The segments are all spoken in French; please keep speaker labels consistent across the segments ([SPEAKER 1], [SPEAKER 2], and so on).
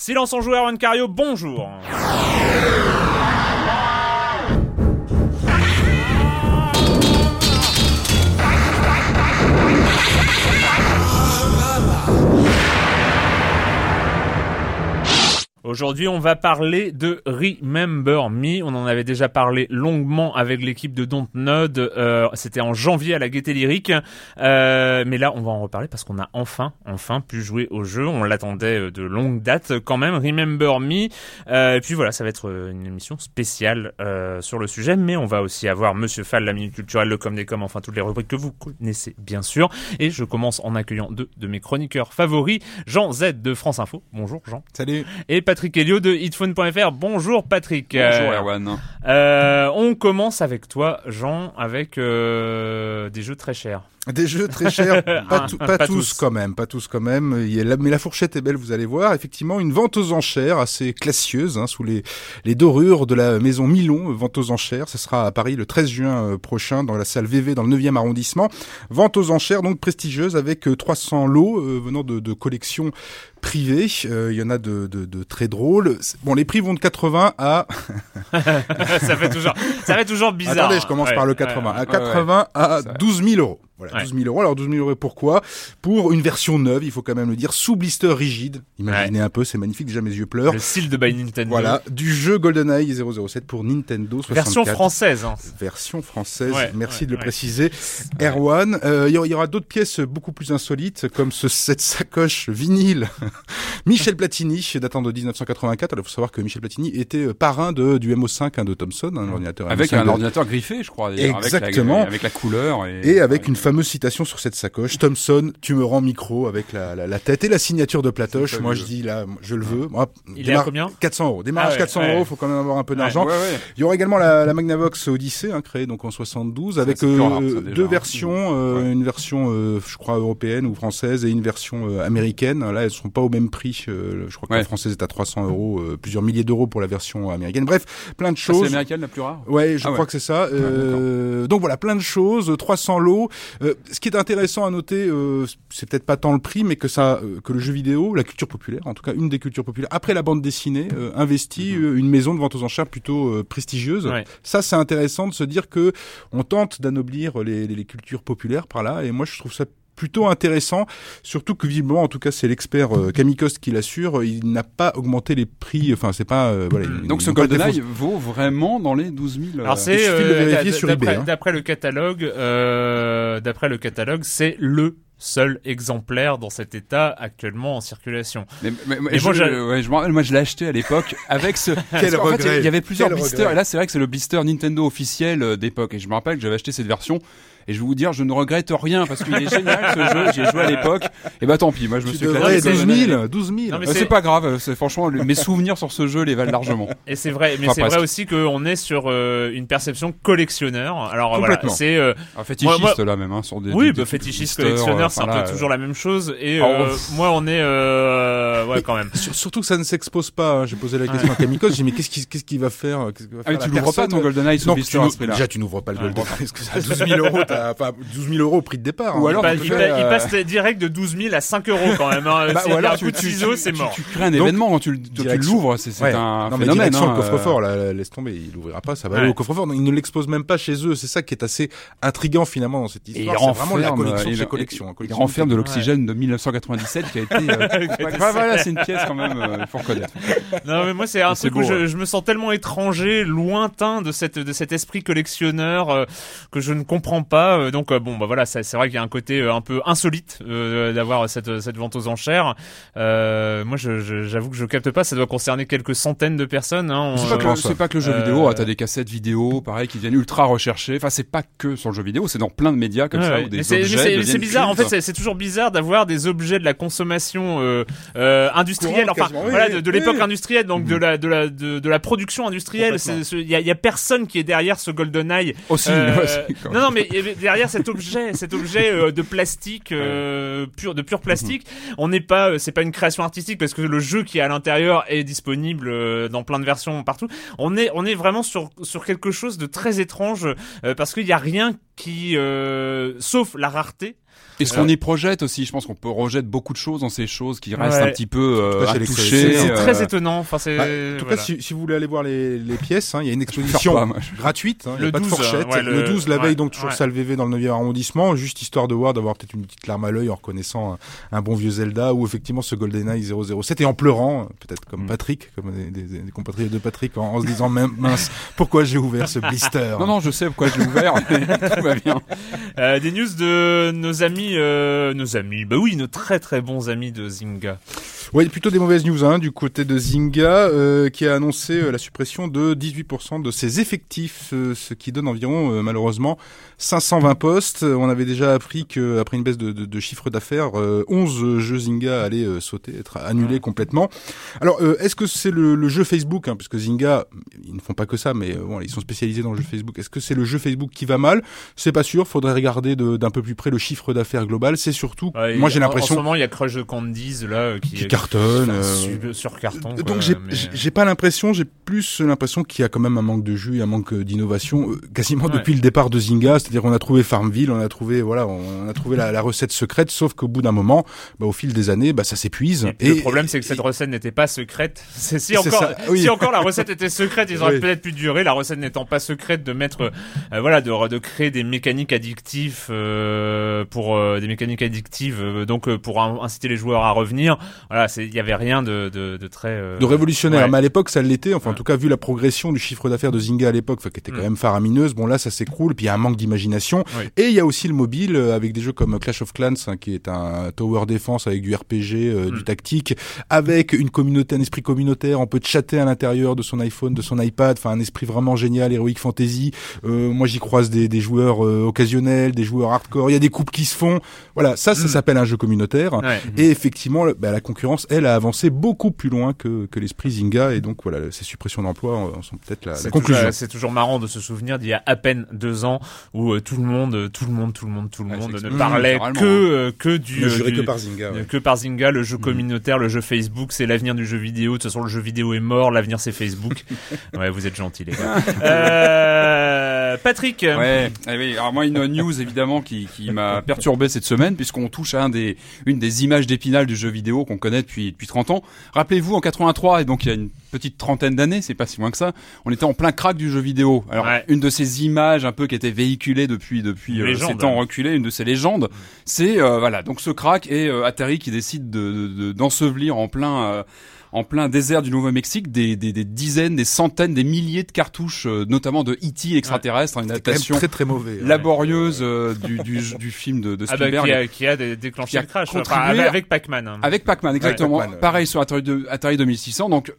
[SPEAKER 1] Silence en joueur, Cario, bonjour Aujourd'hui, on va parler de Remember Me. On en avait déjà parlé longuement avec l'équipe de Dontnod. Euh, C'était en janvier à la Gaieté Lyrique. Euh, mais là, on va en reparler parce qu'on a enfin, enfin pu jouer au jeu. On l'attendait euh, de longue date quand même. Remember Me. Euh, et puis voilà, ça va être euh, une émission spéciale euh, sur le sujet. Mais on va aussi avoir Monsieur Fall, la minute culturelle, le com des com, enfin toutes les rubriques que vous connaissez bien sûr. Et je commence en accueillant deux de mes chroniqueurs favoris, Jean Z de France Info. Bonjour Jean.
[SPEAKER 2] Salut.
[SPEAKER 1] Et Patrick Helio de hitphone.fr. Bonjour Patrick.
[SPEAKER 2] Bonjour
[SPEAKER 1] Euh,
[SPEAKER 2] Erwan.
[SPEAKER 1] euh, on commence avec toi, Jean, avec euh, des jeux très chers.
[SPEAKER 2] Des jeux très chers, pas,
[SPEAKER 1] Ah,
[SPEAKER 2] tout- pas
[SPEAKER 1] pas
[SPEAKER 2] tous,
[SPEAKER 1] tous.
[SPEAKER 2] quand même, pas tous quand même. Il y a la- mais la fourchette est belle, vous allez voir. Effectivement, une vente aux enchères assez classieuse, hein, sous les, les dorures de la maison Milon, euh, vente aux enchères. Ce sera à Paris le 13 juin euh, prochain dans la salle VV dans le 9e arrondissement. Vente aux enchères donc prestigieuse avec euh, 300 lots euh, venant de, de collections privées. Euh, Il y en a de, de, de très drôles. Bon, les prix vont de 80 à
[SPEAKER 1] ça fait toujours, ça fait toujours bizarre.
[SPEAKER 2] Attendez, je commence
[SPEAKER 1] Ouais,
[SPEAKER 2] par le
[SPEAKER 1] ouais,
[SPEAKER 2] 80.
[SPEAKER 1] ouais.
[SPEAKER 2] À 80 à 12 000 euros. Voilà,
[SPEAKER 1] Ouais.
[SPEAKER 2] 12 000 euros. Alors 12 000 euros, pourquoi? Pour une version neuve, il faut quand même le dire, sous blister rigide. Imaginez un peu, c'est magnifique, déjà mes yeux pleurent.
[SPEAKER 1] Le style de by Nintendo.
[SPEAKER 2] Voilà, du jeu GoldenEye 007 pour Nintendo 64.
[SPEAKER 1] Version française. Hein.
[SPEAKER 2] Version française,
[SPEAKER 1] Ouais,
[SPEAKER 2] merci de le préciser. Erwan, euh, il y aura- il y aura d'autres pièces beaucoup plus insolites, comme ce, cette sacoche vinyle Michel Platini, datant de 1984. Alors, il faut savoir que Michel Platini était euh, parrain de, du MO5 hein, de Thomson, un ordinateur
[SPEAKER 3] Avec
[SPEAKER 2] MO5
[SPEAKER 3] un ordinateur griffé, je crois.
[SPEAKER 2] Exactement.
[SPEAKER 3] Avec la, avec la couleur. Et,
[SPEAKER 2] Et avec une fameuse citation sur cette sacoche, Thomson, tu me rends micro avec la, la, la tête et la signature de Platoche.
[SPEAKER 3] C'est
[SPEAKER 2] Moi, je dis là, je le veux. Moi,
[SPEAKER 1] Il est à combien
[SPEAKER 2] 400 euros. Démarrage
[SPEAKER 1] Ah ouais,
[SPEAKER 2] 400
[SPEAKER 1] ouais.
[SPEAKER 2] euros, faut quand même avoir un peu d'argent.
[SPEAKER 3] Ouais, ouais.
[SPEAKER 2] Il y aura également la, la Magnavox Odyssey, hein, créée donc en 72, avec
[SPEAKER 3] c'est
[SPEAKER 2] euh,
[SPEAKER 3] rare, ça, déjà.
[SPEAKER 2] deux versions, euh,
[SPEAKER 3] Ouais.
[SPEAKER 2] une version, euh, je crois européenne ou française, et une version euh, américaine. Là, elles sont pas au même prix. euh, je crois que la française est à 300 euros, euh, plusieurs milliers d'euros pour la version américaine. Bref, plein de
[SPEAKER 3] Ça, C'est
[SPEAKER 2] choses.
[SPEAKER 3] l'américaine la plus rare.
[SPEAKER 2] Ouais, je
[SPEAKER 3] Ah
[SPEAKER 2] crois
[SPEAKER 3] ouais.
[SPEAKER 2] que c'est ça. Euh, donc voilà, plein de choses, 300 lots. Euh, ce qui est intéressant à noter, euh, c'est peut-être pas tant le prix, mais que ça, euh, que le jeu vidéo, la culture populaire, en tout cas une des cultures populaires, après la bande dessinée, euh, investit
[SPEAKER 3] Mhm.
[SPEAKER 2] euh, une maison de vente aux enchères plutôt prestigieuse.
[SPEAKER 1] Ouais.
[SPEAKER 2] Ça, c'est intéressant de se dire que on tente d'anoblir les, les, les cultures populaires par là, et moi je trouve ça plutôt intéressant, surtout que visiblement, en tout cas, c'est l'expert euh, Camicos qui l'assure, il n'a pas augmenté les prix, enfin, c'est pas, euh, voilà. il-
[SPEAKER 3] Donc ce GoldenEye vaut vraiment dans les 12 000. euh,
[SPEAKER 1] Alors c'est euh,
[SPEAKER 2] vérifier
[SPEAKER 1] d'a-
[SPEAKER 2] sur
[SPEAKER 1] d'après
[SPEAKER 2] eBay, hein.
[SPEAKER 1] d'après le catalogue, euh, d'après le catalogue, c'est le seul exemplaire dans cet état actuellement en circulation.
[SPEAKER 3] Mais, mais- mais
[SPEAKER 1] Et
[SPEAKER 3] je,
[SPEAKER 1] moi, j'ai-
[SPEAKER 3] ouais, je, me rappelle, moi, je l'ai acheté à l'époque avec ce. Fait,
[SPEAKER 2] regret,
[SPEAKER 3] il y avait plusieurs
[SPEAKER 2] quel
[SPEAKER 3] blisters.
[SPEAKER 2] regret.
[SPEAKER 3] Et là, c'est vrai que c'est le blister Nintendo officiel euh, d'époque. Et je me rappelle que j'avais acheté cette version. Et je vais vous dire, je ne regrette rien parce qu'il est génial ce jeu. J'y ai joué à l'époque. Et bah tant pis, moi je me
[SPEAKER 2] Tu
[SPEAKER 3] suis
[SPEAKER 2] devrais
[SPEAKER 3] éclaté.
[SPEAKER 2] 12 000, 12 000.
[SPEAKER 1] Non, mais
[SPEAKER 3] Euh,
[SPEAKER 1] c'est-
[SPEAKER 3] pas grave, c'est franchement mes souvenirs sur ce jeu les valent largement.
[SPEAKER 1] Et c'est vrai, mais
[SPEAKER 3] Enfin,
[SPEAKER 1] c'est vrai aussi qu'on est sur euh, une perception collectionneur. Alors euh, voilà, c'est euh,
[SPEAKER 3] Un fétichiste
[SPEAKER 1] Moi-
[SPEAKER 3] là même, hein, sur des.
[SPEAKER 1] oui,
[SPEAKER 3] des-
[SPEAKER 1] bah,
[SPEAKER 3] des
[SPEAKER 1] fétichiste collectionneur, c'est un peu
[SPEAKER 3] là,
[SPEAKER 1] toujours la même chose. Et euh,
[SPEAKER 3] pff.
[SPEAKER 1] moi, on est euh, ouais quand même.
[SPEAKER 2] Sur- Surtout que ça ne s'expose pas. hein. J'ai posé la question à Kamikos. J'ai dit mais qu'est-ce qu'il qu'est-ce qu'il va faire va
[SPEAKER 3] Ah, mais tu l'ouvres pas ton GoldenEye sous
[SPEAKER 2] déjà tu n'ouvres pas le
[SPEAKER 3] Ouais.
[SPEAKER 2] Golden parce que ça a 12 000 euros, t'as- enfin 12 000 euros au prix de départ.
[SPEAKER 3] Ou
[SPEAKER 2] hein.
[SPEAKER 3] alors,
[SPEAKER 1] il,
[SPEAKER 3] tu euh,
[SPEAKER 1] passe direct de 12 000 à 5 euros quand même. Hein.
[SPEAKER 3] Bah, ou alors
[SPEAKER 1] un
[SPEAKER 3] tu,
[SPEAKER 1] coup de
[SPEAKER 3] tu,
[SPEAKER 1] ciseau,
[SPEAKER 3] tu-
[SPEAKER 1] c'est
[SPEAKER 3] tu-
[SPEAKER 1] mort.
[SPEAKER 3] tu crées un
[SPEAKER 2] Donc,
[SPEAKER 3] événement quand tu, le- tu l'ouvres, c'est
[SPEAKER 2] Ouais.
[SPEAKER 3] un
[SPEAKER 2] non, mais
[SPEAKER 3] phénomène.
[SPEAKER 2] direction
[SPEAKER 3] hein,
[SPEAKER 2] le coffre-fort,
[SPEAKER 3] euh,
[SPEAKER 2] là, laisse tomber, il ouvrira pas, ça va
[SPEAKER 1] Ouais.
[SPEAKER 2] aller au coffre-fort. Il ne l'expose même pas chez eux. C'est ça qui est assez intriguant finalement dans cette histoire. C'est vraiment la
[SPEAKER 3] renferme,
[SPEAKER 2] collection
[SPEAKER 3] il-
[SPEAKER 2] chez
[SPEAKER 3] il-
[SPEAKER 2] collection. hein,
[SPEAKER 3] Il renferme de l'oxygène de 1997 qui a été. euh, ouais, voilà, c'est une pièce quand même, euh, il faut reconnaître.
[SPEAKER 1] Non mais moi c'est un truc où
[SPEAKER 3] beau,
[SPEAKER 1] je, me sens tellement étranger, lointain de cette de cet esprit collectionneur euh, que je ne comprends pas. Euh, donc euh, bon bah voilà, c'est vrai qu'il y a un côté euh, un peu insolite d'avoir cette cette vente aux enchères. Moi je- je- j'avoue que je capte pas. Ça doit concerner quelques centaines de personnes. Hein,
[SPEAKER 3] C'est pas, pas que le jeu vidéo, ah, t'as des cassettes vidéo, pareil, qui viennent ultra recherchées. Enfin, c'est pas que sur le jeu vidéo, c'est dans plein de médias comme
[SPEAKER 1] Ouais,
[SPEAKER 3] ça
[SPEAKER 1] ouais. c'est- bizarre. En fait, c'est- toujours bizarre d'avoir des objets de la consommation industrielle, enfin
[SPEAKER 2] oui,
[SPEAKER 1] voilà, de, de l'époque
[SPEAKER 2] oui.
[SPEAKER 1] industrielle, donc de la de la de, de la production industrielle. Il y a, y a personne qui est derrière ce GoldenEye.
[SPEAKER 3] aussi.
[SPEAKER 1] Euh,
[SPEAKER 3] ouais,
[SPEAKER 1] non, non, mais derrière cet objet, cet objet euh, de plastique, euh, pur, de pur plastique, on n'est pas, euh, c'est pas une création artistique parce que le jeu qui est à l'intérieur est disponible euh, dans plein de versions partout. On est, on est vraiment sur sur quelque chose de très étrange euh, parce qu'il y a rien qui, euh, sauf la rareté.
[SPEAKER 3] Et ce qu'on y projette aussi, je pense qu'on peut rejeter beaucoup de choses dans ces choses qui restent
[SPEAKER 1] Ouais.
[SPEAKER 3] un petit peu euh, à toucher.
[SPEAKER 1] C'est
[SPEAKER 2] euh,
[SPEAKER 1] très étonnant. Enfin, c'est.
[SPEAKER 2] Bah, en tout
[SPEAKER 1] voilà.
[SPEAKER 2] cas, si, si vous voulez aller voir les, les pièces, hein, il y a une exposition
[SPEAKER 3] pas,
[SPEAKER 2] gratuite. Hein,
[SPEAKER 1] Le
[SPEAKER 2] a pas
[SPEAKER 1] 12,
[SPEAKER 2] de fourchette.
[SPEAKER 1] ouais,
[SPEAKER 2] le...
[SPEAKER 1] le-
[SPEAKER 2] 12, la veille, donc toujours
[SPEAKER 1] ouais.
[SPEAKER 2] salle VV dans le 9e arrondissement, juste histoire de voir, d'avoir peut-être une petite larme à l'œil en reconnaissant un, un bon vieux Zelda ou effectivement ce GoldenEye 007 et en pleurant, peut-être comme
[SPEAKER 3] Mm.
[SPEAKER 2] Patrick, comme des, des- des compatriotes de Patrick, en, en se disant Min- mince, pourquoi j'ai ouvert ce blister?
[SPEAKER 3] Non, non, je sais pourquoi je l'ai ouvert, mais tout va bien.
[SPEAKER 1] Euh, des news de nos amis, euh, nos amis, bah oui, nos très très bons amis de Zynga.
[SPEAKER 2] Ouais, plutôt des mauvaises news hein, du côté de Zynga, euh, qui a annoncé euh, la suppression de 18% de ses effectifs, euh, ce qui donne environ, euh, malheureusement, 520 postes. Euh, On avait déjà appris que après une baisse de, de, de chiffre d'affaires, euh, 11 jeux Zynga allaient sauter, être annulés complètement. Alors, euh, est-ce que c'est le, le jeu Facebook, hein, parce que Zynga, ils ne font pas que ça, mais bon, ils sont spécialisés dans le jeu Facebook. Est-ce que c'est le jeu Facebook qui va mal? C'est pas sûr. Faudrait regarder de- d'un peu plus près le chiffre d'affaires global. C'est surtout,
[SPEAKER 1] Ouais,
[SPEAKER 2] moi j'ai
[SPEAKER 1] en- En
[SPEAKER 2] l'impression
[SPEAKER 1] ce moment, il y a Crush the Candies là qui,
[SPEAKER 2] qui cartonne.
[SPEAKER 1] enfin,
[SPEAKER 2] euh,
[SPEAKER 1] sur, carton. quoi,
[SPEAKER 2] donc j'ai
[SPEAKER 1] mais-
[SPEAKER 2] pas l'impression, j'ai plus l'impression qu'il y a quand même un manque de jus, et un manque euh, d'innovation, euh, quasiment
[SPEAKER 1] Ouais.
[SPEAKER 2] depuis le départ de Zynga. C'est-à-dire on a trouvé Farmville, on a trouvé voilà, on a trouvé la, la recette secrète, sauf qu'au bout d'un moment, bah, au fil des années, bah, ça s'épuise.
[SPEAKER 1] Et le problème, c'est que cette recette n'était pas secrète. C'est si encore,
[SPEAKER 2] ça, oui.
[SPEAKER 1] si encore la recette était secrète, ils auraient
[SPEAKER 2] Oui.
[SPEAKER 1] peut-être pu durer. La recette n'étant pas secrète, de mettre, euh, voilà, de, de créer des mécaniques addictives euh, pour euh, des mécaniques addictives, euh, donc euh, pour in- inciter les joueurs à revenir. Voilà, il y avait rien de, de, de très euh,
[SPEAKER 2] de révolutionnaire.
[SPEAKER 1] ouais.
[SPEAKER 2] Mais à l'époque, ça l'était. Enfin, en tout cas, vu la progression du chiffre d'affaires de Zynga à l'époque, qui était quand
[SPEAKER 1] Mm.
[SPEAKER 2] même faramineuse. Bon, là, ça s'écroule. Puis il y a un manque d'imagination.
[SPEAKER 1] Oui.
[SPEAKER 2] Et il y a aussi le mobile euh, avec des jeux comme Clash of Clans, hein, qui est un tower defense avec du RPG, euh,
[SPEAKER 1] Mm.
[SPEAKER 2] du tactique, avec une communauté, un esprit communautaire. On peut chatter à l'intérieur de son iPhone, de son iPad. Enfin, un esprit vraiment génial, Heroic Fantasy. Euh, moi, j'y croise des, des joueurs occasionnels, des joueurs hardcore. Il y a des couples qui se font. Voilà, ça, ça
[SPEAKER 1] Mm.
[SPEAKER 2] s'appelle un jeu communautaire.
[SPEAKER 1] Ouais.
[SPEAKER 2] Et effectivement, bah, la concurrence, elle, a avancé beaucoup plus loin que, que l'esprit Zynga. Et donc, voilà, ces suppressions d'emplois en sont peut-être la, conclusion.
[SPEAKER 1] toujours, c'est toujours marrant de se souvenir d'il y a à peine deux ans où euh, tout le monde, euh, tout le monde, tout le monde, tout le
[SPEAKER 3] Ouais,
[SPEAKER 1] monde
[SPEAKER 3] c'est
[SPEAKER 1] ne
[SPEAKER 3] explosé,
[SPEAKER 1] parlait que euh, que du,
[SPEAKER 2] Ne
[SPEAKER 1] euh,
[SPEAKER 2] que par Zynga. ouais.
[SPEAKER 1] que par Zynga, le jeu communautaire, le jeu Facebook, c'est l'avenir du jeu vidéo. De toute façon, le jeu vidéo est mort, l'avenir c'est Facebook. ouais, vous êtes gentils les gars. Euh, Patrick,
[SPEAKER 3] Ouais, eh oui, alors moi une news évidemment qui, qui m'a perturbé cette semaine puisqu'on touche à un des, une des images d'épinal du jeu vidéo qu'on connaît depuis, depuis 30 ans. Rappelez-vous en 83 et donc il y a une petite trentaine d'années, c'est pas si loin que ça, on était en plein crack du jeu vidéo. Alors
[SPEAKER 1] Ouais.
[SPEAKER 3] une de ces images un peu qui était véhiculée depuis depuis euh, ces temps reculés, une de ces légendes, c'est euh, voilà donc ce crack et euh, Atari qui décide de de- de- d'ensevelir en plein euh, en plein désert du Nouveau-Mexique des, des, des dizaines, des centaines, des milliers de cartouches, euh, notamment de E.T. l'extraterrestre, une
[SPEAKER 2] C'est quand même
[SPEAKER 3] adaptation
[SPEAKER 2] très très mauvais. hein.
[SPEAKER 3] laborieuse euh, du, du, du film de, de
[SPEAKER 1] ah bah,
[SPEAKER 3] Spielberg.
[SPEAKER 1] qui a, qui a dé- déclenché
[SPEAKER 3] Qui a
[SPEAKER 1] le crash,
[SPEAKER 3] contribué
[SPEAKER 1] enfin, avec Pac-Man. hein.
[SPEAKER 3] Avec Pac-Man, exactement. Pareil sur Atari, de- Atari 2600. Donc,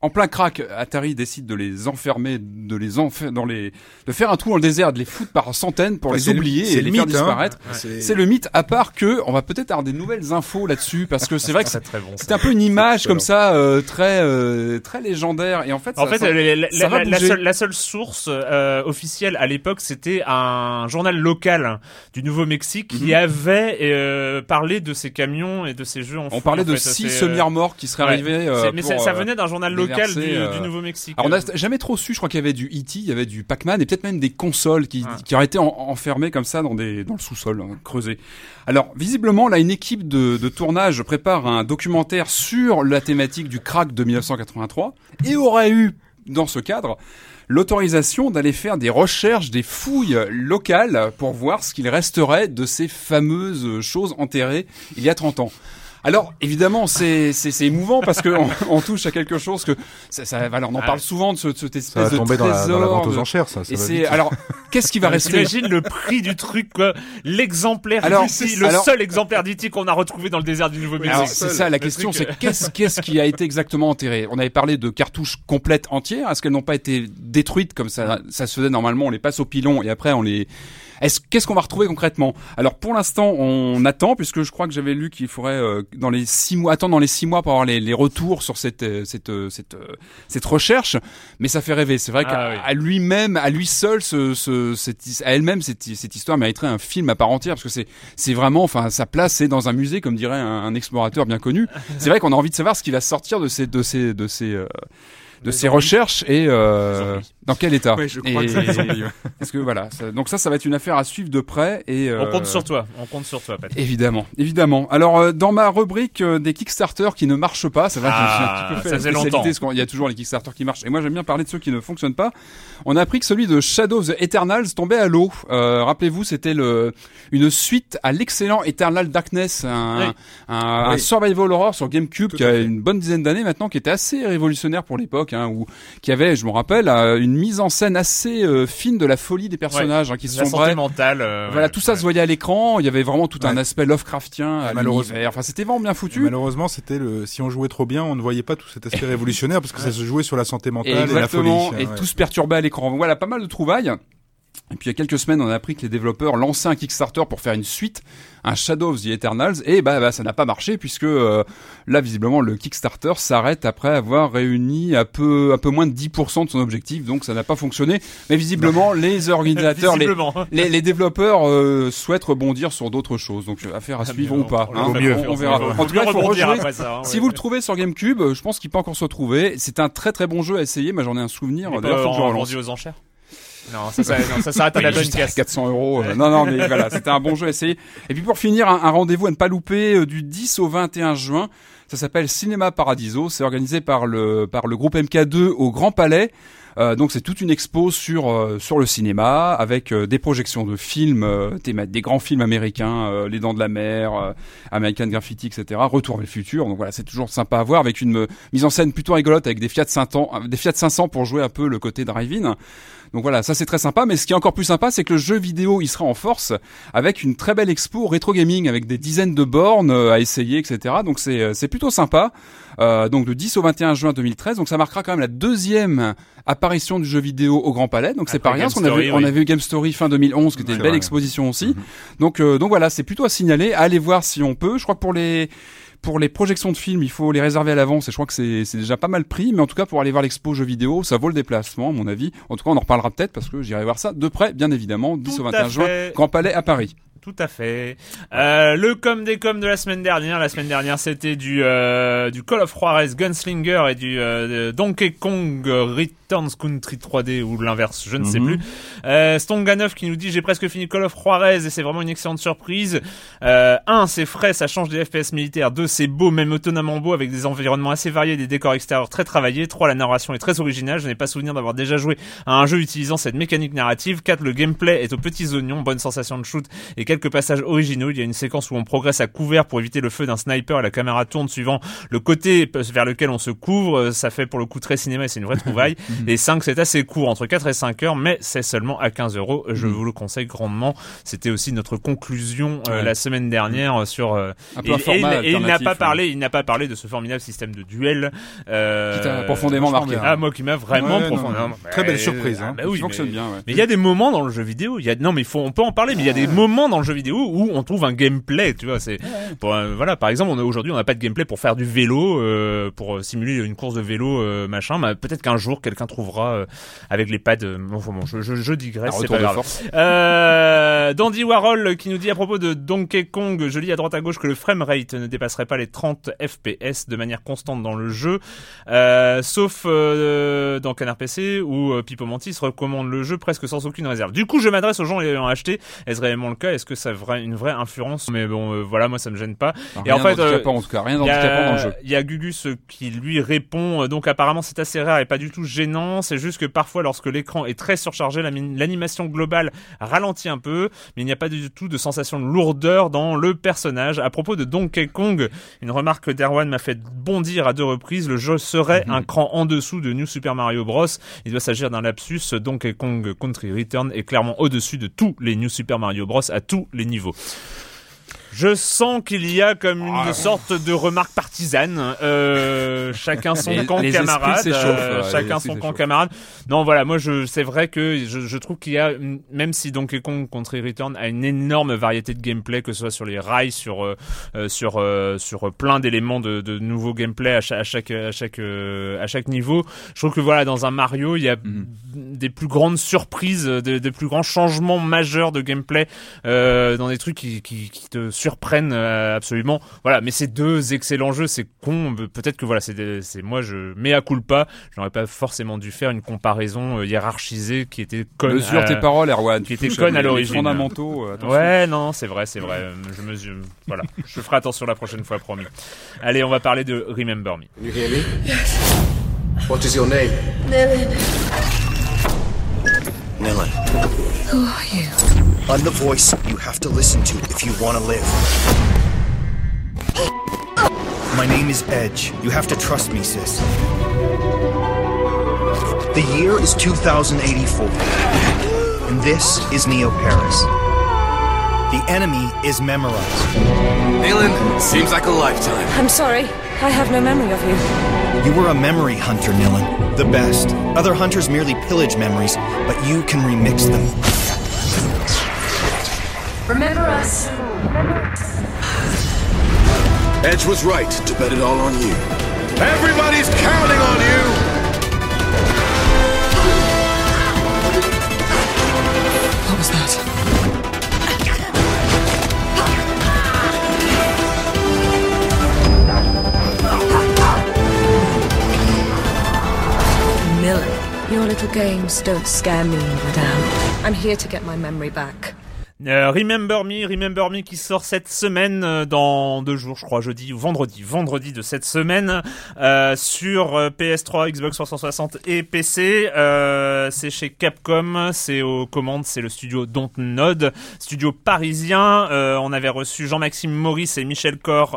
[SPEAKER 3] en plein crack, Atari décide de les enfermer, de les enfer dans les, de faire un trou dans le désert, de les foutre par centaines pour
[SPEAKER 2] Enfin,
[SPEAKER 3] les
[SPEAKER 2] le-
[SPEAKER 3] oublier et
[SPEAKER 2] le
[SPEAKER 3] les faire
[SPEAKER 2] hein.
[SPEAKER 3] disparaître.
[SPEAKER 2] C'est-
[SPEAKER 3] C'est le mythe, à part que on va peut-être avoir des nouvelles infos là-dessus, parce que c'est vrai que c'est
[SPEAKER 1] bon.
[SPEAKER 3] un peu une image comme ça, euh, très euh, très légendaire. Et en fait,
[SPEAKER 1] En
[SPEAKER 3] ça-
[SPEAKER 1] fait,
[SPEAKER 3] ça-
[SPEAKER 1] la,
[SPEAKER 3] ça
[SPEAKER 1] seule, la seule source euh, officielle à l'époque, c'était un journal local du Nouveau-Mexique qui
[SPEAKER 3] Mhm.
[SPEAKER 1] avait euh, parlé de ces camions et de ces jeux en
[SPEAKER 3] on parlait
[SPEAKER 1] en
[SPEAKER 3] de
[SPEAKER 1] fait.
[SPEAKER 3] six
[SPEAKER 1] euh,
[SPEAKER 3] semi-remorques qui seraient
[SPEAKER 1] ouais.
[SPEAKER 3] arrivés. euh,
[SPEAKER 1] mais
[SPEAKER 3] pour,
[SPEAKER 1] ça, venait d'un journal local
[SPEAKER 3] déverser,
[SPEAKER 1] du,
[SPEAKER 3] euh,
[SPEAKER 1] du Nouveau-Mexique.
[SPEAKER 3] Alors on n'a jamais trop su, je crois qu'il y avait du E.T., il y avait du Pac-Man et peut-être même des consoles qui, auraient été en- enfermées comme ça dans, des, dans le sous-sol, hein, creusé. Alors visiblement, là, une équipe de, de tournage prépare un documentaire sur la thématique du crack de 1983 et aurait eu, dans ce cadre, l'autorisation d'aller faire des recherches, des fouilles locales pour voir ce qu'il resterait de ces fameuses choses enterrées il y a 30 ans. Alors évidemment c'est c'est c'est émouvant parce que on, on touche à quelque chose que ça, ça voilà, on en
[SPEAKER 1] Ah.
[SPEAKER 3] parle souvent de, ce, de cette espèce
[SPEAKER 2] Ça va
[SPEAKER 3] de
[SPEAKER 2] tomber dans la, dans la
[SPEAKER 3] trésor,
[SPEAKER 2] vente aux enchères, ça. ça
[SPEAKER 3] et
[SPEAKER 2] va
[SPEAKER 3] c'est alors qu'est-ce qui va rester
[SPEAKER 1] T'imagines le prix du truc, quoi. L'exemplaire
[SPEAKER 3] Alors, c'est-
[SPEAKER 1] le
[SPEAKER 3] alors-
[SPEAKER 1] seul exemplaire d'E.T. qu'on a retrouvé dans le désert du Nouveau-Mexique.
[SPEAKER 3] Alors c'est ça la question,
[SPEAKER 1] truc,
[SPEAKER 3] c'est qu'est-ce qu'est-ce qui a été exactement enterré? On avait parlé de cartouches complètes entières. Est-ce qu'elles n'ont pas été détruites comme ça Ça se faisait normalement? On les passe au pilon et après on les. Est-ce qu'est-ce qu'on va retrouver concrètement? Alors pour l'instant on attend puisque je crois que j'avais lu qu'il faudrait euh, dans les six mois attendre dans les six mois pour avoir les, les retours sur cette euh, cette euh, cette euh, cette recherche. Mais ça fait rêver. C'est vrai
[SPEAKER 1] Ah
[SPEAKER 3] qu'à
[SPEAKER 1] oui.
[SPEAKER 3] lui-même, à lui seul, ce, ce, cette, à elle-même cette, cette histoire mériterait un film à part entière parce que c'est c'est vraiment, enfin, sa place c'est dans un musée, comme dirait un, un explorateur bien connu. C'est vrai qu'on a envie de savoir ce qui va sortir de ces de ces de ces de ces recherches et euh, dans quel état.
[SPEAKER 2] Ouais, je crois
[SPEAKER 3] Et-
[SPEAKER 2] que c'est des zombies, ouais.
[SPEAKER 3] Parce que voilà, ça- donc ça, ça va être une affaire à suivre de près et
[SPEAKER 1] On
[SPEAKER 3] euh,
[SPEAKER 1] compte sur toi. On compte sur toi, Patrick.
[SPEAKER 3] Évidemment, évidemment. Alors euh, dans ma rubrique euh, des Kickstarter qui ne marchent pas, c'est vrai que je me suis un
[SPEAKER 1] Ah,
[SPEAKER 3] petit peu fait
[SPEAKER 1] ça
[SPEAKER 3] la spécialité,
[SPEAKER 1] longtemps.
[SPEAKER 3] parce qu'il y a toujours les Kickstarter qui marchent. Et moi j'aime bien parler de ceux qui ne fonctionnent pas. On a appris que celui de Shadow of the Eternals tombait à l'eau. Euh, Rappelez-vous, c'était le une suite à l'excellent Eternal Darkness, un,
[SPEAKER 1] Oui.
[SPEAKER 3] un, un survival horror sur GameCube
[SPEAKER 2] Tout
[SPEAKER 3] qui a
[SPEAKER 2] fait.
[SPEAKER 3] une bonne dizaine d'années maintenant, qui était assez révolutionnaire pour l'époque, hein, où qui avait, je me rappelle, euh, une mise en scène assez euh, fine de la folie des personnages hein, qui se
[SPEAKER 1] santé mentale. euh,
[SPEAKER 3] Voilà,
[SPEAKER 1] ouais.
[SPEAKER 3] tout ça se voyait à l'écran. Il y avait vraiment tout un
[SPEAKER 2] Ouais.
[SPEAKER 3] aspect Lovecraftien à
[SPEAKER 2] Malheureusement.
[SPEAKER 3] Enfin, c'était vraiment bien foutu.
[SPEAKER 2] Malheureusement, c'était le. Si on jouait trop bien, on ne voyait pas tout cet aspect révolutionnaire parce que ça se jouait sur la santé mentale et, la folie.
[SPEAKER 3] Exactement. Et
[SPEAKER 2] Ouais.
[SPEAKER 3] tout se perturbait à l'écran. Voilà, pas mal de trouvailles. Et puis il y a quelques semaines, on a appris que les développeurs lançaient un Kickstarter pour faire une suite, un Shadow of the Eternals, et bah, bah ça n'a pas marché puisque euh, là visiblement le Kickstarter s'arrête après avoir réuni un peu un peu moins de 10% de son objectif, donc ça n'a pas fonctionné. Mais visiblement les organisateurs, les,
[SPEAKER 1] Visiblement.
[SPEAKER 3] les, les développeurs euh, souhaitent rebondir sur d'autres choses, donc euh, affaire à suivre ou pas.
[SPEAKER 1] On
[SPEAKER 3] hein.
[SPEAKER 2] mieux.
[SPEAKER 3] on, on verra. En tout cas, il faut rejouer.
[SPEAKER 1] ça, hein,
[SPEAKER 3] Si
[SPEAKER 1] ouais.
[SPEAKER 3] vous le trouvez sur GameCube, je pense qu'il peut encore se retrouver. C'est un très très bon jeu à essayer. Moi, j'en ai un souvenir. D'ailleurs, faut que je relance.
[SPEAKER 1] aux enchères. Non, ça, ça, non, ça s'arrête à la bonne
[SPEAKER 3] Juste à
[SPEAKER 1] caisse.
[SPEAKER 3] 400 euros. euh, non, non, mais voilà, c'était un bon jeu à essayer. Et puis pour finir, un, un rendez-vous à ne pas louper euh, du 10 au 21 juin. Ça s'appelle Cinéma Paradiso. C'est organisé par le par le groupe MK2 au Grand Palais. Euh, donc c'est toute une expo sur euh, sur le cinéma avec euh, des projections de films, euh, des grands films américains, euh, Les Dents de la Mer, American Graffiti, etc. Retour vers le futur. Donc voilà, c'est toujours sympa à voir avec une mise en scène plutôt rigolote avec des Fiat 500, euh, des Fiat 500 pour jouer un peu le côté drive-in. Donc voilà, ça c'est très sympa. Mais ce qui est encore plus sympa, c'est que le jeu vidéo il sera en force avec une très belle expo rétro gaming avec des dizaines de bornes euh, à essayer, etc. Donc c'est euh, c'est plutôt sympa. Euh, donc le 10 au 21 juin 2013. Donc ça marquera quand même la deuxième apparition du jeu vidéo au Grand Palais. Donc c'est pas rien. Qu'on avait
[SPEAKER 1] Story,
[SPEAKER 3] on
[SPEAKER 1] oui.
[SPEAKER 3] avait eu Game Story fin 2011 qui était une belle
[SPEAKER 2] vrai.
[SPEAKER 3] exposition aussi. Donc euh, donc voilà, c'est plutôt à signaler. Allez voir si on peut. Je crois que pour les pour les projections de films, il faut les réserver à l'avance et je crois que c'est déjà pas mal pris. Mais en tout cas, pour aller voir l'expo jeux vidéo, ça vaut le déplacement, à mon avis. En tout cas, on en reparlera peut-être parce que j'irai voir ça de près, bien évidemment, 10
[SPEAKER 1] Tout
[SPEAKER 3] au
[SPEAKER 1] à
[SPEAKER 3] 21 juin. Grand Palais à Paris.
[SPEAKER 1] Tout à fait. Euh, le com des com de la semaine dernière. La semaine dernière, c'était du euh, du Call of Juarez Gunslinger et du euh, Donkey Kong Returns Country 3D ou l'inverse, je ne sais
[SPEAKER 3] Mhm.
[SPEAKER 1] plus. Euh, Stonganov qui nous dit j'ai presque fini Call of Juarez et c'est vraiment une excellente surprise. Un, c'est frais, ça change des FPS militaires. Deux, c'est beau, même étonnamment beau, avec des environnements assez variés, des décors extérieurs très travaillés. Trois, la narration est très originale. Je n'ai pas souvenir d'avoir déjà joué à un jeu utilisant cette mécanique narrative. 4. Le gameplay est aux petits oignons, bonne sensation de shoot et quelques passages originaux. Il y a une séquence où on progresse à couvert pour éviter le feu d'un sniper et la caméra tourne suivant le côté vers lequel on se couvre. Ça fait pour le coup très cinéma et c'est une vraie trouvaille. les 5 c'est assez court, entre 4 et 5 heures, mais c'est seulement à 15 euros. Je vous le conseille grandement. C'était aussi notre conclusion euh,
[SPEAKER 3] Ouais.
[SPEAKER 1] la semaine dernière sur. euh,
[SPEAKER 3] Un peu
[SPEAKER 1] et,
[SPEAKER 3] un format
[SPEAKER 1] et- et il n'a pas
[SPEAKER 3] ouais.
[SPEAKER 1] parlé, il n'a pas parlé de ce formidable système de duel. Euh,
[SPEAKER 3] Qui t'a profondément marqué.
[SPEAKER 2] bien.
[SPEAKER 1] Ah moi qui m'a vraiment
[SPEAKER 2] Ouais,
[SPEAKER 1] profondément.
[SPEAKER 2] non. Très belle surprise,
[SPEAKER 1] ah,
[SPEAKER 2] hein.
[SPEAKER 1] bah oui,
[SPEAKER 3] fonctionne bien,
[SPEAKER 1] mais il y a des moments dans le jeu vidéo, il y a non mais faut on peut en parler mais il y a des moments dans le jeu vidéo où on trouve un gameplay, tu vois, c'est pour euh, voilà, par exemple, on a aujourd'hui on n'a pas de gameplay pour faire du vélo euh, pour euh, simuler une course de vélo euh, machin, mais peut-être qu'un jour quelqu'un trouvera euh, avec les pads euh, enfin bon, je, je, je
[SPEAKER 3] Un
[SPEAKER 1] digresse, c'est pas grave. Euh, Dandy Warhol qui nous dit à propos de Donkey Kong, je lis à droite à gauche que le framerate ne dépasserait pas les 30 FPS de manière constante dans le jeu, euh, sauf euh, dans Canard PC où euh, Pipo Mantis recommande le jeu presque sans aucune réserve. Du coup, je m'adresse aux gens l'ayant acheté. Est-ce réellement le cas? Est-ce que ça a une vraie influence Mais bon, euh, voilà, moi ça me gêne pas. Et
[SPEAKER 3] Rien
[SPEAKER 1] en fait,
[SPEAKER 3] d'handicapant, en tout cas, rien
[SPEAKER 1] Il y,
[SPEAKER 3] d'handicapant dans le jeu.
[SPEAKER 1] a, il y a Gugus euh, qui lui répond, euh, donc apparemment c'est assez rare et pas du tout gênant, c'est juste que parfois lorsque l'écran est très surchargé, l'animation globale ralentit un peu, mais il n'y a pas du tout de sensation de lourdeur dans le personnage. À propos de Donkey Kong, une remarque d'Erwan m'a fait bondir à deux reprises, le jeu serait un cran en dessous de New Super Mario Bros. Il doit s'agir d'un lapsus, Donkey Kong Country Return est clairement au-dessus de tous les New Super Mario Bros. à tous les niveaux. Je sens qu'il y a comme une sorte de remarque partisane. Euh, chacun son
[SPEAKER 3] Les-
[SPEAKER 1] camp
[SPEAKER 3] les
[SPEAKER 1] camarade. euh,
[SPEAKER 3] ouais,
[SPEAKER 1] chacun son camp camarade. Non, voilà, moi, je, c'est vrai que je, je trouve qu'il y a, même si Donkey Kong Country Return a une énorme variété de gameplay, que ce soit sur les rails, sur euh, euh, sur euh, sur plein d'éléments de, de nouveaux gameplay à chaque à chaque à chaque euh, à chaque niveau. Je trouve que voilà, dans un Mario, il y a
[SPEAKER 3] Mhm.
[SPEAKER 1] des plus grandes surprises, des, des plus grands changements majeurs de gameplay euh, dans des trucs qui, qui, qui te surprennent euh, absolument. Voilà, mais c'est deux excellents jeux, c'est con. Peut-être que voilà, c'est moi je mets à coup pas. J'aurais pas forcément dû faire une comparaison euh, hiérarchisée qui était conne.
[SPEAKER 3] Mesure
[SPEAKER 1] à-
[SPEAKER 3] tes paroles, Erwan.
[SPEAKER 1] qui était conne à l'origine.
[SPEAKER 3] fondamentaux, euh, attention.
[SPEAKER 1] Ouais, non, c'est vrai, c'est vrai. Je mesure. Voilà, je ferai attention la prochaine fois, promis. Allez, on va parler de Remember Me.
[SPEAKER 4] You hear me? What is your name?
[SPEAKER 5] Who are you?
[SPEAKER 6] I'm the voice you have to listen to if you want to live. My name is Edge. You have to trust me, sis. The year is 2084. And this is Neo Paris. The enemy is memorized.
[SPEAKER 4] Nayland, seems like a lifetime.
[SPEAKER 5] I'm sorry. I have no memory of you.
[SPEAKER 6] You were a memory hunter, Nilin. The best. Other hunters merely pillage memories, but you can remix them.
[SPEAKER 5] Remember us.
[SPEAKER 4] Edge was right to bet it all on you. Everybody's counting on you!
[SPEAKER 5] What was that? Millie, your little games don't scare me, madame. I'm here to get my memory back.
[SPEAKER 1] Euh, Remember Me, Remember Me qui sort cette semaine euh, dans deux jours, je crois, jeudi ou vendredi, vendredi de cette semaine euh, sur euh, PS3, Xbox 360 et PC. C'est chez Capcom, c'est aux commandes, c'est le studio Dontnod, studio parisien. On avait reçu Jean-Maxime Maurice et Michel Cor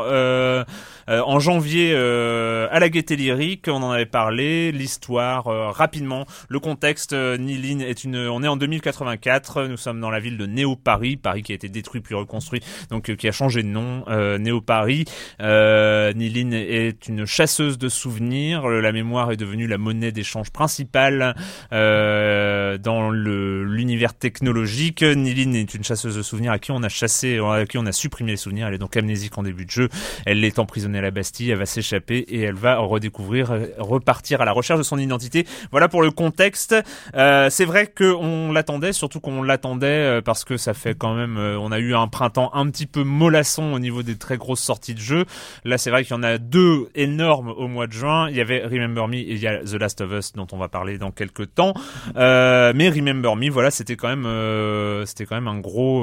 [SPEAKER 1] en janvier à la Gaieté Lyrique. On en avait parlé, l'histoire rapidement, le contexte. Euh, Nilin est une, on est en 2084. Nous sommes dans la ville de Néo Paris, Paris qui a été détruit puis reconstruit, donc euh, qui a changé de nom. Euh, Néo Paris. Euh, Nilin est une chasseuse de souvenirs. La mémoire est devenue la monnaie d'échange principale dans l'univers technologique. Nilin est une chasseuse de souvenirs à qui on a chassé, à qui on a supprimé les souvenirs. Elle est donc amnésique en début de jeu. Elle est emprisonnée à la Bastille, elle va s'échapper et elle va redécouvrir, repartir à la recherche de son identité. Voilà pour le contexte. Euh, c'est vrai qu'on l'attendait, surtout qu'on l'attendait parce que ça fait quand même, euh, on a eu un printemps un petit peu mollasson au niveau des très grosses sorties de jeux. Là, c'est vrai qu'il y en a deux énormes au mois de juin. Il y avait Remember Me et il y a The Last of Us dont on va parler dans quelques temps. Euh, mais Remember Me, voilà, c'était quand même, euh, c'était quand même un gros,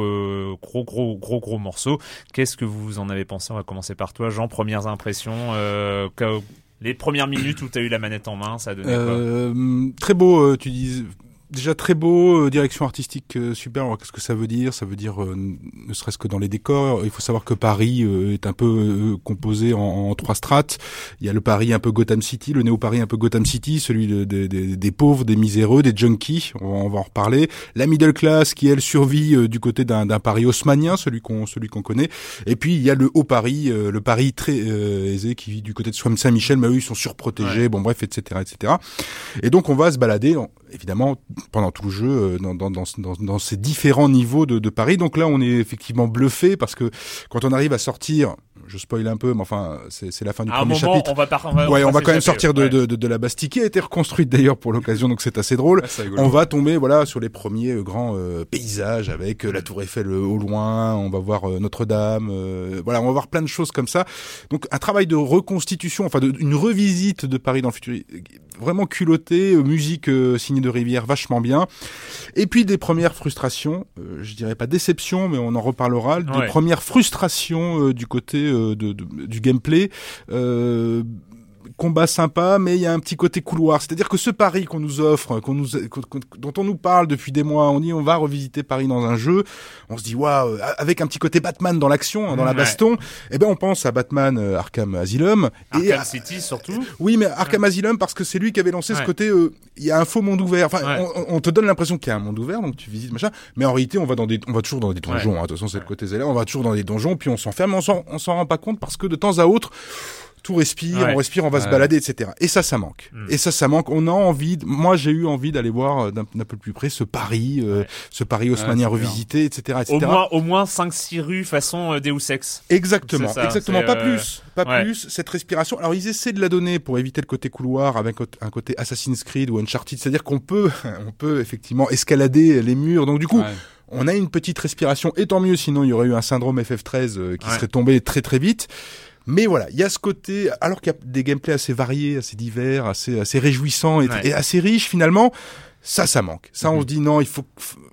[SPEAKER 1] gros, gros, gros, gros morceau. Qu'est-ce que vous en avez pensé? On va commencer par toi, Jean. Premières impressions. Les premières minutes où tu as eu la manette en main, ça a quoi?
[SPEAKER 2] Très beau, tu dis. Déjà très beau, euh, direction artistique euh, super. Alors qu'est-ce que ça veut dire? Ça veut dire euh, ne serait-ce que dans les décors. Il faut savoir que Paris euh, est un peu euh, composé en, en trois strates. Il y a le Paris un peu Gotham City, le néo-Paris un peu Gotham City, celui de- de- de- des pauvres, des miséreux, des junkies. On va, on va en reparler. La middle class qui elle survit euh, du côté d'un d'un Paris haussmanien, celui qu'on celui qu'on connaît. Et puis il y a le haut Paris, euh, le Paris très euh, aisé qui vit du côté de Saint-Michel, mais eux ils sont surprotégés. Bon bref, etc., etc. Et donc on va se balader, en- évidemment, pendant tout le jeu, euh, dans, dans, dans, dans, dans ces différents niveaux de, de Paris. Donc là, on est effectivement bluffé parce que quand on arrive à sortir, je spoil un peu, mais enfin, c'est c'est la fin du
[SPEAKER 1] À un
[SPEAKER 2] premier
[SPEAKER 1] moment,
[SPEAKER 2] chapitre.
[SPEAKER 1] on va, par... on va,
[SPEAKER 2] Ouais, on va
[SPEAKER 1] va
[SPEAKER 2] quand même sortir de,
[SPEAKER 1] ouais.
[SPEAKER 2] de, de, de la Bastille qui a été reconstruite d'ailleurs pour l'occasion, donc c'est assez drôle.
[SPEAKER 3] Rigolo.
[SPEAKER 2] On va tomber voilà sur les premiers euh, grands euh, paysages avec euh, la Tour Eiffel euh, au loin. On va voir euh, Notre-Dame. euh, voilà, on va voir plein de choses comme ça. Donc un travail de reconstitution, enfin de, une revisite de Paris dans le futur, vraiment culotté, euh, musique euh, signée de Rivière, vachement bien. Et puis des premières frustrations, euh, je dirais pas déception, mais on en reparlera. Des
[SPEAKER 1] Ouais.
[SPEAKER 2] premières frustrations du côté de, de- du gameplay. Euh, combat sympa, mais il y a un petit côté couloir. C'est-à-dire que ce Paris qu'on nous offre, qu'on nous, dont on nous parle depuis des mois, on dit on va revisiter Paris dans un jeu, on se dit waouh, avec un petit côté Batman dans l'action, hein, dans la
[SPEAKER 1] Ouais.
[SPEAKER 2] baston. Eh ben on pense à Batman euh, Arkham Asylum et
[SPEAKER 1] Arkham
[SPEAKER 2] à-
[SPEAKER 1] City surtout.
[SPEAKER 2] oui, mais Arkham Asylum parce que c'est lui qui avait lancé ce
[SPEAKER 1] Ouais.
[SPEAKER 2] côté. euh, Il y a un faux monde ouvert. Enfin,
[SPEAKER 1] Ouais.
[SPEAKER 2] on, on te donne l'impression qu'il y a un monde ouvert, donc tu visites machin. Mais en réalité, on va dans des, on va toujours dans des donjons. hein. De toute façon, c'est le côté zélé. On va toujours dans des donjons, puis on s'enferme. mais On s'en, on s'en rend pas compte parce que de temps à autre. Tout respire,
[SPEAKER 1] Ouais.
[SPEAKER 2] on respire, on va se balader, etc. Et ça, ça manque.
[SPEAKER 1] Mm.
[SPEAKER 2] Et ça, ça manque. On a envie. de- Moi, j'ai eu envie d'aller voir euh, d'un, peu plus près ce Paris, euh,
[SPEAKER 1] Ouais.
[SPEAKER 2] ce Paris haussmanien revisité, etc., etc.
[SPEAKER 1] Au moins, au moins 5-6 rues façon euh, Deus Ex.
[SPEAKER 2] Exactement,
[SPEAKER 1] ça,
[SPEAKER 2] exactement, pas
[SPEAKER 1] euh,
[SPEAKER 2] plus, pas
[SPEAKER 1] ouais.
[SPEAKER 2] plus. Cette respiration. Alors ils essaient de la donner pour éviter le côté couloir avec un côté Assassin's Creed ou Uncharted, c'est-à-dire qu'on peut, on peut effectivement escalader les murs. Donc du coup, on a une petite respiration. Et tant mieux, sinon il y aurait eu un syndrome FF13 euh, qui
[SPEAKER 1] Ouais.
[SPEAKER 2] serait tombé très très vite. Mais voilà, il y a ce côté, alors qu'il y a des gameplays assez variés, assez divers, assez assez réjouissants et,
[SPEAKER 1] Ouais.
[SPEAKER 2] et assez riches finalement. Ça, ça manque. Ça,
[SPEAKER 3] Mhm.
[SPEAKER 2] on se dit non, il faut.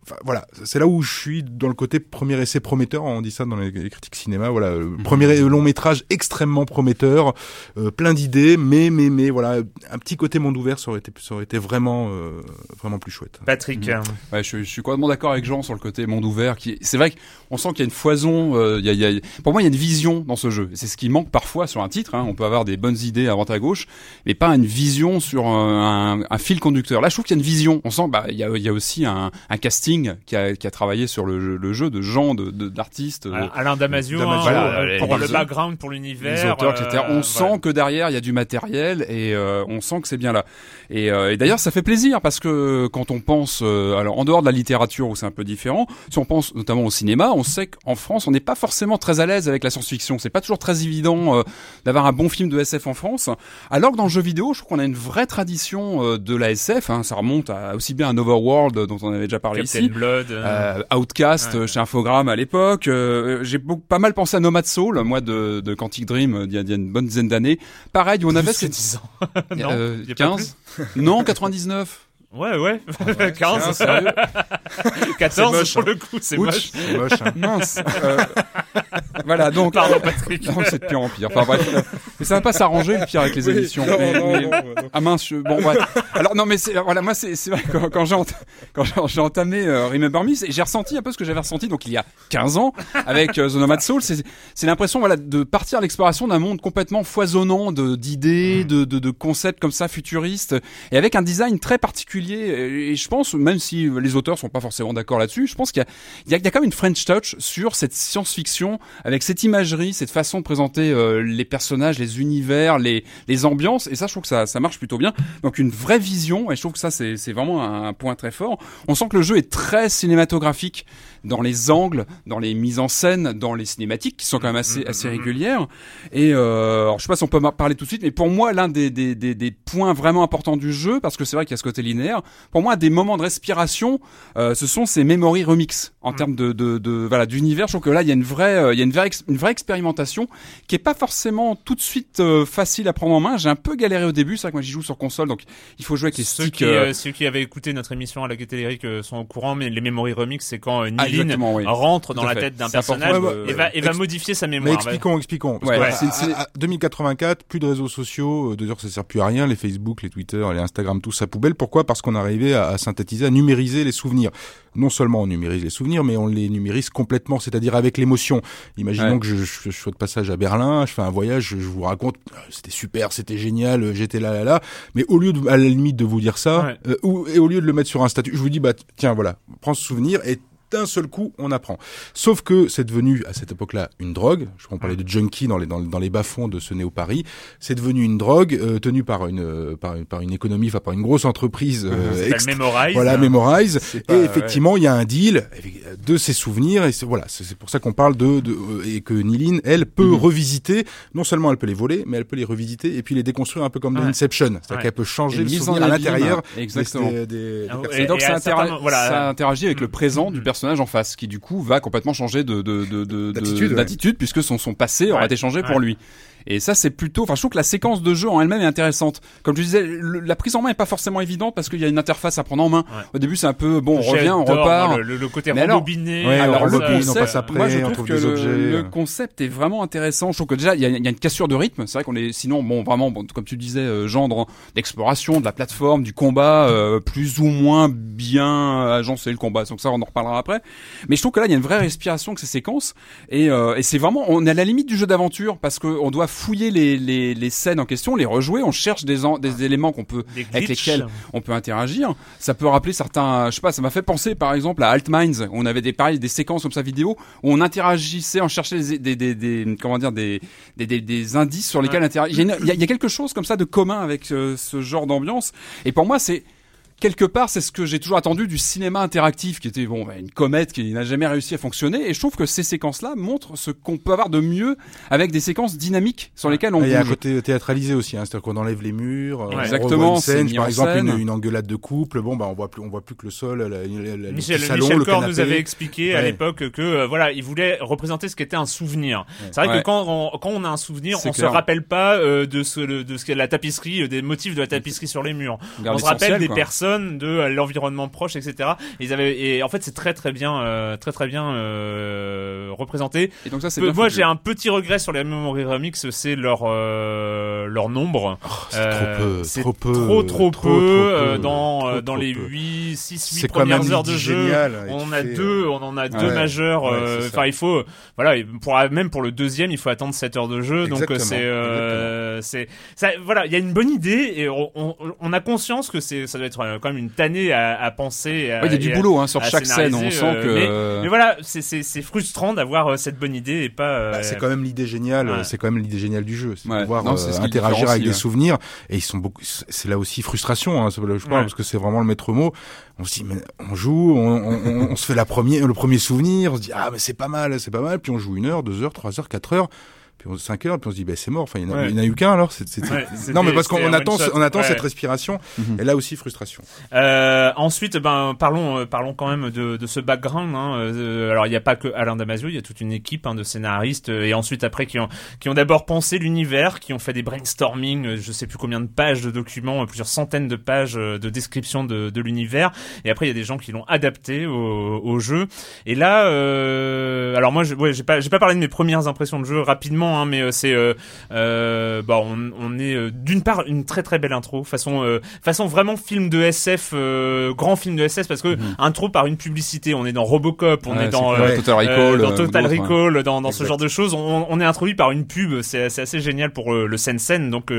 [SPEAKER 2] Enfin, voilà, c'est là où je suis dans le côté premier essai prometteur. On dit ça dans les, critiques cinéma. Voilà, le
[SPEAKER 3] Mhm.
[SPEAKER 2] premier long métrage extrêmement prometteur, euh, plein d'idées, mais mais mais voilà, un petit côté monde ouvert, ça aurait été ça aurait été vraiment euh, vraiment plus chouette.
[SPEAKER 1] Patrick.
[SPEAKER 3] Mhm. Ouais, je, je suis complètement d'accord avec Jean sur le côté monde ouvert. Qui, c'est vrai qu'on sent qu'il y a une foison. euh, il y a, il y a- pour moi, il y a une vision dans ce jeu. C'est ce qui manque parfois sur un titre. hein. On peut avoir des bonnes idées à droite à gauche, mais pas une vision sur un, un- un fil conducteur. Là, je trouve qu'il y a une vision. On sent, bah, il y a, il y a aussi un, un casting qui a, qui a travaillé sur le, jeu- le jeu de gens, de, de- d'artistes. de-
[SPEAKER 1] Alain- Damasio,
[SPEAKER 2] Damasio,
[SPEAKER 3] voilà,
[SPEAKER 1] euh, pour
[SPEAKER 3] les-
[SPEAKER 1] le background, pour l'univers.
[SPEAKER 3] les auteurs, etc.
[SPEAKER 1] euh,
[SPEAKER 3] On sent que derrière il y a du matériel et euh, on sent que c'est bien là. Et, euh, et d'ailleurs ça fait plaisir parce que quand on pense, euh, alors en dehors de la littérature où c'est un peu différent, si on pense notamment au cinéma, on sait qu'en France on n'est pas forcément très à l'aise avec la science-fiction. C'est pas toujours très évident euh, d'avoir un bon film de SF en France. Alors que dans le jeu vidéo, je trouve qu'on a une vraie tradition euh, de la SF. Hein, ça remonte à aussi bien à Overworld dont on avait déjà parlé
[SPEAKER 1] Captain
[SPEAKER 3] ici.
[SPEAKER 1] Blood. euh,
[SPEAKER 3] Euh, Outcast
[SPEAKER 1] Ouais.
[SPEAKER 3] euh, chez Infogrames à l'époque. Euh, J'ai beaucoup- pas mal pensé à Nomad Soul, moi de, de Quantic Dream euh, d'il y, a- d'il y a une bonne dizaine d'années. Pareil, où on avait
[SPEAKER 1] c'est
[SPEAKER 3] cette
[SPEAKER 1] 10 ans. non,
[SPEAKER 3] euh,
[SPEAKER 1] y a pas
[SPEAKER 3] 15 Non, 99.
[SPEAKER 1] Ouais, ouais.
[SPEAKER 3] Tiens,
[SPEAKER 1] 15,
[SPEAKER 3] sérieux
[SPEAKER 1] 14
[SPEAKER 2] moche,
[SPEAKER 1] pour
[SPEAKER 2] hein.
[SPEAKER 1] le coup, c'est moche.
[SPEAKER 2] C'est moche. hein.
[SPEAKER 3] Mince. Euh, voilà, donc.
[SPEAKER 1] Pardon, Patrick.
[SPEAKER 3] Non, c'est de pire en pire. Enfin bref, euh, mais ça va pas s'arranger le pire avec les
[SPEAKER 2] Oui,
[SPEAKER 3] émissions.
[SPEAKER 2] non,
[SPEAKER 3] mais-
[SPEAKER 2] non,
[SPEAKER 3] mais-
[SPEAKER 2] non, non.
[SPEAKER 3] Ah mince, je- bon ouais. Alors non mais c'est voilà moi c'est vrai quand, quand j'ai ent- quand j'ai- j'ai entamé euh, Remember Me, j'ai ressenti un peu ce que j'avais ressenti donc il y a 15 ans avec euh, The Nomad Soul, c'est l'impression voilà de partir à l'exploration d'un monde complètement foisonnant de d'idées, de, de de concepts comme ça futuristes et avec un design très particulier et, je pense même si les auteurs sont pas forcément d'accord là-dessus, je pense qu'il y a quand même une French touch sur cette science-fiction avec cette imagerie, cette façon de présenter euh, les personnages, les univers, les, ambiances. Et ça, je trouve que ça, marche plutôt bien. Donc une vraie vision. Et je trouve que ça, c'est vraiment un point très fort. On sent que le jeu est très cinématographique dans les angles, dans les mises en scène, dans les cinématiques qui sont quand même assez, assez régulières. Et euh, alors, je sais pas si on peut en parler tout de suite, mais pour moi, l'un des, des, des, des points vraiment importants du jeu, parce que c'est vrai qu'il y a ce côté linéaire, pour moi, des moments de respiration, euh, ce sont ces memory remix en termes de, de, de voilà d'univers. Je trouve que là, il y a une vraie, euh, il y a une vraie, une vraie expérimentation qui est pas forcément tout de suite euh, facile à prendre en main. J'ai un peu galéré au début, c'est vrai que moi j'y joue sur console, donc il faut jouer avec les
[SPEAKER 1] Ceux
[SPEAKER 3] sticks.
[SPEAKER 1] qui, ceux qui avaient écouté notre émission à la euh, sont au courant, mais les Memory Remix, c'est quand euh,
[SPEAKER 3] Oui.
[SPEAKER 1] rentre dans la
[SPEAKER 3] fait.
[SPEAKER 1] tête d'un personnage et va, et va
[SPEAKER 2] Ex-
[SPEAKER 1] modifier sa
[SPEAKER 2] Mais
[SPEAKER 1] mémoire.
[SPEAKER 2] expliquons, expliquons. Parce
[SPEAKER 3] Ouais,
[SPEAKER 2] que
[SPEAKER 3] ouais,
[SPEAKER 2] à-
[SPEAKER 3] c'est- c'est-
[SPEAKER 2] à- à 2084, plus de réseaux sociaux, euh, d'ailleurs ça sert plus à rien, les Facebook, les Twitter, les Instagram, tout ça poubelle. Pourquoi? Parce qu'on arrivait à, à synthétiser, à numériser les souvenirs. Non seulement on numérise les souvenirs, mais on les numérise complètement, c'est-à-dire avec l'émotion. Imaginons
[SPEAKER 3] Ouais.
[SPEAKER 2] que je, je, je sois de passage à Berlin, je fais un voyage, je, je vous raconte, euh, c'était super, c'était génial, euh, j'étais là, là, là. Mais au lieu de, à la limite de vous dire ça,
[SPEAKER 1] Ouais.
[SPEAKER 2] euh, ou, et au lieu de le mettre sur un statut, je vous dis, bah tiens, voilà, prends ce souvenir et d'un seul coup, on apprend. Sauf que c'est devenu, à cette époque-là, une drogue. Je crois qu'on parlait de junkie dans les, dans, dans les bas-fonds de ce néo-Paris. C'est devenu une drogue euh, tenue par une, euh, par, une- par une économie, enfin par une grosse entreprise euh,
[SPEAKER 1] Ça s'appelle
[SPEAKER 2] extra-
[SPEAKER 1] Memorize.
[SPEAKER 2] voilà, Memorize.
[SPEAKER 3] C'est pas-
[SPEAKER 2] et effectivement, il y a un deal de ses souvenirs. Et c'est- voilà, c'est c'est pour ça qu'on parle de, de euh, et que Nilin, elle peut
[SPEAKER 3] Mhm.
[SPEAKER 2] revisiter. Non seulement elle peut les voler, mais elle peut les revisiter et puis les déconstruire un peu comme dans
[SPEAKER 1] Ouais.
[SPEAKER 2] Inception. C'est-à-dire
[SPEAKER 1] Ouais.
[SPEAKER 2] qu'elle peut changer le souvenir
[SPEAKER 3] en
[SPEAKER 2] à l'intérieur.
[SPEAKER 3] Exactement.
[SPEAKER 2] Des, des-
[SPEAKER 1] Ah,
[SPEAKER 2] des personnes.
[SPEAKER 3] Et donc
[SPEAKER 1] et
[SPEAKER 3] ça,
[SPEAKER 1] certains
[SPEAKER 3] intera-
[SPEAKER 1] moments- voilà.
[SPEAKER 3] ça interagit avec le présent du
[SPEAKER 1] Mm.
[SPEAKER 3] Personnage en face, qui du coup va complètement changer de de de de-
[SPEAKER 2] D'attitude,
[SPEAKER 3] de-
[SPEAKER 2] ouais.
[SPEAKER 3] d'attitude puisque son son passé aura été changé pour lui. Et ça c'est plutôt, enfin je trouve que la séquence de jeu en elle-même est intéressante. Comme je disais, le- la prise en main est pas forcément évidente parce qu'il y a une interface à prendre en main.
[SPEAKER 1] Ouais.
[SPEAKER 3] Au début c'est un peu bon, on revient, on repart.
[SPEAKER 1] Le, le- le côté
[SPEAKER 3] Mais alors-
[SPEAKER 1] rembobiné.
[SPEAKER 2] Ouais,
[SPEAKER 3] Alors, le
[SPEAKER 2] rebobine, on
[SPEAKER 3] concept,
[SPEAKER 2] passe après,
[SPEAKER 3] moi je
[SPEAKER 2] on
[SPEAKER 3] trouve
[SPEAKER 2] trouve
[SPEAKER 3] que
[SPEAKER 2] des
[SPEAKER 3] le,
[SPEAKER 2] objets.
[SPEAKER 3] le concept est vraiment intéressant. Je trouve que déjà il y a, il y a une cassure de rythme. C'est vrai qu'on est sinon bon vraiment bon, comme tu disais euh, genre d'exploration, de la plateforme, du combat euh, plus ou moins bien agencé le combat. Donc ça on en reparlera après. Mais je trouve que là il y a une vraie respiration que ces séquences et, euh, et c'est vraiment on est à la limite du jeu d'aventure parce que on doit fouiller les, les, les scènes en question, les rejouer. On cherche des en- des éléments qu'on peut avec lesquels on peut interagir. Ça peut rappeler certains, je sais pas, ça m'a fait penser par exemple à Altminds, où on avait des pareil, des séquences comme ça vidéo où on interagissait, on cherchait des, des, des, des- comment dire des, des, indices sur lesquels interagir. Y a- il y a quelque chose comme ça de commun avec euh, ce genre d'ambiance. Et pour moi, c'est quelque part, c'est ce que j'ai toujours attendu du cinéma interactif, qui était bon, bah, une comète qui n'a jamais réussi à fonctionner. Et je trouve que ces séquences-là montrent ce qu'on peut avoir de mieux avec des séquences dynamiques sur lesquelles on
[SPEAKER 2] Il y a un côté théâtralisé aussi, hein, c'est-à-dire qu'on enlève les murs, euh,
[SPEAKER 1] Ouais.
[SPEAKER 2] on
[SPEAKER 3] Exactement,
[SPEAKER 2] revoit une scène, par exemple
[SPEAKER 3] scène.
[SPEAKER 2] Une, une engueulade de couple, bon bah on voit plus, on voit plus que le sol, la, la- la- le
[SPEAKER 1] Michel,
[SPEAKER 2] petit salon,
[SPEAKER 1] Michel
[SPEAKER 2] le canapé.
[SPEAKER 1] nous avait expliqué à l'époque que euh, voilà, il voulait représenter ce qu'était un souvenir. C'est vrai
[SPEAKER 3] Ouais.
[SPEAKER 1] que quand on, quand on a un souvenir,
[SPEAKER 3] C'est
[SPEAKER 1] on se
[SPEAKER 3] clair.
[SPEAKER 1] rappelle pas euh, de ce de ce qu'est la tapisserie, des motifs de la tapisserie sur les murs. On se rappelle des
[SPEAKER 3] quoi.
[SPEAKER 1] personnes, de euh, l'environnement proche, etc. Ils avaient et en fait c'est très très bien, euh, très très bien euh, représenté.
[SPEAKER 3] Et donc ça, c'est
[SPEAKER 1] Moi j'ai un petit regret sur les Memory Remix, c'est leur euh, leur nombre.
[SPEAKER 2] Oh, c'est trop peu,
[SPEAKER 1] c'est
[SPEAKER 2] trop peu,
[SPEAKER 1] trop trop
[SPEAKER 2] trop,
[SPEAKER 1] peu, euh, dans
[SPEAKER 2] trop,
[SPEAKER 1] euh, dans
[SPEAKER 2] trop
[SPEAKER 1] les
[SPEAKER 2] peu.
[SPEAKER 1] 8 6 8
[SPEAKER 2] C'est quand même
[SPEAKER 1] premières heures de jeu.
[SPEAKER 2] et
[SPEAKER 1] On a
[SPEAKER 2] fais,
[SPEAKER 1] deux, on en a
[SPEAKER 2] ouais.
[SPEAKER 1] deux majeurs.
[SPEAKER 2] Ouais,
[SPEAKER 1] euh. Enfin, il faut, voilà, pour même pour le deuxième, il faut attendre 7 heures de jeu. Donc c'est, euh, c'est, ça, voilà, il y a une bonne idée et on, on, on a conscience que c'est, ça doit être euh, quand même une tannée à, à penser. et à-
[SPEAKER 3] Ouais, il y a du boulot hein, sur chaque scène. On sent
[SPEAKER 1] euh,
[SPEAKER 3] que.
[SPEAKER 1] mais- Mais voilà, c'est, c'est, c'est frustrant d'avoir euh, cette bonne idée et pas. euh,
[SPEAKER 2] Bah, c'est quand même l'idée géniale,
[SPEAKER 1] Ouais.
[SPEAKER 2] c'est quand même l'idée géniale du jeu, c'est de
[SPEAKER 3] Ouais.
[SPEAKER 2] pouvoir
[SPEAKER 3] Non,
[SPEAKER 2] euh,
[SPEAKER 3] ce
[SPEAKER 2] interagir avec des
[SPEAKER 3] ouais.
[SPEAKER 2] souvenirs et ils sont beaucoup c'est là aussi frustration hein, c'est- je parle
[SPEAKER 1] Ouais.
[SPEAKER 2] parce que c'est vraiment le maître mot. On se dit mais on joue, on, on, on- on se fait la première le premier souvenir, on se dit ah mais c'est pas mal, c'est pas mal, puis on joue une heure, deux heures, trois heures, quatre heures. Puis on, cinq heures, puis on se dit, ben c'est mort. Enfin, il n'y en, a-
[SPEAKER 1] Ouais.
[SPEAKER 2] il y en a eu qu'un alors. non, mais parce qu'on attend, on attend
[SPEAKER 1] Ouais.
[SPEAKER 2] cette respiration.
[SPEAKER 3] Mhm.
[SPEAKER 2] Et là aussi frustration.
[SPEAKER 1] Euh, ensuite, ben parlons euh, parlons quand même de, de ce background. Hein. Euh, alors il n'y a pas que Alain Damasio, il y a toute une équipe hein, de scénaristes et ensuite après qui ont qui ont d'abord pensé l'univers, qui ont fait des brainstorming, je sais plus combien de pages de documents, plusieurs centaines de pages de description de, de l'univers. Et après il y a des gens qui l'ont adapté au, au jeu. Et là, alors moi, je, ouais, j'ai pas j'ai pas parlé de mes premières impressions de jeu rapidement, hein, mais euh, c'est euh, euh, bah on, on est d'une part une très très belle intro, façon façon vraiment film de SF, grand film de SF parce que intro par une publicité. On est dans Robocop, on
[SPEAKER 3] Mhm. Ouais,
[SPEAKER 1] est dans
[SPEAKER 3] Total Recall,
[SPEAKER 1] dans Total Recall, dans, dans ce genre de choses. On, on est introduit par une pub. C'est assez génial pour le Sensen, donc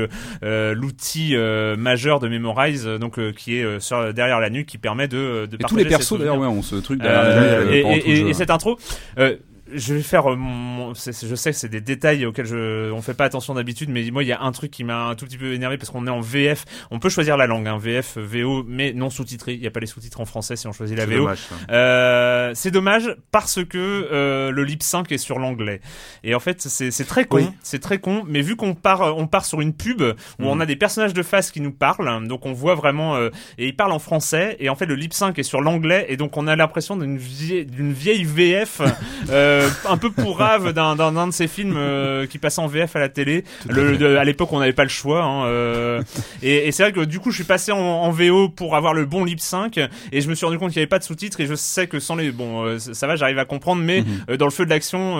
[SPEAKER 1] l'outil majeur de Memorize, donc qui est sur, derrière la nuque, qui permet de, de
[SPEAKER 3] Et tous les persos d'ailleurs, ouais, ont ce truc derrière la nuque,
[SPEAKER 1] et,
[SPEAKER 3] euh,
[SPEAKER 1] et- et- cette intro, euh, je vais faire euh, mon, je sais que c'est des détails auxquels je, on fait pas attention d'habitude, mais moi il y a un truc qui m'a un tout petit peu énervé parce qu'on est en VF. On peut choisir la langue, hein, VF, VO, mais non sous-titré. Il y a pas les sous-titres en français si on choisit la
[SPEAKER 2] C'est
[SPEAKER 1] VO.
[SPEAKER 2] dommage.
[SPEAKER 1] Euh, c'est dommage parce que euh, le lip sync est sur l'anglais. Et en fait, c'est très con,
[SPEAKER 2] Oui.
[SPEAKER 1] c'est très con. Mais vu qu'on part, on part sur une pub où on a des personnages de face qui nous parlent, donc on voit vraiment euh, et ils parlent en français. Et en fait, le lip sync est sur l'anglais et donc on a l'impression d'une vieille, d'une vieille VF euh, un peu pour rave d'un de ces films euh, qui passent en VF à la télé. Le, de- à l'époque, on n'avait pas le choix. Hein, euh, et et c'est vrai que du coup, je suis passé en, en VO pour avoir le bon lip sync, et je me suis rendu compte qu'il n'y avait pas de sous-titres, et je sais que sans les bon, ça va, j'arrive à comprendre, mais euh, dans le feu de l'action,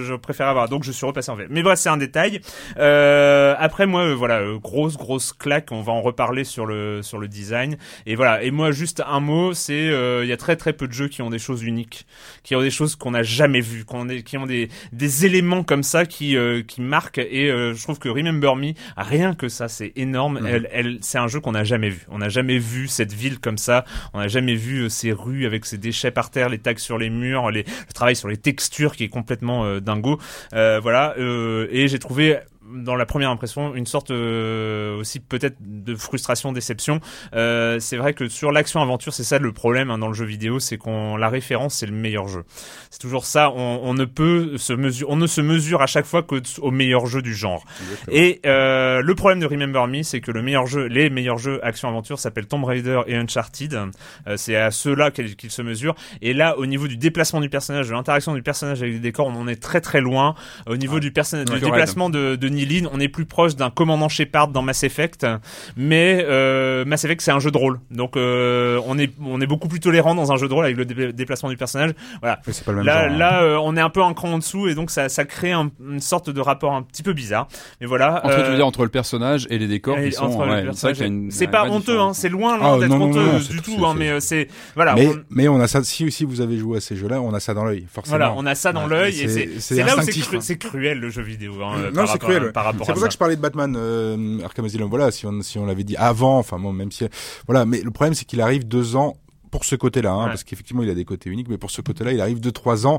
[SPEAKER 1] je préfère avoir. Donc, je suis repassé en VF. Mais bref, c'est un détail. Après, moi, voilà, grosse grosse claque. On va en reparler sur le sur le design. Et voilà. Et moi, juste un mot, c'est il y a très très peu de jeux qui ont des choses uniques, qui ont des choses qu'on n'a jamais vues, qu'on est- qui ont des des éléments comme ça qui euh, qui marquent. Et euh, je trouve que Remember Me, rien que ça, c'est énorme. Elle, elle, c'est un jeu qu'on n'a jamais vu. On n'a jamais vu cette ville comme ça. On n'a jamais vu euh, ces rues avec ces déchets par terre, les tags sur les murs, les, le travail sur les textures qui est complètement euh, dingo. Euh, voilà. euh, et j'ai trouvé dans la première impression une sorte euh, aussi peut-être de frustration déception. Euh, c'est vrai que sur l'action aventure c'est ça le problème hein, dans le jeu vidéo c'est qu'on la référence c'est le meilleur jeu. C'est toujours ça on, on ne peut se mesure on ne se mesure à chaque fois qu'au meilleur jeu du genre. Et euh, le problème de Remember Me c'est que le meilleur jeu les meilleurs jeux action aventure s'appellent Tomb Raider et Uncharted. C'est à ceux-là qu'ils se mesurent. Et là au niveau du déplacement du personnage de l'interaction du personnage avec les décors on en est très très loin. Au niveau du déplacement de, de Nilin, on est plus proche d'un commandant Shepard dans Mass Effect, mais euh, Mass Effect c'est un jeu de rôle, donc euh, on est on est beaucoup plus tolérant dans un jeu de rôle avec le dé- déplacement du personnage. Voilà.
[SPEAKER 2] Mais c'est pas le même
[SPEAKER 1] Là,
[SPEAKER 2] genre. hein.
[SPEAKER 1] là, euh, on est un peu un cran en dessous et donc ça, ça crée un- une sorte de rapport un petit peu bizarre. Mais voilà.
[SPEAKER 3] Entre, tu veux dire, entre le personnage et les décors
[SPEAKER 1] et
[SPEAKER 3] sont,
[SPEAKER 1] le
[SPEAKER 3] c'est vrai
[SPEAKER 1] personnage
[SPEAKER 3] qu'il y a une-
[SPEAKER 1] c'est
[SPEAKER 3] une
[SPEAKER 1] pas honteux, hein, c'est loin,
[SPEAKER 2] Ah,
[SPEAKER 1] d'être
[SPEAKER 2] non, non,
[SPEAKER 1] honteux
[SPEAKER 2] non,
[SPEAKER 1] du tout, hein, mais euh, c'est voilà.
[SPEAKER 2] mais,
[SPEAKER 1] on-
[SPEAKER 2] mais on a ça, si, si vous avez joué à ces jeux-là, on a ça dans l'œil, forcément.
[SPEAKER 1] Voilà, on a ça dans
[SPEAKER 2] Ouais,
[SPEAKER 1] l'œil et
[SPEAKER 2] c'est-
[SPEAKER 1] là où c'est cruel le jeu vidéo. Hein,
[SPEAKER 2] non, c'est
[SPEAKER 1] rapport- Par rapport
[SPEAKER 2] C'est pour ça
[SPEAKER 1] ça.
[SPEAKER 2] que je parlais de Batman euh, Arkham Asylum. Voilà, si on si on l'avait dit avant, enfin bon, même si voilà, mais le problème c'est qu'il arrive deux ans pour ce côté-là, hein,
[SPEAKER 1] Ouais.
[SPEAKER 2] parce qu'effectivement il a des côtés uniques, mais pour ce côté-là, il arrive deux trois ans,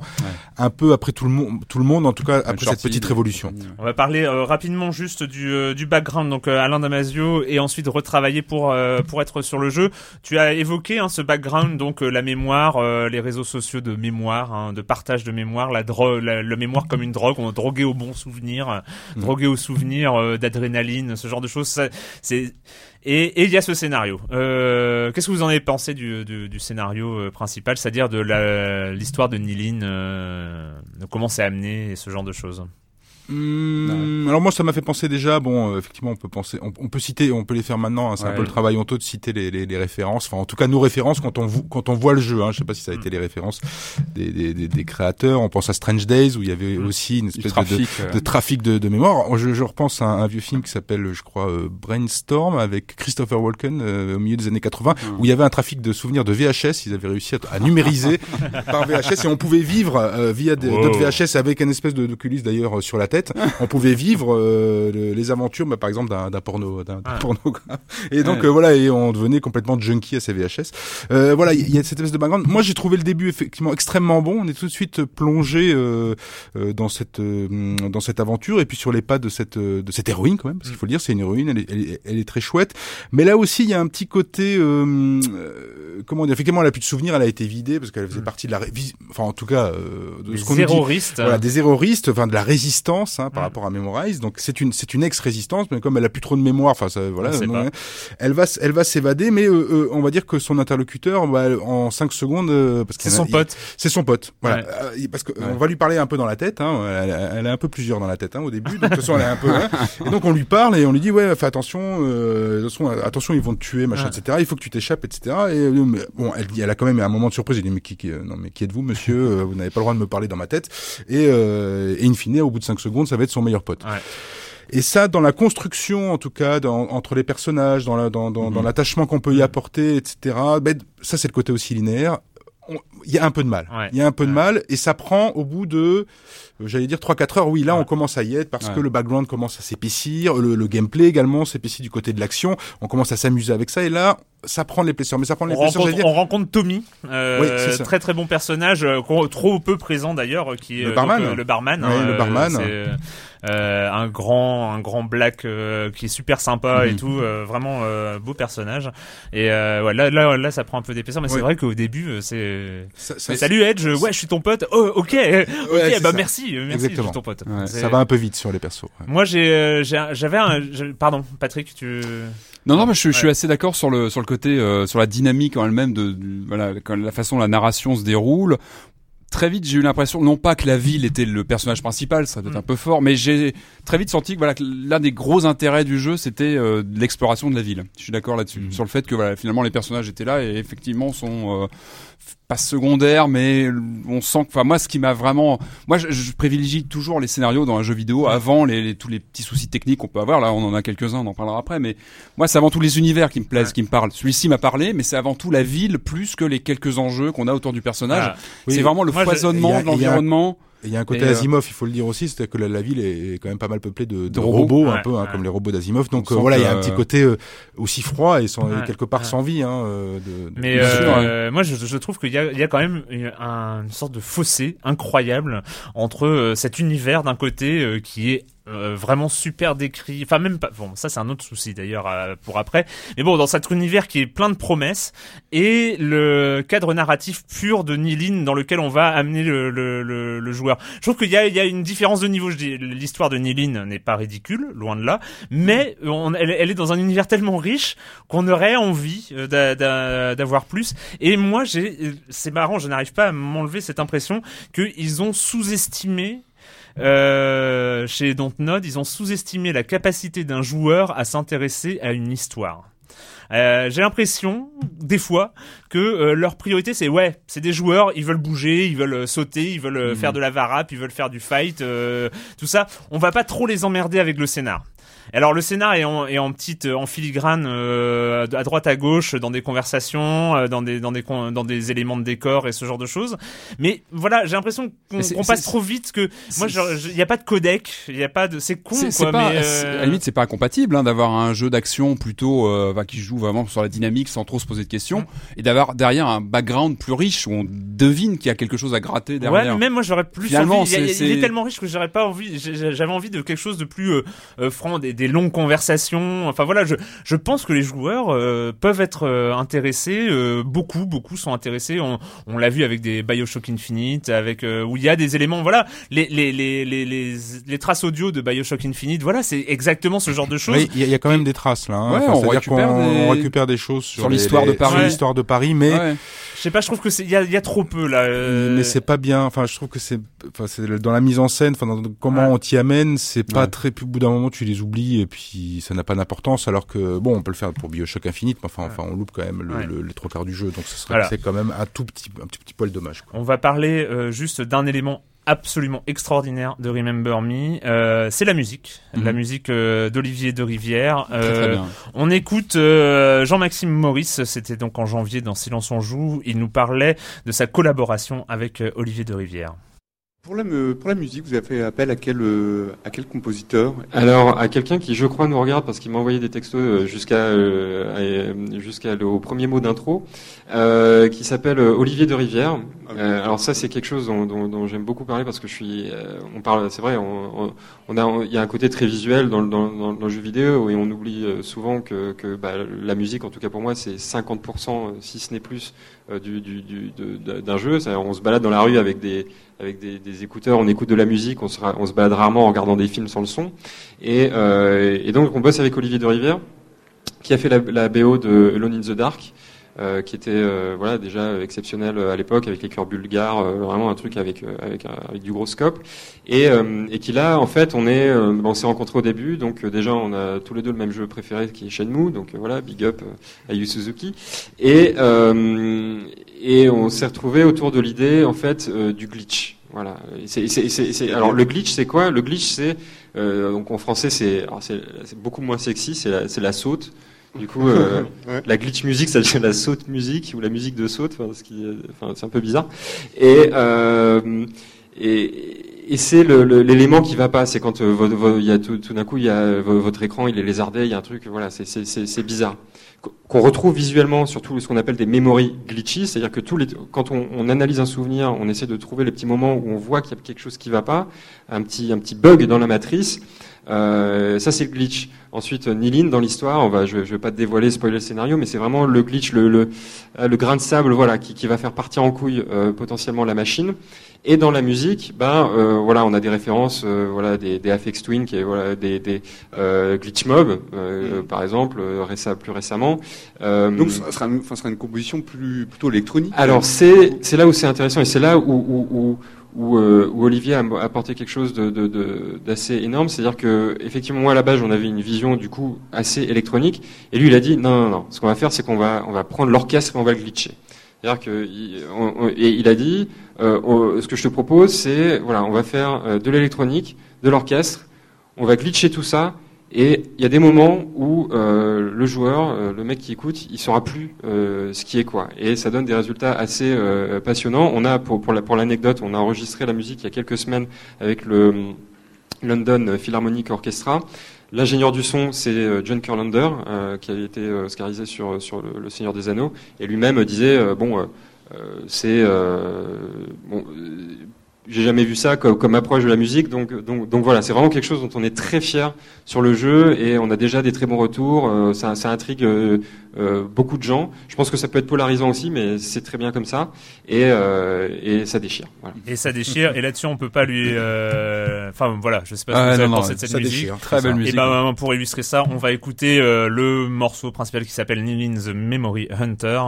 [SPEAKER 2] un peu après tout le monde, tout le monde en tout cas après cette petite révolution.
[SPEAKER 1] On va parler euh, rapidement juste du, euh, du background, donc euh, Alain Damasio, et ensuite retravailler pour euh, pour être sur le jeu. Tu as évoqué hein, ce background, donc la mémoire, euh, les réseaux sociaux de mémoire, hein, de partage de mémoire, la drogue, la, la mémoire comme une drogue, on est drogué aux bons souvenirs, euh, drogué aux souvenirs euh, d'adrénaline, ce genre de choses. C'est et il y a ce scénario. Euh, Qu'est-ce que vous en avez pensé du, du, du scénario euh, principal, c'est-à-dire de l'histoire de Nilin, euh, de comment c'est amené et ce genre de choses.
[SPEAKER 2] Hum, alors moi ça m'a fait penser déjà bon euh, effectivement on peut penser on, on peut citer on peut les faire maintenant hein, c'est un peu le travail honteux de citer les, les, les références enfin en tout cas nos références quand on vo- quand on voit le jeu hein, je sais pas si ça a été les références des, des, des, des créateurs on pense à Strange Days où il y avait aussi une espèce de, de,
[SPEAKER 3] trafic. euh,
[SPEAKER 2] de trafic de, de mémoire. Je, je repense à un, un vieux film qui s'appelle, je crois, euh, Brainstorm avec Christopher Walken euh, au milieu des années 80, où il y avait un trafic de souvenirs de VHS. Ils avaient réussi à, à numériser par VHS et on pouvait vivre via
[SPEAKER 1] Wow.
[SPEAKER 2] d'autres VHS avec une espèce de d'oculus d'ailleurs sur la tête. On pouvait vivre euh, le- les aventures, bah, par exemple, d'un porno, d'un
[SPEAKER 1] Ah.
[SPEAKER 2] Et donc
[SPEAKER 3] Ouais.
[SPEAKER 2] euh, voilà, et on devenait complètement junkie à ces VHS. Euh, voilà, il y a cette espèce de background. Moi, j'ai trouvé le début effectivement extrêmement bon. On est tout de suite plongé euh, euh, dans cette euh, dans cette aventure et puis sur les pas de cette euh, de cette héroïne quand même, parce qu'il faut le dire, c'est une héroïne. Elle est, elle, elle est très chouette. Mais là aussi, il y a un petit côté comment dire. Effectivement, elle a plus de souvenirs. Elle a été vidée parce qu'elle faisait partie de la. Enfin, en tout cas, euh, de
[SPEAKER 1] Les
[SPEAKER 2] ce qu'on dit voilà, des terroristes, enfin de la résistance hein, par
[SPEAKER 1] Mm.
[SPEAKER 2] rapport à Memorize. Donc c'est une c'est une ex-résistance, mais comme elle a plus trop de mémoire, enfin voilà, non, elle va elle va s'évader, mais euh, euh, on va dire que son interlocuteur, bah, en 5 secondes, euh, parce
[SPEAKER 1] C'est
[SPEAKER 2] en a-
[SPEAKER 1] son pote.
[SPEAKER 2] c'est son pote. Voilà,
[SPEAKER 1] Ouais.
[SPEAKER 2] Parce que
[SPEAKER 3] Ouais.
[SPEAKER 2] on va lui parler un peu dans la tête. Hein, elle, elle a un peu plusieurs dans la tête hein, au début. Donc de toute façon, elle est un peu. et donc on lui parle et on lui dit ouais, fais attention, de toute façon, attention, ils vont te tuer, machin,
[SPEAKER 1] Ouais.
[SPEAKER 2] etc. Il faut que tu t'échappes, etc. Et mais, bon, elle, a quand même un moment de surprise. Elle dit mais qui, qui- non mais qui êtes-vous, monsieur Vous n'avez pas le droit de me parler dans ma tête. Et, et in fine, au bout de 5 secondes, ça va être son meilleur pote.
[SPEAKER 1] Ouais.
[SPEAKER 2] Et ça, dans la construction, en tout cas, dans, entre les personnages, dans la- dans, dans, dans l'attachement qu'on peut y apporter, etc. Ben, ça, c'est le côté aussi linéaire. Il y a un peu de mal.
[SPEAKER 1] Ouais.
[SPEAKER 2] Il y a un peu de mal, et ça prend au bout de, j'allais dire 3-4 heures. Oui, là,
[SPEAKER 1] Ouais.
[SPEAKER 2] on commence à y être parce
[SPEAKER 3] Ouais.
[SPEAKER 2] que le background commence à s'épaissir, le, le gameplay également s'épaissit du côté de l'action. On commence à s'amuser avec ça, et là, ça prend l'épaisseur. Mais ça prend
[SPEAKER 1] On rencontre,
[SPEAKER 2] j'allais dire.
[SPEAKER 1] on rencontre Tommy, euh,
[SPEAKER 2] Oui,
[SPEAKER 1] très très bon personnage, euh, trop peu présent d'ailleurs, euh, qui est
[SPEAKER 2] Le
[SPEAKER 1] euh,
[SPEAKER 2] barman.
[SPEAKER 1] donc, le barman,
[SPEAKER 2] Oui, le barman.
[SPEAKER 1] euh, un grand, un grand black euh, qui est super sympa et
[SPEAKER 2] Mhm.
[SPEAKER 1] tout, euh, vraiment beau personnage. Et ouais, là, là, là, ça prend un peu d'épaisseur, mais c'est vrai qu'au début, c'est salut Edge, ouais, je suis ton pote. Oh, ok, ok, bah
[SPEAKER 2] ça.
[SPEAKER 1] merci, euh, merci, je
[SPEAKER 2] Exactement.
[SPEAKER 1] suis ton pote.
[SPEAKER 3] Ouais.
[SPEAKER 2] Ça va un peu vite sur les persos. ouais.
[SPEAKER 1] Moi, j'ai, euh, j'avais un, pardon, Patrick, tu.
[SPEAKER 3] Non, non, mais je, je suis
[SPEAKER 1] Ouais.
[SPEAKER 3] assez d'accord sur le sur le côté euh, sur la dynamique en elle-même de, du- voilà quand la façon dont la narration se déroule. très vite j'ai eu l'impression non pas que la ville était le personnage principal, ça doit être un peu fort, mais j'ai très vite senti que voilà l'un des gros intérêts du jeu c'était euh, l'exploration de la ville. Je suis d'accord là-dessus sur le fait que voilà finalement les personnages étaient là et effectivement sont euh, pas secondaires mais on sent que enfin moi ce qui m'a vraiment moi je, je privilégie toujours les scénarios dans un jeu vidéo avant les, les- tous les petits soucis techniques qu'on peut avoir. Là on en a quelques-uns on en parlera après mais moi c'est avant tout les univers qui me plaisent qui me parlent. Celui-ci m'a parlé mais c'est avant tout la ville plus que les quelques enjeux qu'on a autour du personnage.
[SPEAKER 2] Oui,
[SPEAKER 3] c'est vraiment le
[SPEAKER 1] moi,
[SPEAKER 3] foisonnement
[SPEAKER 2] a-
[SPEAKER 3] de l'environnement
[SPEAKER 2] Il y a un côté
[SPEAKER 3] euh,
[SPEAKER 2] Asimov, il faut le dire aussi, c'est que la, la ville est quand même pas mal peuplée de, de
[SPEAKER 3] De robots.
[SPEAKER 2] robots, un peu hein,
[SPEAKER 1] ouais.
[SPEAKER 2] comme les robots d'Asimov. Donc
[SPEAKER 3] On
[SPEAKER 2] euh, voilà, il y a un petit
[SPEAKER 3] euh,
[SPEAKER 2] côté euh, aussi froid et sans,
[SPEAKER 1] Ouais,
[SPEAKER 2] quelque part sans vie. Hein, de, de-
[SPEAKER 1] Mais
[SPEAKER 3] sûr,
[SPEAKER 1] euh, moi, je, je trouve qu'il y a, il y a quand même une, un- une sorte de fossé incroyable entre cet univers d'un côté qui est euh, vraiment super décrit. Enfin, même pas. Bon, ça c'est un autre souci d'ailleurs euh, pour après. Mais bon, dans cet univers qui est plein de promesses et le cadre narratif pur de Nilin dans lequel on va amener le, le, le, le joueur. Je trouve qu'il y a, il y a une différence de niveau. Je dis, l'histoire de Nilin n'est pas ridicule, loin de là, mais elle, est dans un univers tellement riche qu'on aurait envie euh, d'a- d'a- d'avoir plus. Et moi, j'ai, c'est marrant, je n'arrive pas à m'enlever cette impression qu'ils ont sous-estimé. Euh, chez Dontnod, ils ont sous-estimé la capacité d'un joueur à s'intéresser à une histoire. Euh, j'ai l'impression, des fois, que euh, leur priorité c'est ouais, c'est des joueurs, ils veulent bouger, ils veulent euh, sauter, ils veulent faire de la varap, ils veulent faire du fight, tout ça. On va pas trop les emmerder avec le scénar. Alors le scénar est en, est en petite, en filigrane, euh, à droite à gauche, dans des conversations, euh, dans des, dans des, dans des éléments de décor et ce genre de choses. Mais voilà, j'ai l'impression qu'on passe trop vite, que moi, il y a pas de codec, il y a pas de, c'est con quoi.
[SPEAKER 3] pas,
[SPEAKER 1] mais, euh,
[SPEAKER 3] à la limite, c'est pas incompatible hein, d'avoir un jeu d'action plutôt euh, bah, qui joue vraiment sur la dynamique sans trop se poser de questions,
[SPEAKER 1] Mm.
[SPEAKER 3] et d'avoir derrière un background plus riche où on devine qu'il y a quelque chose à gratter
[SPEAKER 1] Ouais,
[SPEAKER 3] derrière.
[SPEAKER 1] mais même moi j'aurais plus
[SPEAKER 3] Finalement,
[SPEAKER 1] envie. Il, y a-
[SPEAKER 3] c'est-
[SPEAKER 1] il est tellement riche que j'aurais pas envie. J'avais envie de quelque chose de plus euh, franc, des, des longues conversations. Enfin voilà, je je pense que les joueurs euh, peuvent être euh, intéressés. euh, beaucoup, beaucoup sont intéressés. On, on l'a vu avec des Bioshock Infinite, avec euh, où il y a des éléments. Voilà, les les les les les, les traces audio de Bioshock Infinite. Voilà, c'est exactement ce genre de choses.
[SPEAKER 2] Il y, a- il y a quand même des traces là. Hein.
[SPEAKER 3] Ouais,
[SPEAKER 2] Enfin,
[SPEAKER 3] on récupère des-
[SPEAKER 2] on récupère des choses sur,
[SPEAKER 3] l'histoire de Paris.
[SPEAKER 2] sur l'histoire de Paris, mais
[SPEAKER 3] Ouais.
[SPEAKER 1] Je sais pas, je trouve que c'est il y a, il y a trop peu là. euh,
[SPEAKER 2] mais c'est pas bien. Enfin, je trouve que c'est, enfin, c'est dans la mise en scène, enfin, dans comment
[SPEAKER 1] Ouais.
[SPEAKER 2] on t'y amène, c'est pas
[SPEAKER 3] Ouais.
[SPEAKER 2] très. Au bout d'un moment, tu les oublies et puis ça n'a pas d'importance. Alors que bon, on peut le faire pour Bioshock Infinite, mais enfin, enfin, on loupe quand même le,
[SPEAKER 1] Ouais.
[SPEAKER 2] le- les trois quarts du jeu, donc ce serait,
[SPEAKER 1] Voilà.
[SPEAKER 2] c'est quand même un tout petit, un petit, petit poil dommage. Quoi.
[SPEAKER 1] On va parler euh, juste d'un élément absolument extraordinaire de Remember Me, euh, c'est la musique,
[SPEAKER 3] Mhm.
[SPEAKER 1] la musique euh, d'Olivier de Rivière.
[SPEAKER 3] Très, très
[SPEAKER 1] Euh,
[SPEAKER 3] bien.
[SPEAKER 1] On écoute Jean-Maxime Maurice, c'était donc en janvier dans Silence on joue, il nous parlait de sa collaboration avec Olivier de Rivière.
[SPEAKER 7] Pour la, pour la musique, vous avez fait appel à quel, euh, à quel compositeur?
[SPEAKER 8] Alors à quelqu'un qui je crois nous regarde parce qu'il m'a envoyé des textos euh, jusqu'à euh, jusqu'à le- au premier mot d'intro, euh, qui s'appelle euh, Olivier de Rivière.
[SPEAKER 7] Ah oui.
[SPEAKER 8] Euh, alors ça c'est quelque chose dont, dont- dont j'aime beaucoup parler parce que je suis, euh, on parle, c'est vrai, on, on- on a, il y a un côté très visuel dans, le- dans, dans, dans le jeu vidéo et on oublie euh, souvent que, que bah, la musique, en tout cas pour moi, c'est 50% euh, si ce n'est plus euh, du, du, du- d'un jeu. C'est-à-dire, On se balade dans la rue avec des avec des, écouteurs, on écoute de la musique, on se, on balade rarement en regardant des films sans le son. Et, euh, et donc on bosse avec Olivier de Rivière, qui a fait la, la BO de Alone in the Dark, euh, qui était euh, voilà déjà exceptionnel à l'époque avec les chœurs bulgares, euh, vraiment un truc avec euh, avec, du gros scope. Et, euh, et qui là en fait on est euh, on s'est rencontrés au début, donc euh, déjà on a tous les deux le même jeu préféré qui est Shenmue, donc euh, voilà big up euh, à Yu Suzuki. Et euh, et on s'est retrouvé autour de l'idée en fait euh, du glitch. Voilà. Alors le glitch c'est quoi? Le glitch c'est euh, donc en français c'est beaucoup moins sexy, c'est la, c'est la saute. Du coup, euh,
[SPEAKER 7] Ouais.
[SPEAKER 8] la glitch musique, ça devient la saute musique ou la musique de saute, enfin, ce qui, c'est un peu bizarre. Et euh, et, et c'est l'élément qui va pas. C'est quand euh, votre- y a tout, tout d'un coup, il y a euh, vo- votre écran, il est lézardé, il y a un truc, voilà, c'est c'est- c'est- c'est bizarre. Qu- Qu'on retrouve visuellement, surtout ce qu'on appelle des memory glitches, c'est-à-dire que tous les, quand on, on analyse un souvenir, on essaie de trouver les petits moments où on voit qu'il y a quelque chose qui va pas, un petit, un petit bug dans la matrice. Euh, ça c'est le glitch. Ensuite, euh, Nilin dans l'histoire, on va, je, je vais pas te dévoiler, spoiler le scénario, mais c'est vraiment le glitch, le, le, euh, le grain de sable, voilà, qui, qui va faire partir en couille euh, potentiellement la machine. Et dans la musique, ben, euh, voilà, on a des références, euh, voilà, des, des Afex Twin, qui est voilà, des, des euh, Glitch Mob, euh, par exemple, récem- plus récemment. Euh,
[SPEAKER 7] Donc, ça sera, une- ce sera une composition plus, plutôt électronique.
[SPEAKER 8] alors c'est c'est là où c'est intéressant et c'est là où où, où, où, euh, où Olivier a apporté quelque chose d'assez énorme, c'est-à-dire que effectivement moi à la base on avait une vision du coup assez électronique et lui il a dit non non non, ce qu'on va faire c'est qu'on va prendre l'orchestre et on va le glitcher. C'est-à-dire et il a dit euh, on- ce que je te propose c'est voilà on va faire euh, de l'électronique, de l'orchestre, on va glitcher tout ça et il y a des moments où euh, le joueur, euh, le mec qui écoute, il saura plus euh, ce qui est quoi. Et ça donne des résultats assez passionnants. On a, pour, pour, la, pour l'anecdote, on a enregistré la musique il y a quelques semaines avec le London Philharmonic Orchestra. L'ingénieur du son, c'est John Kurlander, euh, qui avait été oscarisé sur, sur le, Seigneur des Anneaux, et lui-même disait, bon, c'est... bon, j'ai jamais vu ça comme, comme approche de la musique, donc, donc, donc voilà, c'est vraiment quelque chose dont on est très fier sur le jeu et on a déjà des très bons retours. euh, ça, ça intrigue euh, euh, beaucoup de gens. Je pense que ça peut être polarisant aussi, mais c'est très bien comme ça et, euh, et ça déchire. Voilà.
[SPEAKER 1] Et ça déchire. Et là-dessus, on peut pas lui. euh, Enfin voilà, je sais pas ce
[SPEAKER 3] Ah,
[SPEAKER 1] que vous
[SPEAKER 3] non,
[SPEAKER 1] avez
[SPEAKER 3] non,
[SPEAKER 1] pensé de cette
[SPEAKER 2] ça
[SPEAKER 1] musique.
[SPEAKER 2] déchire.
[SPEAKER 3] Très belle
[SPEAKER 1] Et
[SPEAKER 3] musique.
[SPEAKER 1] ben pour illustrer ça, on va écouter euh, le morceau principal qui s'appelle Nilin's Memory Hunter.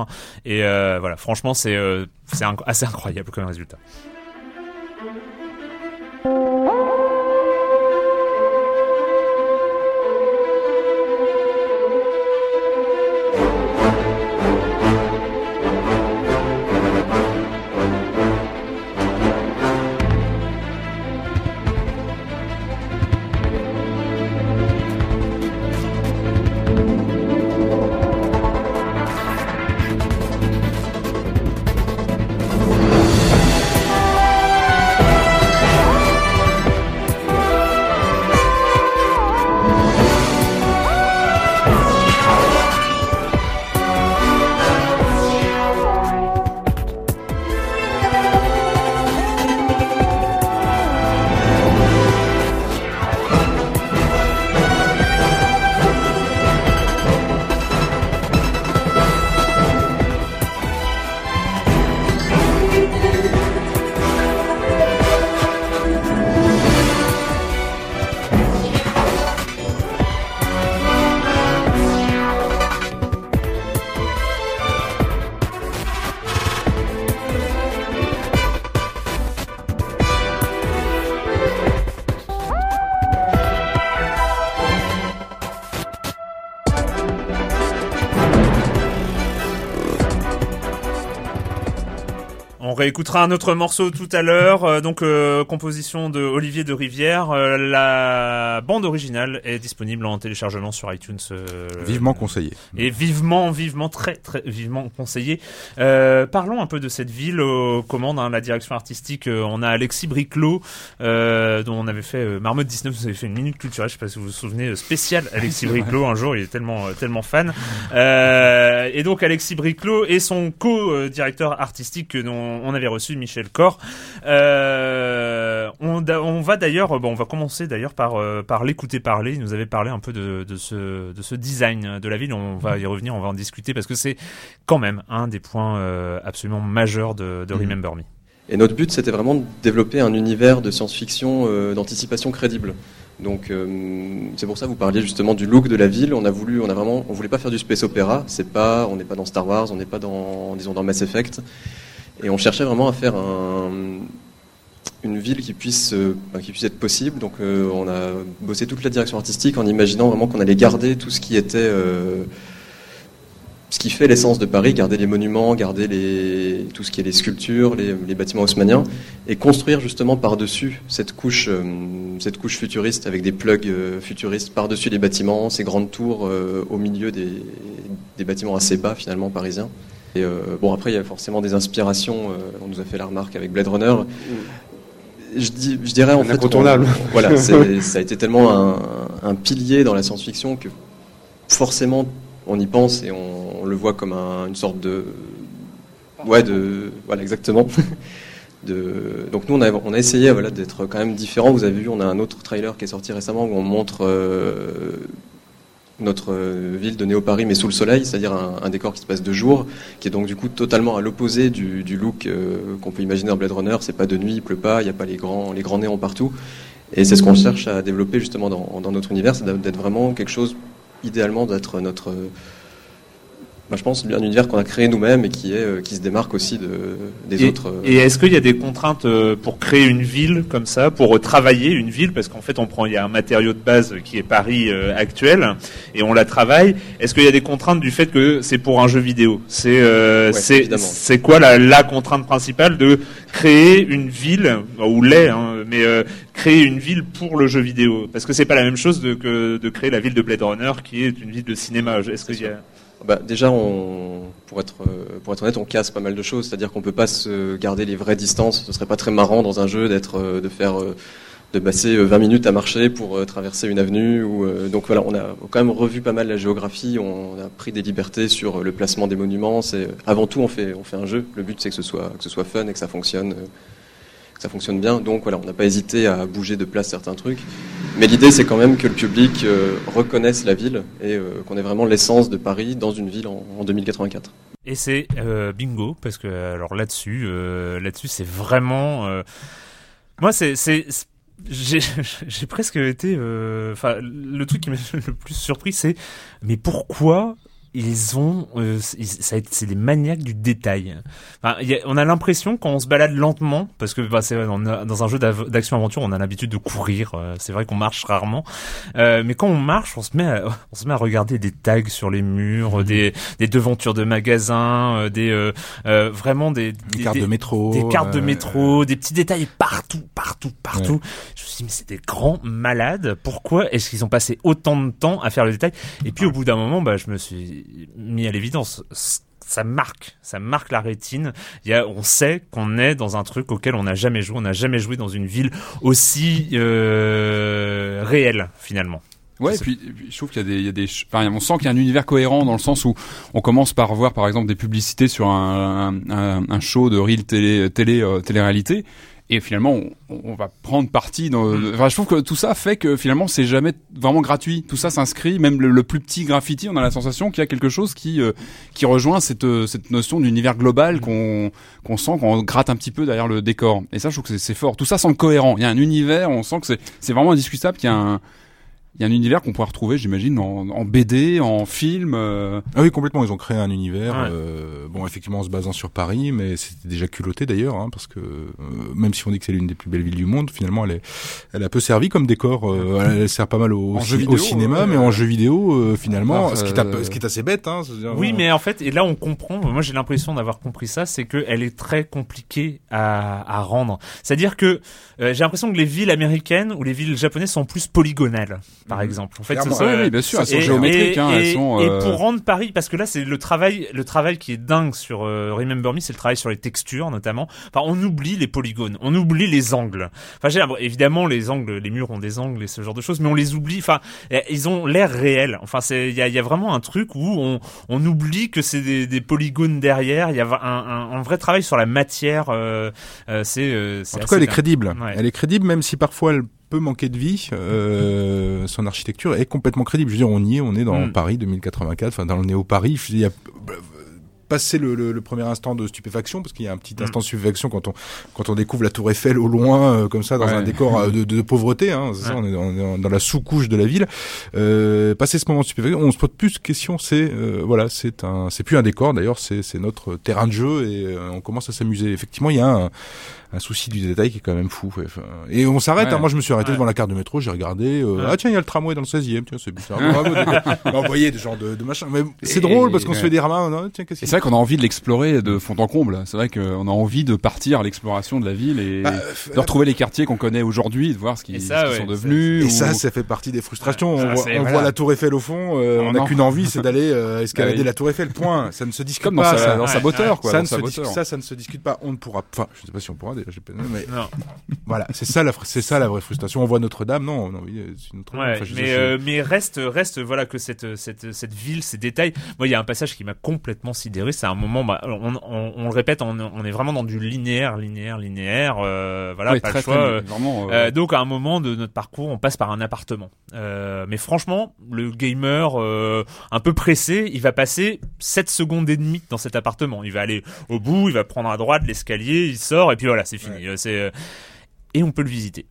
[SPEAKER 1] Et euh, voilà, franchement, c'est euh, c'est inc- assez incroyable comme résultat. Oh! Réécoutera un autre morceau tout à l'heure, euh, donc euh, composition de Olivier de Rivière. Euh, la bande originale est disponible en téléchargement sur iTunes.
[SPEAKER 2] Vivement conseillé.
[SPEAKER 1] et vivement, vivement, très, très vivement conseillé. Parlons un peu de cette ville aux commandes, hein, la direction artistique. on a Alexis Briclot, dont on avait fait Marmotte 19, vous avez fait une minute culturelle, je sais pas si vous vous souvenez, spécial Alexis Briclot un jour, il est tellement, tellement fan. Et donc Alexis Briclot et son co-directeur artistique que dont on avait reçu, Michel Cor. Euh, on, on va d'ailleurs, bon, on va commencer d'ailleurs par, euh, par l'écouter parler. Il nous avait parlé un peu de, de, ce, de ce design de la ville. On va y revenir, on va en discuter parce que c'est quand même un des points euh, absolument majeurs de, de
[SPEAKER 9] Mhm.
[SPEAKER 1] Remember Me.
[SPEAKER 9] Et notre but, c'était vraiment de développer un univers de science-fiction euh, d'anticipation crédible. Donc, euh, c'est pour ça que vous parliez justement du look de la ville. On a voulu, on a vraiment, on voulait pas faire du space opéra. C'est pas, on n'est pas dans Star Wars, on n'est pas dans, disons, dans Mass Effect. Et on cherchait vraiment à faire un, une ville qui puisse, euh, qui puisse être possible. Donc, euh, on a bossé toute la direction artistique en imaginant vraiment qu'on allait garder tout ce qui était euh, ce qui fait l'essence de Paris, garder les monuments, garder tout ce qui est les sculptures, les, bâtiments haussmanniens, et construire justement par-dessus cette couche, cette couche futuriste avec des plugs futuristes par-dessus les bâtiments, ces grandes tours au milieu des bâtiments assez bas finalement parisiens. Et euh, bon après il y a forcément des inspirations. euh, on nous a fait la remarque avec Blade Runner. Je, dis, je dirais en
[SPEAKER 7] Un
[SPEAKER 9] fait,
[SPEAKER 7] incontournable.
[SPEAKER 9] on- voilà, ça a été tellement un, un pilier dans la science-fiction que forcément on y pense et on, on le voit comme un- une sorte de ouais de voilà exactement de donc nous on a, on a essayé voilà d'être quand même différent vous avez vu on a un autre trailer qui est sorti récemment où on montre euh, notre euh, ville de Néo-Paris, mais sous le soleil, c'est-à-dire un, décor qui se passe de jour, qui est donc du coup totalement à l'opposé du, look euh, qu'on peut imaginer dans Blade Runner. C'est pas de nuit, il pleut pas, il n'y a pas les grands, les grands néons partout. Et c'est ce qu'on cherche à développer justement dans, dans notre univers, c'est d'être vraiment quelque chose, idéalement, d'être notre bah, je pense, un univers qu'on a créé nous-mêmes et qui, est, euh, qui se démarque aussi de, des
[SPEAKER 1] et,
[SPEAKER 9] autres. euh,
[SPEAKER 1] Et est-ce qu'il y a des contraintes euh, pour créer une ville comme ça, pour travailler une ville? Parce qu'en fait, on prend, il y a un matériau de base qui est Paris euh, actuel et on la travaille. Est-ce qu'il y a des contraintes du fait que c'est pour un jeu vidéo? C'est euh,
[SPEAKER 9] Ouais,
[SPEAKER 1] c'est quoi la, la contrainte principale de créer une ville ou l'est, hein, mais euh, créer une ville pour le jeu vidéo? Parce que c'est pas la même chose de, que de créer la ville de Blade Runner qui est une ville de cinéma. Est-ce qu'il y a
[SPEAKER 9] Bah, déjà, on, pour, être, euh, pour être honnête, on casse pas mal de choses. C'est-à-dire qu'on peut pas se garder les vraies distances. Ce serait pas très marrant dans un jeu d'être, euh, de faire, euh, de passer euh, 20 minutes à marcher pour traverser une avenue. Ou, donc voilà, on a quand même revu pas mal la géographie. On a pris des libertés sur le placement des monuments. C'est avant tout, on fait, on fait un jeu. Le but, c'est que ce soit, que ce soit fun et que ça fonctionne. Ça fonctionne bien. Donc voilà, on n'a pas hésité à bouger de place certains trucs. Mais l'idée, c'est quand même que le public euh, reconnaisse la ville et euh, qu'on ait vraiment l'essence de Paris dans une ville en, en 2084.
[SPEAKER 1] Et c'est euh, bingo parce que alors là-dessus, là-dessus c'est vraiment. Moi, c'est j'ai presque été. Enfin, le truc qui m'a le plus surpris, c'est mais pourquoi ils ont, euh, c'est des maniaques du détail. Enfin, y a- on a l'impression quand on se balade lentement, parce que bah, on a- dans un jeu d'av- d'action-aventure, on a l'habitude de courir. euh, c'est vrai qu'on marche rarement, Euh, mais quand on marche, on se met, à, on se met à regarder des tags sur les murs, des, des devantures de magasins, euh, des euh, euh, vraiment des,
[SPEAKER 2] Des cartes de métro,
[SPEAKER 1] des cartes de métro, des petits détails partout, partout, partout. Je me suis dit mais c'est des grands malades. Pourquoi est-ce qu'ils ont passé autant de temps à faire le détail? Et puis au bout d'un moment, bah je me suis mis à l'évidence. Ça marque, ça marque la rétine. Il y a, on sait qu'on est dans un truc auquel on n'a jamais joué. On n'a jamais joué dans une ville aussi euh, réelle finalement.
[SPEAKER 3] Ouais, et puis, et puis je trouve qu'il y a des, il y a des, ch- enfin, on sent qu'il y a un univers cohérent dans le sens où on commence par voir par exemple des publicités sur un, un, un- un show de real télé, télé, euh, télé-réalité. Et finalement, on, va prendre parti. Enfin, je trouve que tout ça fait que finalement, c'est jamais vraiment gratuit. Tout ça s'inscrit, même le, plus petit graffiti, on a la sensation qu'il y a quelque chose qui euh, qui rejoint cette euh, cette notion d'univers global qu'on qu'on sent qu'on gratte un petit peu derrière le décor. Et ça, je trouve que c'est- fort. Tout ça semble cohérent. Il y a un univers, on sent que c'est vraiment indiscutable qu'il y a un il y a un univers qu'on pourrait retrouver, j'imagine, en, en BD, en film. euh.
[SPEAKER 2] Ah oui, complètement. Ils ont créé un univers.
[SPEAKER 3] Ouais.
[SPEAKER 2] euh, bon, effectivement, en se basant sur Paris, mais c'était déjà culotté d'ailleurs, hein, parce que euh, même si on dit que c'est l'une des plus belles villes du monde, finalement, elle est, elle a peu servi comme décor. euh, elle, elle sert pas mal au, ci-
[SPEAKER 3] vidéo,
[SPEAKER 2] au cinéma,
[SPEAKER 3] ouais.
[SPEAKER 2] mais en jeu vidéo, euh, finalement, ce, qui est, un
[SPEAKER 3] euh,
[SPEAKER 2] peu- ce qui est assez bête. Hein,
[SPEAKER 1] Oui,
[SPEAKER 2] euh,
[SPEAKER 1] mais en fait, et là on comprend, moi j'ai l'impression d'avoir compris ça, c'est qu'elle est très compliquée à, à rendre. C'est-à-dire que euh, j'ai l'impression que les villes américaines ou les villes japonaises sont plus polygonales, par exemple. En fait, ce-
[SPEAKER 3] Ouais, oui, bien sûr, elles sont
[SPEAKER 1] et-
[SPEAKER 3] géométriques,
[SPEAKER 1] et-
[SPEAKER 3] hein, elles
[SPEAKER 1] et-
[SPEAKER 3] sont,
[SPEAKER 1] et
[SPEAKER 3] euh,
[SPEAKER 1] pour rendre Paris, parce que là c'est le travail, le travail qui est dingue sur euh, Remember Me, c'est le travail sur les textures notamment. Enfin, on oublie les polygones, on oublie les angles. Enfin, j'ai évidemment les angles, les murs ont des angles et ce genre de choses, mais on les oublie. Enfin, ils ont l'air réels. Enfin, c'est il y a, il y a vraiment un truc où on, on oublie que c'est des, des polygones derrière. Il y a un, un, un vrai travail sur la matière. Euh, euh, c'est euh, c'est
[SPEAKER 2] En tout cas, elle est
[SPEAKER 1] dingue.
[SPEAKER 2] crédible.
[SPEAKER 1] Ouais.
[SPEAKER 2] Elle est crédible, même si parfois elle peut manquer de vie. Euh, son architecture est complètement crédible. Je veux dire, on y est, on est dans
[SPEAKER 1] Mm.
[SPEAKER 2] Paris 2084, enfin dans le néo-Paris. Je veux dire, il y a passé le, le, le premier instant de stupéfaction parce qu'il y a un petit
[SPEAKER 1] Mm.
[SPEAKER 2] instant de stupéfaction quand on quand on découvre la Tour Eiffel au loin euh, comme ça dans
[SPEAKER 3] Ouais.
[SPEAKER 2] un décor euh, de, de pauvreté hein, ça, on est dans, la sous-couche de la ville euh, passer ce moment de stupéfaction on se pose plus de questions c'est voilà c'est un c'est plus un décor d'ailleurs c'est c'est notre terrain de jeu et on commence à s'amuser effectivement il y a un un souci du détail qui est quand même fou. ouais. Enfin, et on s'arrête.
[SPEAKER 3] Ouais.
[SPEAKER 2] hein. Moi, je me suis arrêté
[SPEAKER 1] Ouais.
[SPEAKER 2] devant la carte de métro. J'ai regardé. euh,
[SPEAKER 1] Ouais.
[SPEAKER 2] Ah tiens, il y a le tramway dans le 16e. Tiens, c'est bizarre. Bravo. on voyait des genres de, de machin. Mais c'est drôle parce qu'on se
[SPEAKER 3] ouais.
[SPEAKER 2] fait des ramas. non, tiens,
[SPEAKER 3] Et
[SPEAKER 2] qu'il
[SPEAKER 3] c'est vrai qu'on a envie de l'explorer de fond en comble. C'est vrai qu'on a envie de partir à l'exploration de la ville et
[SPEAKER 2] Bah,
[SPEAKER 3] de retrouver les quartiers qu'on connaît aujourd'hui, de voir ce qu'ils
[SPEAKER 1] ouais,
[SPEAKER 3] sont devenus.
[SPEAKER 2] Et
[SPEAKER 3] ou-
[SPEAKER 2] ça, ça fait partie des frustrations.
[SPEAKER 1] Ouais,
[SPEAKER 2] on
[SPEAKER 1] ça,
[SPEAKER 2] voit,
[SPEAKER 1] c'est-
[SPEAKER 2] on
[SPEAKER 1] voilà.
[SPEAKER 2] voit la Tour Eiffel au fond. euh, on n'a qu'une envie, c'est d'aller euh, escalader
[SPEAKER 3] Ah oui.
[SPEAKER 2] la Tour Eiffel. Point. Ça ne se discute
[SPEAKER 3] comme dans
[SPEAKER 2] pas.
[SPEAKER 3] sa,
[SPEAKER 2] ça.
[SPEAKER 3] dans sa
[SPEAKER 1] Ouais,
[SPEAKER 3] moteur, quoi.
[SPEAKER 2] ça,
[SPEAKER 3] dans
[SPEAKER 2] ne
[SPEAKER 3] sa
[SPEAKER 2] se
[SPEAKER 3] moteur.
[SPEAKER 2] discute, ça, ça ne se discute pas. On ne pourra, enfin, je ne sais pas si on pourra mais voilà, c'est ça la, c'est ça la vraie frustration. On voit Notre-Dame, non, non, c'est.
[SPEAKER 1] Ouais,
[SPEAKER 2] Enfin,
[SPEAKER 1] mais, euh, mais reste, reste, voilà, que cette, cette, cette ville, ces détails. Moi, il y a un passage qui m'a complètement sidéré. C'est un moment, bah, on, on, on le répète, on, on est vraiment dans du linéaire, linéaire, linéaire. Euh, voilà,
[SPEAKER 3] Ouais,
[SPEAKER 1] pas
[SPEAKER 3] très,
[SPEAKER 1] le choix.
[SPEAKER 3] très-
[SPEAKER 1] euh,
[SPEAKER 3] vraiment,
[SPEAKER 1] donc, à un moment de notre parcours, on passe par un appartement. Euh, mais franchement, le gamer, un peu pressé, il va passer 7 secondes et demie dans cet appartement. Il va aller au bout, il va prendre à droite l'escalier, il sort, et puis voilà, c'est fini. Euh, C'est, euh, et on peut le visiter.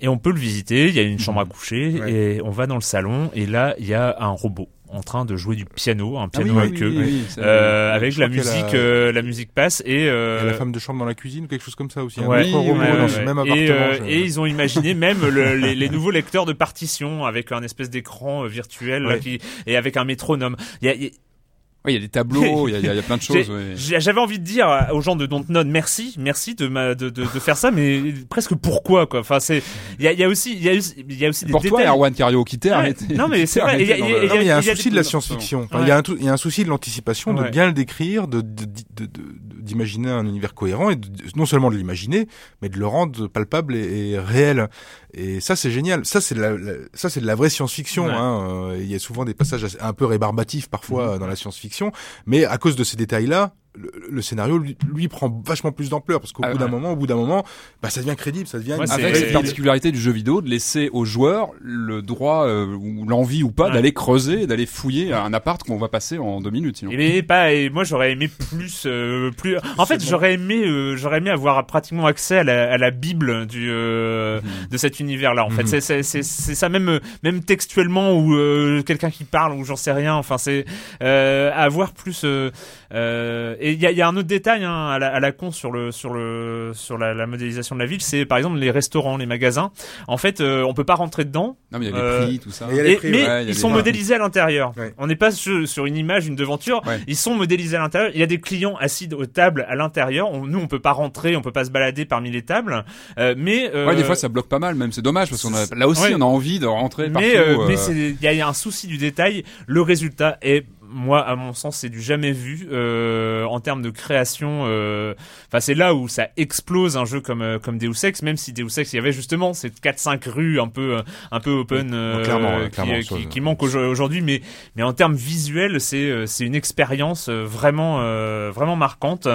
[SPEAKER 1] Et on peut le visiter, il y a une chambre à coucher,
[SPEAKER 2] Ouais.
[SPEAKER 1] et on va dans le salon, et là, il y a un robot en train de jouer du piano, un piano
[SPEAKER 2] oui,
[SPEAKER 1] avec
[SPEAKER 2] oui,
[SPEAKER 1] eux,
[SPEAKER 2] oui, oui, ça,
[SPEAKER 1] euh,
[SPEAKER 2] oui.
[SPEAKER 1] avec la musique,
[SPEAKER 2] la-
[SPEAKER 1] euh, la musique passe, et
[SPEAKER 2] Il y a
[SPEAKER 1] euh,
[SPEAKER 2] la femme de chambre dans la cuisine quelque chose comme ça aussi. Un
[SPEAKER 1] Ouais,
[SPEAKER 2] autre robot
[SPEAKER 1] ouais,
[SPEAKER 2] dans
[SPEAKER 1] ouais,
[SPEAKER 2] ce
[SPEAKER 1] ouais.
[SPEAKER 2] même
[SPEAKER 1] Et,
[SPEAKER 2] appartement.
[SPEAKER 1] euh, et ils ont imaginé même le- les, les nouveaux lecteurs de partitions avec un espèce d'écran euh, virtuel là, qui, et avec un métronome. Il y a, il y a-
[SPEAKER 3] Ouais, il y a des tableaux, il y a, y y plein de choses. ouais.
[SPEAKER 1] J'avais envie de dire aux gens de Dontnod merci, merci de, ma, de, de, de faire ça, mais presque pourquoi quoi. Enfin c'est, il y a, y a aussi, il y a, aussi- il y a aussi des
[SPEAKER 3] Pour toi. Erwan Cario, qui t'est
[SPEAKER 1] Ouais.
[SPEAKER 3] arrêté.
[SPEAKER 1] Non, mais c'est vrai, il y a-
[SPEAKER 2] un
[SPEAKER 1] il y a
[SPEAKER 2] souci de la science-fiction. Il y a un tout- il y a un souci de l'anticipation, de
[SPEAKER 1] Ouais.
[SPEAKER 2] bien le décrire, de, de- de- de- de- d'imaginer un univers cohérent et de- non seulement de l'imaginer, mais de le rendre palpable et, et réel. Et ça, c'est génial. Ça, c'est de la, la- ça, c'est de la vraie science-fiction.
[SPEAKER 1] Ouais.
[SPEAKER 2] Hein. Euh, Il y a souvent des passages un peu rébarbatifs parfois euh, dans la science-fiction, mais à cause de ces détails-là, le, le scénario lui, lui prend vachement plus d'ampleur parce qu'au
[SPEAKER 3] Ah
[SPEAKER 2] bout d'un
[SPEAKER 3] ouais.
[SPEAKER 2] moment, au bout d'un moment, bah, ça devient crédible, ça devient.
[SPEAKER 1] Ouais,
[SPEAKER 2] une
[SPEAKER 3] Avec cette particularité du jeu vidéo de laisser aux joueurs le droit euh, ou l'envie ou pas
[SPEAKER 1] Ouais.
[SPEAKER 3] d'aller creuser, d'aller fouiller un appart qu'on va passer en deux minutes. Sinon.
[SPEAKER 1] Et pas et moi j'aurais aimé plus euh, plus en fait j'aurais aimé euh, j'aurais aimé avoir pratiquement accès à la, à la bible du euh, de cet univers là en fait
[SPEAKER 2] Mhm.
[SPEAKER 1] c'est c'est c'est c'est ça même même textuellement ou euh, quelqu'un qui parle ou j'en sais rien enfin c'est euh, avoir plus euh, et il y a, il y a un autre détail hein, à, la, à la con sur le sur le sur la, la modélisation de la ville c'est par exemple les restaurants les magasins en fait euh, on peut pas rentrer dedans
[SPEAKER 3] Non, mais il y a les
[SPEAKER 1] Euh,
[SPEAKER 3] prix, tout ça.
[SPEAKER 2] et il y a les
[SPEAKER 1] et-
[SPEAKER 2] prix,
[SPEAKER 1] mais
[SPEAKER 3] ouais, il y a
[SPEAKER 1] ils
[SPEAKER 3] les
[SPEAKER 1] sont
[SPEAKER 3] prix.
[SPEAKER 1] modélisés à l'intérieur.
[SPEAKER 2] Ouais.
[SPEAKER 1] On n'est pas sur, sur une image, une devanture.
[SPEAKER 3] Ouais.
[SPEAKER 1] Ils sont modélisés à l'intérieur. Il y a des clients assis aux tables à l'intérieur. Nous, on peut pas rentrer, on peut pas se balader parmi les tables. Euh, mais euh,
[SPEAKER 3] Ouais, des fois ça bloque pas mal, même c'est dommage parce qu'on a là aussi
[SPEAKER 1] Ouais.
[SPEAKER 3] on a envie de rentrer partout.
[SPEAKER 1] mais euh,
[SPEAKER 3] euh,
[SPEAKER 1] mais c'est il y a- il y, a un souci du détail. Le résultat est moi, à mon sens, c'est du jamais vu euh, en termes de création. euh, Enfin, c'est là où ça explose un jeu comme euh, comme Deus Ex, même si Deus Ex, il y avait justement ces 4-5 rues un peu euh, un peu open euh,
[SPEAKER 2] clairement,
[SPEAKER 1] qui, qui, manque au- aujourd'hui, mais mais en termes visuels, c'est c'est une expérience vraiment euh, vraiment marquante.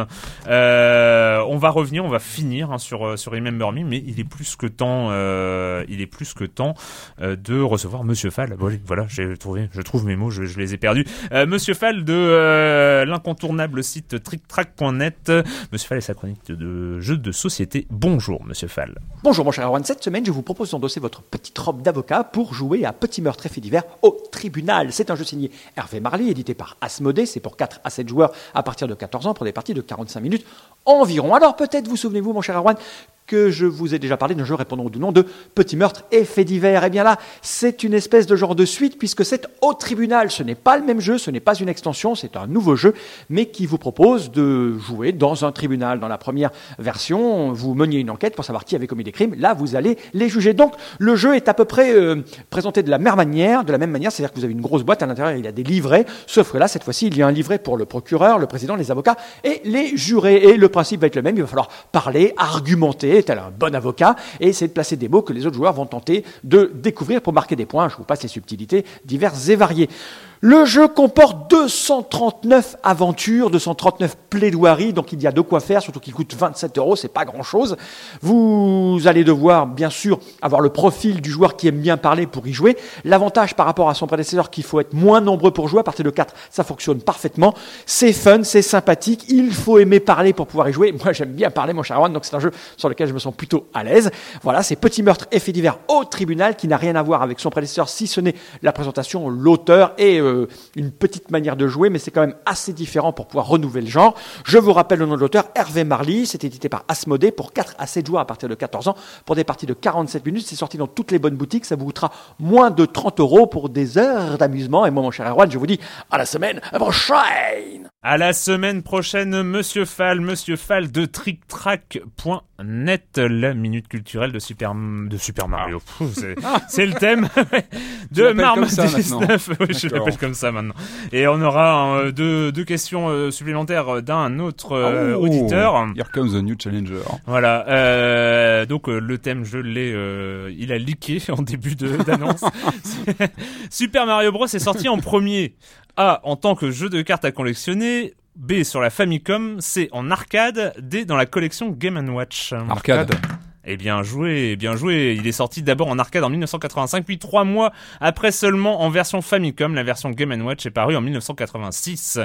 [SPEAKER 1] Euh, on va revenir, on va finir hein, sur sur Remember Me, mais il est plus que temps, euh, il est plus que temps euh, de recevoir Monsieur Fall. Voilà, voilà, j'ai trouvé, je trouve mes mots, je, je les ai perdus. Euh, Monsieur Fall de euh, l'incontournable site tricktrack.net. Monsieur Fall et sa chronique de, de jeux de société. Bonjour, Monsieur Fall.
[SPEAKER 10] Bonjour mon cher Erwan, cette semaine je vous propose d'endosser votre petite robe d'avocat pour jouer à Petit meurtre et fait divers au tribunal. C'est un jeu signé Hervé Marly, édité par Asmodée, c'est pour 4 à 7 joueurs à partir de 14 ans pour des parties de 45 minutes environ. Alors peut-être vous souvenez-vous mon cher Erwan que je vous ai déjà parlé d'un jeu répondant au nom de Petit meurtre et fait divers. Eh bien là, c'est une espèce de genre de suite puisque c'est au tribunal. Ce n'est pas le même jeu, ce n'est pas une extension, c'est un nouveau jeu, mais qui vous propose de jouer dans un tribunal. Dans la première version, vous meniez une enquête pour savoir qui avait commis des crimes. Là, vous allez les juger. Donc, le jeu est à peu près euh, présenté de la même manière, de la même manière, c'est-à-dire que vous avez une grosse boîte à l'intérieur, il y a des livrets, sauf que là, cette fois-ci, il y a un livret pour le procureur, le président, les avocats et les jurés. Et le principe va être le même, il va falloir parler, argumenter, tel un bon avocat, et essayer de placer des mots que les autres joueurs vont tenter de découvrir pour marquer des points. Je vous passe les subtilités diverses et variées. Le jeu comporte 239 aventures, 239 plaidoiries, donc il y a de quoi faire, surtout qu'il coûte 27 euros, c'est pas grand chose. Vous allez devoir, bien sûr, avoir le profil du joueur qui aime bien parler pour y jouer. L'avantage par rapport à son prédécesseur qu'il faut être moins nombreux pour jouer, à partir de 4, ça fonctionne parfaitement. C'est fun, c'est sympathique, il faut aimer parler pour pouvoir y jouer. Moi j'aime bien parler, mon cher Erwan, donc c'est un jeu sur lequel je me sens plutôt à l'aise. Voilà, c'est Petit meurtre et fait divers au tribunal qui n'a rien à voir avec son prédécesseur, si ce n'est la présentation, l'auteur et euh, une petite manière de jouer, mais c'est quand même assez différent pour pouvoir renouveler le genre. Je vous rappelle le nom de l'auteur, Hervé Marly, c'est édité par Asmodée pour 4 à 7 joueurs à partir de 14 ans pour des parties de 47 minutes. C'est sorti dans toutes les bonnes boutiques, ça vous coûtera moins de 30 euros pour des heures d'amusement. Et moi, mon cher Erwan, je vous dis à la semaine prochaine
[SPEAKER 1] À la semaine prochaine, Monsieur Fall, Monsieur Fall de TrickTrack.net, la minute culturelle de Super, de Super Mario. Pff, c'est- C'est le thème de Marm
[SPEAKER 3] comme ça, maintenant.
[SPEAKER 1] 19. Oui, je l'appelle comme ça maintenant. Et on aura euh, deux, deux questions euh, supplémentaires d'un autre euh,
[SPEAKER 3] Oh,
[SPEAKER 1] auditeur.
[SPEAKER 3] Here comes the new challenger.
[SPEAKER 1] Voilà. Euh, donc le thème, je l'ai, il a leaké en début de- d'annonce. Super Mario Bros est sorti en premier. A en tant que jeu de cartes à collectionner. B sur la Famicom. C en arcade. D dans la collection Game Watch.
[SPEAKER 3] Arcade.
[SPEAKER 1] Eh bien joué, bien joué. Il est sorti d'abord en arcade en 1985, puis trois mois après seulement en version Famicom. La version Game Watch est parue en 1986.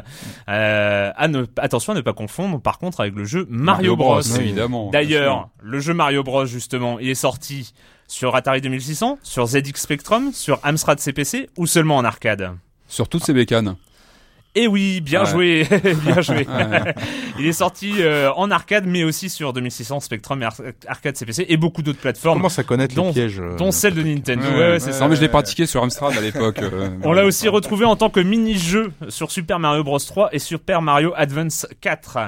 [SPEAKER 1] Euh, à ne- attention à ne pas confondre, par contre, avec le jeu Mario,
[SPEAKER 3] Mario Bros,
[SPEAKER 1] Bros.
[SPEAKER 3] évidemment,
[SPEAKER 1] D'ailleurs, le jeu Mario Bros, justement, il est sorti sur Atari 2600, sur ZX Spectrum, sur Amstrad CPC ou seulement en arcade.
[SPEAKER 3] Sur toutes ces bécanes.
[SPEAKER 1] Eh oui, bien
[SPEAKER 3] Ouais.
[SPEAKER 1] joué, bien joué.
[SPEAKER 3] Ouais.
[SPEAKER 1] Il est sorti euh, en arcade, mais aussi sur 2600 Spectrum, et Ar- arcade CPC et beaucoup d'autres plateformes.
[SPEAKER 2] Commence à connaître les
[SPEAKER 1] dont,
[SPEAKER 2] pièges, euh,
[SPEAKER 1] dont celle de Nintendo. Ouais, c'est ça.
[SPEAKER 3] Non, mais je l'ai pratiqué sur Amstrad à l'époque. euh,
[SPEAKER 1] On l'a aussi retrouvé en tant que mini-jeu sur Super Mario Bros 3 et Super Mario Advance 4.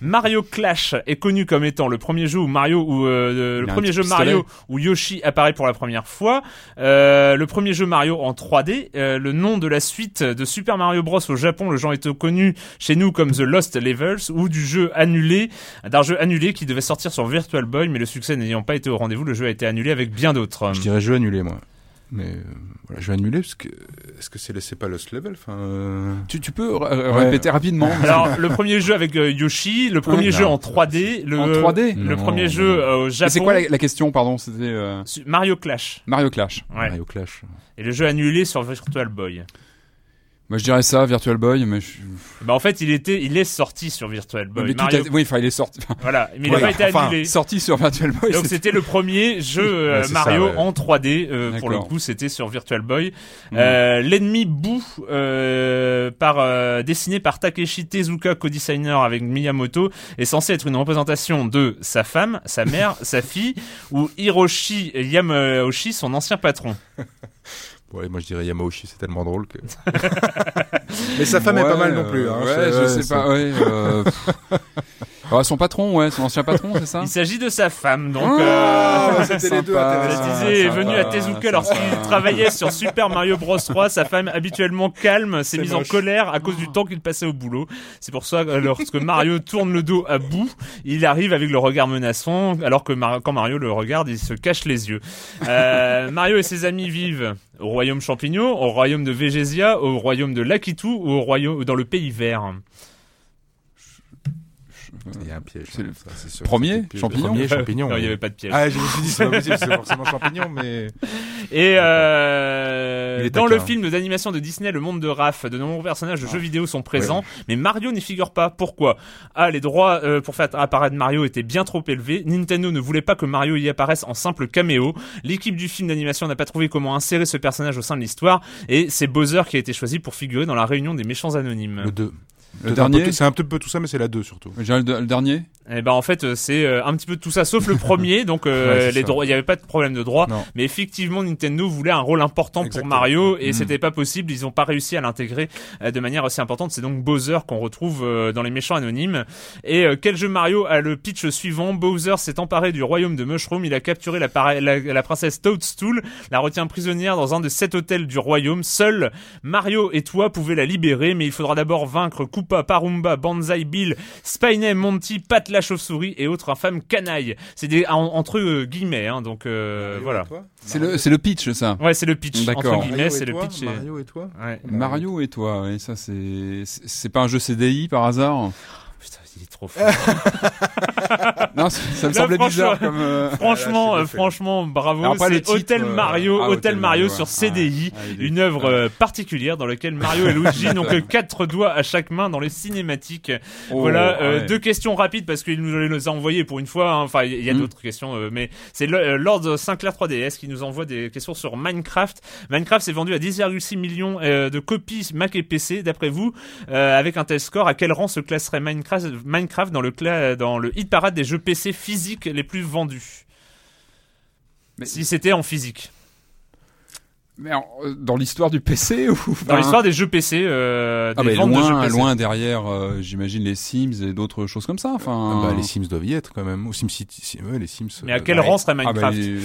[SPEAKER 1] Mario Clash est connu comme étant le premier jeu où Mario ou euh, le premier jeu
[SPEAKER 3] pistolet.
[SPEAKER 1] Mario où Yoshi apparaît pour la première fois. Euh, le premier jeu Mario en 3D. Euh, le nom de la suite de Super Mario Bros au Japon, le genre était connu chez nous comme The Lost Levels ou du jeu annulé, d'un jeu annulé qui devait sortir sur Virtual Boy, mais le succès n'ayant pas été au rendez-vous, le jeu a été annulé avec bien d'autres.
[SPEAKER 2] Je dirais jeu annulé, moi. Mais euh, voilà, jeu annulé parce que est-ce que c'est c'est pas Lost Level? Enfin, euh,
[SPEAKER 3] Tu, tu peux répéter rapidement
[SPEAKER 1] Alors, le premier jeu avec euh, Yoshi, le premier
[SPEAKER 3] Ouais,
[SPEAKER 1] jeu
[SPEAKER 3] non.
[SPEAKER 1] en 3D, le,
[SPEAKER 3] En 3D
[SPEAKER 1] le
[SPEAKER 3] Non,
[SPEAKER 1] premier
[SPEAKER 3] non.
[SPEAKER 1] jeu euh, au Japon.
[SPEAKER 3] c'est quoi la, la question, pardon? C'était euh,
[SPEAKER 1] Mario Clash.
[SPEAKER 3] Mario Clash.
[SPEAKER 1] Ouais.
[SPEAKER 2] Mario Clash.
[SPEAKER 1] Et le jeu annulé sur Virtual Boy.
[SPEAKER 3] Moi, je dirais ça, Virtual Boy, mais je...
[SPEAKER 1] Bah en fait, il était, il est sorti sur Virtual Boy.
[SPEAKER 3] mais tout
[SPEAKER 1] Mario-
[SPEAKER 3] a- oui, enfin, il est sorti.
[SPEAKER 1] Voilà, mais il
[SPEAKER 3] Ouais,
[SPEAKER 1] n'a pas été
[SPEAKER 3] enfin,
[SPEAKER 1] annulé.
[SPEAKER 3] Sorti sur Virtual Boy.
[SPEAKER 1] Donc c'était le premier jeu euh,
[SPEAKER 3] Ouais,
[SPEAKER 1] Mario
[SPEAKER 3] ça, ouais.
[SPEAKER 1] en 3D. euh, pour le coup, c'était sur Virtual Boy.
[SPEAKER 3] Mm.
[SPEAKER 1] Euh, L'ennemi Boo, euh, par euh, dessiné par Takeshi Tezuka, co-designer avec Miyamoto, est censé être une représentation de sa femme, sa mère, sa fille ou Hiroshi Yamauchi, son ancien patron.
[SPEAKER 2] Ouais, moi je dirais Yamauchi, c'est tellement drôle que. Mais sa femme est pas mal non plus. Hein,
[SPEAKER 3] ouais, je
[SPEAKER 2] ouais,
[SPEAKER 3] sais pas. Ouais, euh. Ah, son patron, ouais, son ancien patron, c'est ça
[SPEAKER 1] Il s'agit de sa femme, donc.
[SPEAKER 3] Oh,
[SPEAKER 1] euh,
[SPEAKER 2] c'était les deux intéressants.
[SPEAKER 1] disais, est venu à Tezuka lorsqu'il travaillait sur Super Mario Bros 3. Sa femme, habituellement calme, s'est mise en colère à cause du temps qu'il passait au boulot. C'est pour ça que lorsque Mario tourne le dos à bout, il arrive avec le regard menaçant, alors que Mar- quand Mario le regarde, il se cache les yeux. Euh, Mario et ses amis vivent au royaume champignon, au royaume de Végésia, au royaume de Lakitu ou au royaume dans le pays vert.
[SPEAKER 2] Il y a un piège.
[SPEAKER 3] C'est le
[SPEAKER 2] sûr.
[SPEAKER 3] premier champignon
[SPEAKER 2] Premier champignon.
[SPEAKER 1] Non, il n'y avait pas de piège.
[SPEAKER 2] Ah, je me suis dit, c'est pas possible, c'est forcément champignon, mais.
[SPEAKER 1] Et euh, dans le
[SPEAKER 2] hein.
[SPEAKER 1] film d'animation de Disney, Le Monde de Raph, de nombreux personnages de jeux vidéo sont présents, mais Mario n'y figure pas. Pourquoi? Ah, les droits euh, pour faire apparaître Mario étaient bien trop élevés. Nintendo ne voulait pas que Mario y apparaisse en simple caméo. L'équipe du film d'animation n'a pas trouvé comment insérer ce personnage au sein de l'histoire, et c'est Bowser qui a été choisi pour figurer dans la réunion des méchants anonymes.
[SPEAKER 2] Le 2.
[SPEAKER 3] Le dernier
[SPEAKER 2] C'est un petit peu tout ça, mais c'est la 2 surtout.
[SPEAKER 3] Je dirais le, le dernier
[SPEAKER 1] Et ben en fait euh, c'est euh, un petit peu tout ça sauf le premier donc euh,
[SPEAKER 2] Ouais, c'est
[SPEAKER 1] les
[SPEAKER 2] ça.
[SPEAKER 1] droits il y avait pas de problème de droit
[SPEAKER 2] Non.
[SPEAKER 1] mais effectivement Nintendo voulait un rôle important
[SPEAKER 2] Exactement.
[SPEAKER 1] pour Mario et
[SPEAKER 3] Mm.
[SPEAKER 1] c'était pas possible ils ont pas réussi à l'intégrer euh, de manière aussi importante c'est donc Bowser qu'on retrouve euh, dans les méchants anonymes et euh, quel jeu Mario a le pitch suivant? Bowser s'est emparé du royaume de Mushroom il a capturé la, para- la, la princesse Toadstool la retient prisonnière dans un de sept hôtels du royaume seul Mario et toi pouvez la libérer mais il faudra d'abord vaincre Koopa Parumba Banzai Bill Spiny Monty Pat la chauve-souris et autres infâmes canailles c'est des en- entre euh, guillemets hein, donc euh, voilà
[SPEAKER 3] C'est le, c'est le pitch, ça.
[SPEAKER 1] ouais c'est le pitch
[SPEAKER 3] D'accord.
[SPEAKER 1] entre guillemets
[SPEAKER 2] Mario et
[SPEAKER 1] c'est le
[SPEAKER 2] toi,
[SPEAKER 1] pitch et-
[SPEAKER 2] Mario et toi?
[SPEAKER 1] Ouais.
[SPEAKER 3] Mario et toi, ça c'est, pas un jeu CDI par hasard?
[SPEAKER 1] Il est trop fou.
[SPEAKER 3] Non, ça, me
[SPEAKER 1] Là,
[SPEAKER 3] semblait
[SPEAKER 1] franchement-
[SPEAKER 3] bizarre comme. euh,
[SPEAKER 1] Franchement,
[SPEAKER 2] Ah, là,
[SPEAKER 1] euh, franchement, bravo. C'est Hôtel
[SPEAKER 3] euh,
[SPEAKER 1] Mario,
[SPEAKER 3] ah,
[SPEAKER 1] Hôtel Mario
[SPEAKER 3] Mario,
[SPEAKER 1] sur. CDI,
[SPEAKER 3] Ah,
[SPEAKER 1] une œuvre particulière dans laquelle Mario et Luigi n'ont que quatre doigts à chaque main dans les cinématiques.
[SPEAKER 3] Oh,
[SPEAKER 1] voilà, euh,
[SPEAKER 3] ouais.
[SPEAKER 1] deux questions rapides parce qu'il nous les a envoyées pour une fois. hein. Enfin, il y a
[SPEAKER 3] Mm.
[SPEAKER 1] d'autres questions, euh, mais c'est Lord Sinclair 3DS qui nous envoie des questions sur Minecraft. Minecraft s'est vendu à 10,6 millions de copies Mac et PC. D'après vous, avec un tel score, à quel rang se classerait Minecraft, Minecraft dans le cla- dans le hit parade des jeux PC physiques les plus vendus
[SPEAKER 3] Mais-
[SPEAKER 1] Si c'était en physique.
[SPEAKER 3] Mais en- euh, dans l'histoire du PC ou
[SPEAKER 1] Dans l'histoire des jeux PC, euh,
[SPEAKER 3] Ah
[SPEAKER 1] des
[SPEAKER 3] bah
[SPEAKER 1] ventes de jeux
[SPEAKER 3] loin,
[SPEAKER 1] PC.
[SPEAKER 3] loin derrière, euh, j'imagine les Sims et d'autres choses comme ça. Enfin,
[SPEAKER 2] Ah bah, les Sims doivent y être quand même. Ou SimCity. si- Ouais, les Sims.
[SPEAKER 1] Mais à
[SPEAKER 2] euh,
[SPEAKER 1] quel
[SPEAKER 2] bah,
[SPEAKER 1] rang serait
[SPEAKER 3] Ah bah,
[SPEAKER 1] Minecraft
[SPEAKER 3] les-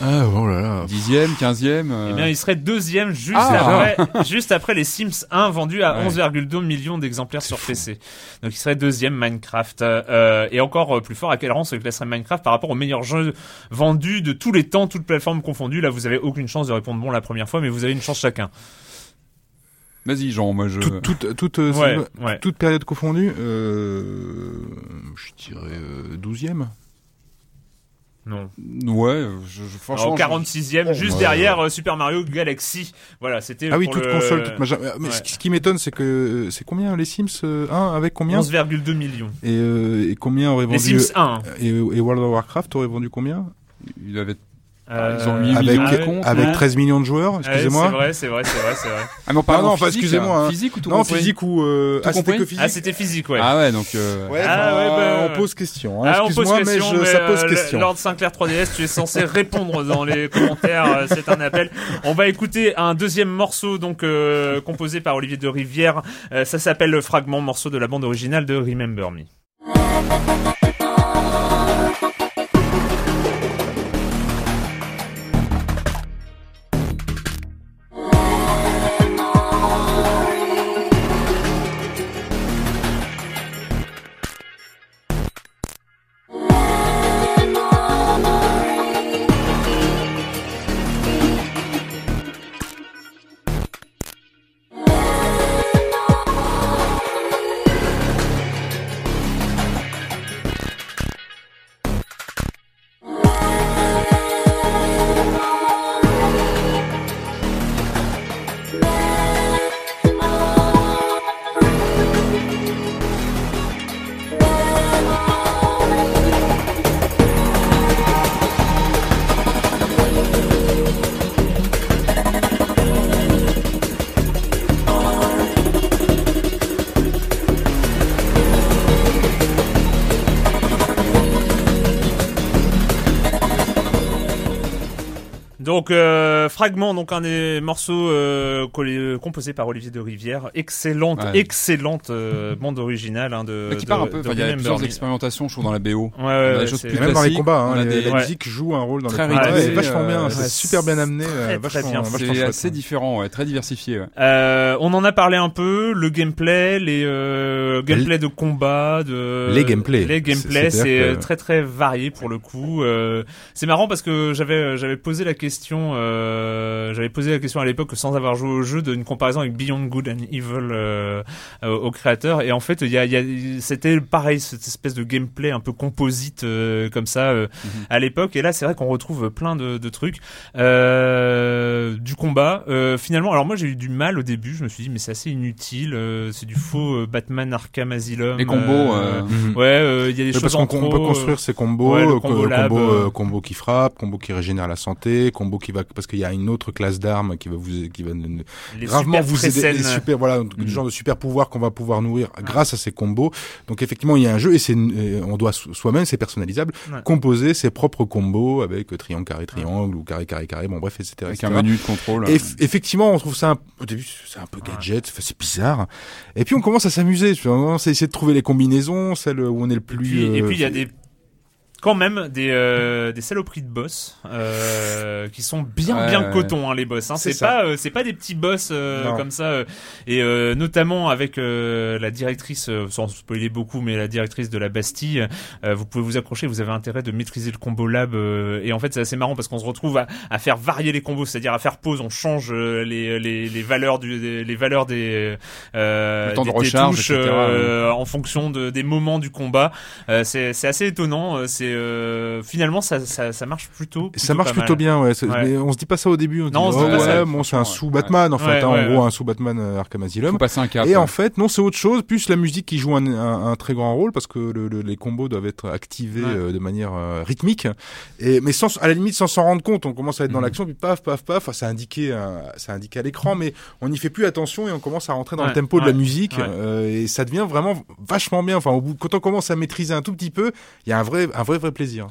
[SPEAKER 2] Ah, oh là là.
[SPEAKER 3] Dixième, quinzième. euh,
[SPEAKER 1] Eh bien, il serait deuxième juste
[SPEAKER 3] Ah.
[SPEAKER 1] après, juste après les Sims 1 vendus à
[SPEAKER 3] Ouais.
[SPEAKER 1] 11,2 millions d'exemplaires sur PC. Donc, il serait deuxième Minecraft. Euh, et encore plus fort, à quel rang se classerait Minecraft par rapport aux meilleurs jeux vendus de tous les temps, toutes plateformes confondues? Là, vous avez aucune chance de répondre bon la première fois, mais vous avez une chance chacun.
[SPEAKER 3] Vas-y, Jean, moi je.
[SPEAKER 2] Toute, toute, toute, euh,
[SPEAKER 1] Ouais,
[SPEAKER 2] c'est-
[SPEAKER 1] ouais.
[SPEAKER 2] toute période confondue, euh, je dirais euh, 12e.
[SPEAKER 1] Non.
[SPEAKER 3] Ouais, je, je- franchement.
[SPEAKER 1] Alors,
[SPEAKER 3] je-
[SPEAKER 1] 46e, juste
[SPEAKER 2] ouais.
[SPEAKER 1] derrière euh, Super Mario Galaxy. Voilà, c'était
[SPEAKER 2] Ah oui,
[SPEAKER 1] pour
[SPEAKER 2] toute
[SPEAKER 1] le-
[SPEAKER 2] console, toute machin. Mais
[SPEAKER 1] Ouais.
[SPEAKER 2] ce qui- ce qui m'étonne, c'est que c'est combien les Sims euh, 1 avec combien
[SPEAKER 1] 11,2 millions.
[SPEAKER 2] et, euh, et combien aurait
[SPEAKER 1] Les
[SPEAKER 2] vendu
[SPEAKER 1] Sims 1.
[SPEAKER 2] et, et World of Warcraft aurait vendu combien?
[SPEAKER 3] Il avait.
[SPEAKER 1] Euh,
[SPEAKER 3] ils ont mis
[SPEAKER 2] Avec
[SPEAKER 3] millions de
[SPEAKER 1] ouais,
[SPEAKER 3] comptes,
[SPEAKER 2] avec
[SPEAKER 3] non
[SPEAKER 2] 13 millions de joueurs,
[SPEAKER 1] Ouais,
[SPEAKER 2] excusez-moi.
[SPEAKER 1] c'est vrai, c'est vrai, c'est vrai, c'est vrai.
[SPEAKER 3] Ah,
[SPEAKER 2] non,
[SPEAKER 3] en
[SPEAKER 2] enfin,
[SPEAKER 3] physique,
[SPEAKER 2] excusez-moi,
[SPEAKER 3] hein.
[SPEAKER 2] hein.
[SPEAKER 3] Physique ou tout
[SPEAKER 2] non, physique ou euh, ah, c'était que physique.
[SPEAKER 1] Ah, c'était physique, ouais.
[SPEAKER 3] Ah ouais, donc. euh,
[SPEAKER 2] Ouais,
[SPEAKER 1] Ah, ouais, bah,
[SPEAKER 2] on pose question. Hein.
[SPEAKER 1] Ah, on pose
[SPEAKER 2] Excuse-moi, mais,
[SPEAKER 1] question,
[SPEAKER 2] je,
[SPEAKER 1] mais,
[SPEAKER 2] ça pose
[SPEAKER 1] euh,
[SPEAKER 2] question.
[SPEAKER 1] Lord Sinclair 3DS, tu es censé répondre dans les commentaires. euh, C'est un appel. On va écouter un deuxième morceau donc euh, composé par Olivier de Rivière. Euh, ça s'appelle le fragment morceau de la bande originale de Remember Me. Donc euh, fragment, donc un des morceaux euh, collé- composés par Olivier de Rivière. Excellente,
[SPEAKER 3] Ouais.
[SPEAKER 1] excellente euh, bande originale hein, de.
[SPEAKER 3] mais qui
[SPEAKER 1] de-
[SPEAKER 3] part un peu. il y a plusieurs
[SPEAKER 1] Me.
[SPEAKER 3] expérimentations, je trouve, dans la BO.
[SPEAKER 1] Ouais, ouais,
[SPEAKER 3] des choses
[SPEAKER 1] c'est-
[SPEAKER 3] plus
[SPEAKER 2] même dans les combats, hein,
[SPEAKER 3] des-
[SPEAKER 2] la
[SPEAKER 1] Ouais.
[SPEAKER 2] musique joue un rôle dans
[SPEAKER 3] Très
[SPEAKER 2] les combats. Ouais, vachement bien,
[SPEAKER 3] euh,
[SPEAKER 2] c'est super bien amené,
[SPEAKER 1] très,
[SPEAKER 2] euh,
[SPEAKER 1] très
[SPEAKER 2] vachement,
[SPEAKER 1] bien.
[SPEAKER 2] vachement
[SPEAKER 3] C'est
[SPEAKER 2] chouette.
[SPEAKER 3] assez différent, ouais, très diversifié. ouais.
[SPEAKER 1] Euh, on en a parlé un peu, le gameplay, les euh, gameplay de combat, de
[SPEAKER 2] Les gameplays.
[SPEAKER 1] les gameplays,
[SPEAKER 2] C'est-
[SPEAKER 1] c'est très très varié pour le coup. Euh, c'est marrant parce que j'avais j'avais posé la question, euh, j'avais posé la question à l'époque sans avoir joué au jeu d'une comparaison avec Beyond Good and Evil euh, euh, au créateur. Et en fait il y a, il y a c'était pareil cette espèce de gameplay un peu composite euh, comme ça euh, à l'époque. Et là c'est vrai qu'on retrouve plein de, de trucs. Euh, du combat euh, finalement alors moi j'ai eu du mal au début. Je me suis dit mais c'est assez inutile euh, c'est du faux euh, Batman Arkham Asylum
[SPEAKER 3] Les combos, euh,
[SPEAKER 2] Mhm.
[SPEAKER 1] ouais euh, il y a des choses
[SPEAKER 2] parce
[SPEAKER 1] en
[SPEAKER 2] qu'on peut construire ses combos,
[SPEAKER 1] ouais, le combo
[SPEAKER 2] co-
[SPEAKER 1] lab,
[SPEAKER 2] combo, combo qui frappe, combo qui régénère la santé, combo qui va parce qu'il y a une autre classe d'armes qui va vous qui va
[SPEAKER 1] les
[SPEAKER 2] gravement
[SPEAKER 1] super
[SPEAKER 2] vous aider, les super voilà
[SPEAKER 1] Mm.
[SPEAKER 2] le genre de super pouvoir qu'on va pouvoir nourrir grâce à ces combos. Donc effectivement il y a un jeu et c'est euh, on doit so- soi-même c'est personnalisable
[SPEAKER 1] Ouais.
[SPEAKER 2] composer ses propres combos avec euh, triangle carré triangle ou carré carré carré bon bref etc.
[SPEAKER 3] Avec
[SPEAKER 2] etc.
[SPEAKER 3] un menu de contrôle.
[SPEAKER 2] Et eff- effectivement, on trouve ça un- au début, c'est un peu gadget, enfin, c'est bizarre. Et puis on commence à s'amuser. à essayer de trouver les combinaisons, celles où on est le plus.
[SPEAKER 1] et
[SPEAKER 2] euh,
[SPEAKER 1] puis il y a des quand même des euh, des saloperies de boss euh, qui sont bien
[SPEAKER 3] Ouais,
[SPEAKER 1] bien
[SPEAKER 3] ouais.
[SPEAKER 1] coton hein, les boss hein.
[SPEAKER 2] C'est
[SPEAKER 1] c'est pas euh, c'est pas des petits boss euh, comme ça euh, et euh, notamment avec euh, la directrice sans spoiler beaucoup mais la directrice de la Bastille euh, vous pouvez vous accrocher vous avez intérêt de maîtriser le combo lab euh, et en fait c'est assez marrant parce qu'on se retrouve à, à faire varier les combos c'est-à-dire à faire pause on change les, les les valeurs du les valeurs des euh,
[SPEAKER 3] Le temps de
[SPEAKER 1] des- des
[SPEAKER 3] recharge,
[SPEAKER 1] touches,
[SPEAKER 3] etc.,
[SPEAKER 1] euh, en fonction de, des moments du combat euh, c'est c'est assez étonnant euh, c'est euh, finalement ça, ça ça marche plutôt,
[SPEAKER 2] Ça
[SPEAKER 1] plutôt
[SPEAKER 2] marche
[SPEAKER 1] pas
[SPEAKER 2] plutôt
[SPEAKER 1] mal.
[SPEAKER 2] bien, ouais. Mais on se dit pas ça au début. On se
[SPEAKER 1] Non, on
[SPEAKER 2] dit,
[SPEAKER 1] se dit
[SPEAKER 2] oh,
[SPEAKER 1] pas
[SPEAKER 2] ouais,
[SPEAKER 1] ça,
[SPEAKER 2] bon, c'est un
[SPEAKER 3] franchement,
[SPEAKER 2] sous-Batman, en fait,
[SPEAKER 1] Ouais,
[SPEAKER 2] hein,
[SPEAKER 1] ouais,
[SPEAKER 2] en gros,
[SPEAKER 1] ouais.
[SPEAKER 2] un sous-Batman euh, Arkham Asylum.
[SPEAKER 3] Faut passer un cap.
[SPEAKER 2] Et
[SPEAKER 3] ouais.
[SPEAKER 2] en fait, non, c'est autre chose. Plus la musique qui joue un, un- un très grand rôle parce que le- le- les combos doivent être activés
[SPEAKER 1] Ouais.
[SPEAKER 2] euh, de manière euh, rythmique. Et mais sans, à la limite, sans s'en rendre compte, on commence à être dans
[SPEAKER 3] Mhm.
[SPEAKER 2] l'action, puis paf, paf, paf. Enfin, c'est indiqué, c'est indiqué à l'écran, mais on n'y fait plus attention et on commence à rentrer dans le
[SPEAKER 1] Ouais,
[SPEAKER 2] tempo de la musique
[SPEAKER 1] ouais.
[SPEAKER 2] euh, et ça devient vraiment vachement bien. Enfin, au bout, quand on commence à maîtriser un tout petit peu, il y a un vrai, un vrai vrai plaisir.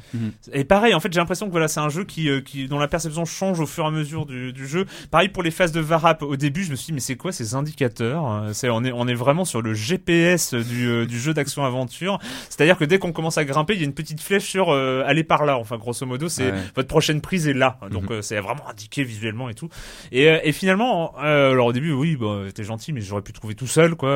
[SPEAKER 1] Et pareil, en fait, j'ai l'impression que voilà, c'est un jeu qui, euh, qui, dont la perception change au fur et à mesure du, du jeu. Pareil pour les phases de Varap. Au début, je me suis dit, mais c'est quoi ces indicateurs? C'est, on est, on est vraiment sur le GPS du, euh, du jeu d'action-aventure. C'est-à-dire que dès qu'on commence à grimper, il y a une petite flèche sur euh, aller par là. Enfin, grosso modo, c'est
[SPEAKER 3] Ouais.
[SPEAKER 1] votre prochaine prise est là. Donc, euh, c'est vraiment indiqué visuellement et tout. Et, et finalement, euh, alors au début, oui, bon, t'es gentil, mais j'aurais pu trouver tout seul, quoi.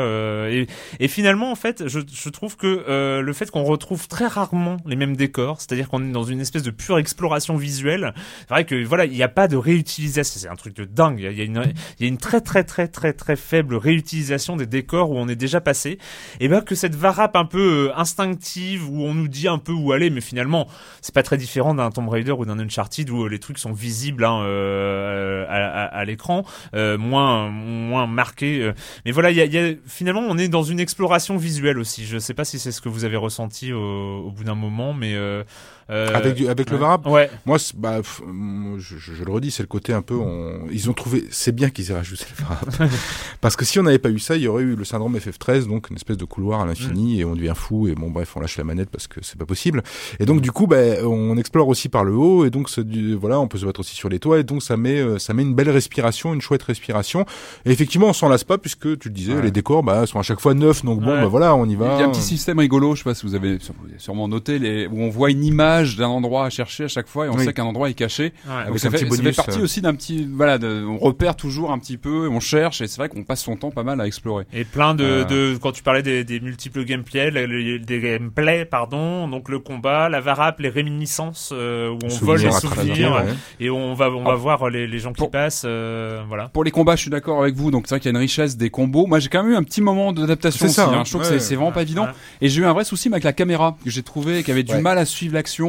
[SPEAKER 1] et, et finalement, en fait, je, je trouve que le fait qu'on retrouve très rarement les mêmes c'est-à-dire qu'on est dans une espèce de pure exploration visuelle, c'est vrai que voilà, il n'y a pas de réutilisation, c'est un truc de dingue. Il y a- une, très très très très très faible réutilisation des décors où on est déjà passé. Et ben que cette varap un peu euh, instinctive où on nous dit un peu où aller, mais finalement, c'est pas très différent d'un Tomb Raider ou d'un Uncharted où euh, les trucs sont visibles hein, euh, à, l'écran, moins moins marqués. Mais voilà, y a- finalement, on est dans une exploration visuelle aussi. Je sais pas si c'est ce que vous avez ressenti au, au bout d'un moment, mais euh, euh,
[SPEAKER 2] Avec, du- avec le. Varap
[SPEAKER 1] Ouais.
[SPEAKER 2] Moi, bah, pff, moi, je, je- je le redis, c'est le côté un peu. On... Ils ont trouvé. C'est bien qu'ils aient rajouté le Varap. Parce que si on n'avait pas eu ça, il y aurait eu le syndrome FF13, donc une espèce de couloir à
[SPEAKER 1] Mm.
[SPEAKER 2] l'infini, et on devient fou, et bon, bref, on lâche la manette parce que c'est pas possible. Et donc, du coup, bah, on explore aussi par le haut, et donc, du- voilà, on peut se battre aussi sur les toits, et donc, ça met, euh, ça met une belle respiration, une chouette respiration. Et effectivement, on s'en lasse pas, puisque tu le disais,
[SPEAKER 3] Ouais.
[SPEAKER 2] les décors, bah, sont à chaque fois neufs, donc bon,
[SPEAKER 3] Ouais.
[SPEAKER 2] bah, voilà, on y
[SPEAKER 3] Il
[SPEAKER 2] va.
[SPEAKER 3] y a un petit système rigolo, je sais pas si vous avez sû- vous avez sûrement noté, les, où on voit une image d'un endroit à chercher à chaque fois et on
[SPEAKER 2] Oui.
[SPEAKER 3] sait qu'un endroit est caché.
[SPEAKER 1] Ouais.
[SPEAKER 3] Donc
[SPEAKER 2] Avec
[SPEAKER 3] ça
[SPEAKER 2] un
[SPEAKER 3] fait,
[SPEAKER 2] petit
[SPEAKER 3] ça fait
[SPEAKER 2] bonus,
[SPEAKER 3] partie
[SPEAKER 2] euh.
[SPEAKER 3] aussi d'un petit, voilà, de- on repère toujours un petit peu, on cherche et c'est vrai qu'on passe son temps pas mal à explorer.
[SPEAKER 1] Et plein de,
[SPEAKER 3] Euh.
[SPEAKER 1] de quand tu parlais des, des multiples gameplays, des gameplays, pardon, donc le combat, la varap, les réminiscences euh, où on vole les souvenirs
[SPEAKER 2] ouais.
[SPEAKER 1] et on va on va
[SPEAKER 3] Ah.
[SPEAKER 1] voir les, les gens qui
[SPEAKER 3] Pour-
[SPEAKER 1] passent, euh, voilà.
[SPEAKER 3] Pour les combats, je suis d'accord avec vous. Donc c'est vrai qu'il y a une richesse des combos. Moi, j'ai quand même eu un petit moment d'adaptation
[SPEAKER 2] C'est
[SPEAKER 3] aussi.
[SPEAKER 2] ça,
[SPEAKER 3] hein.
[SPEAKER 2] hein.
[SPEAKER 3] Je trouve
[SPEAKER 2] Ouais.
[SPEAKER 3] que c'est- c'est vraiment pas évident. Et j'ai eu un vrai souci avec la caméra que j'ai trouvé qui avait du
[SPEAKER 2] Ouais.
[SPEAKER 3] mal à suivre l'action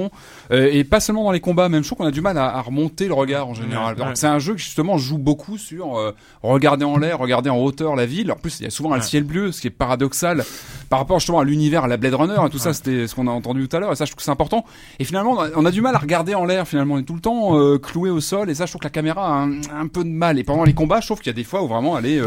[SPEAKER 3] Euh, et pas seulement dans les combats. Même je trouve qu'on a du mal à, à remonter le regard en général.
[SPEAKER 1] Ouais, ouais.
[SPEAKER 3] C'est un jeu qui justement joue beaucoup sur euh, regarder en l'air, regarder en hauteur la ville. En plus, il y a souvent un
[SPEAKER 1] Ouais.
[SPEAKER 3] ciel bleu, ce qui est paradoxal par rapport justement à l'univers, à la Blade Runner et tout ça. C'était ce qu'on a entendu tout à l'heure. Et ça, je trouve que c'est important. Et finalement, on a, on a du mal à regarder en l'air. Finalement, on est tout le temps euh, cloué au sol. Et ça, je trouve que la caméra a un, un peu de mal. Et pendant les combats, je trouve qu'il y a des fois où vraiment elle est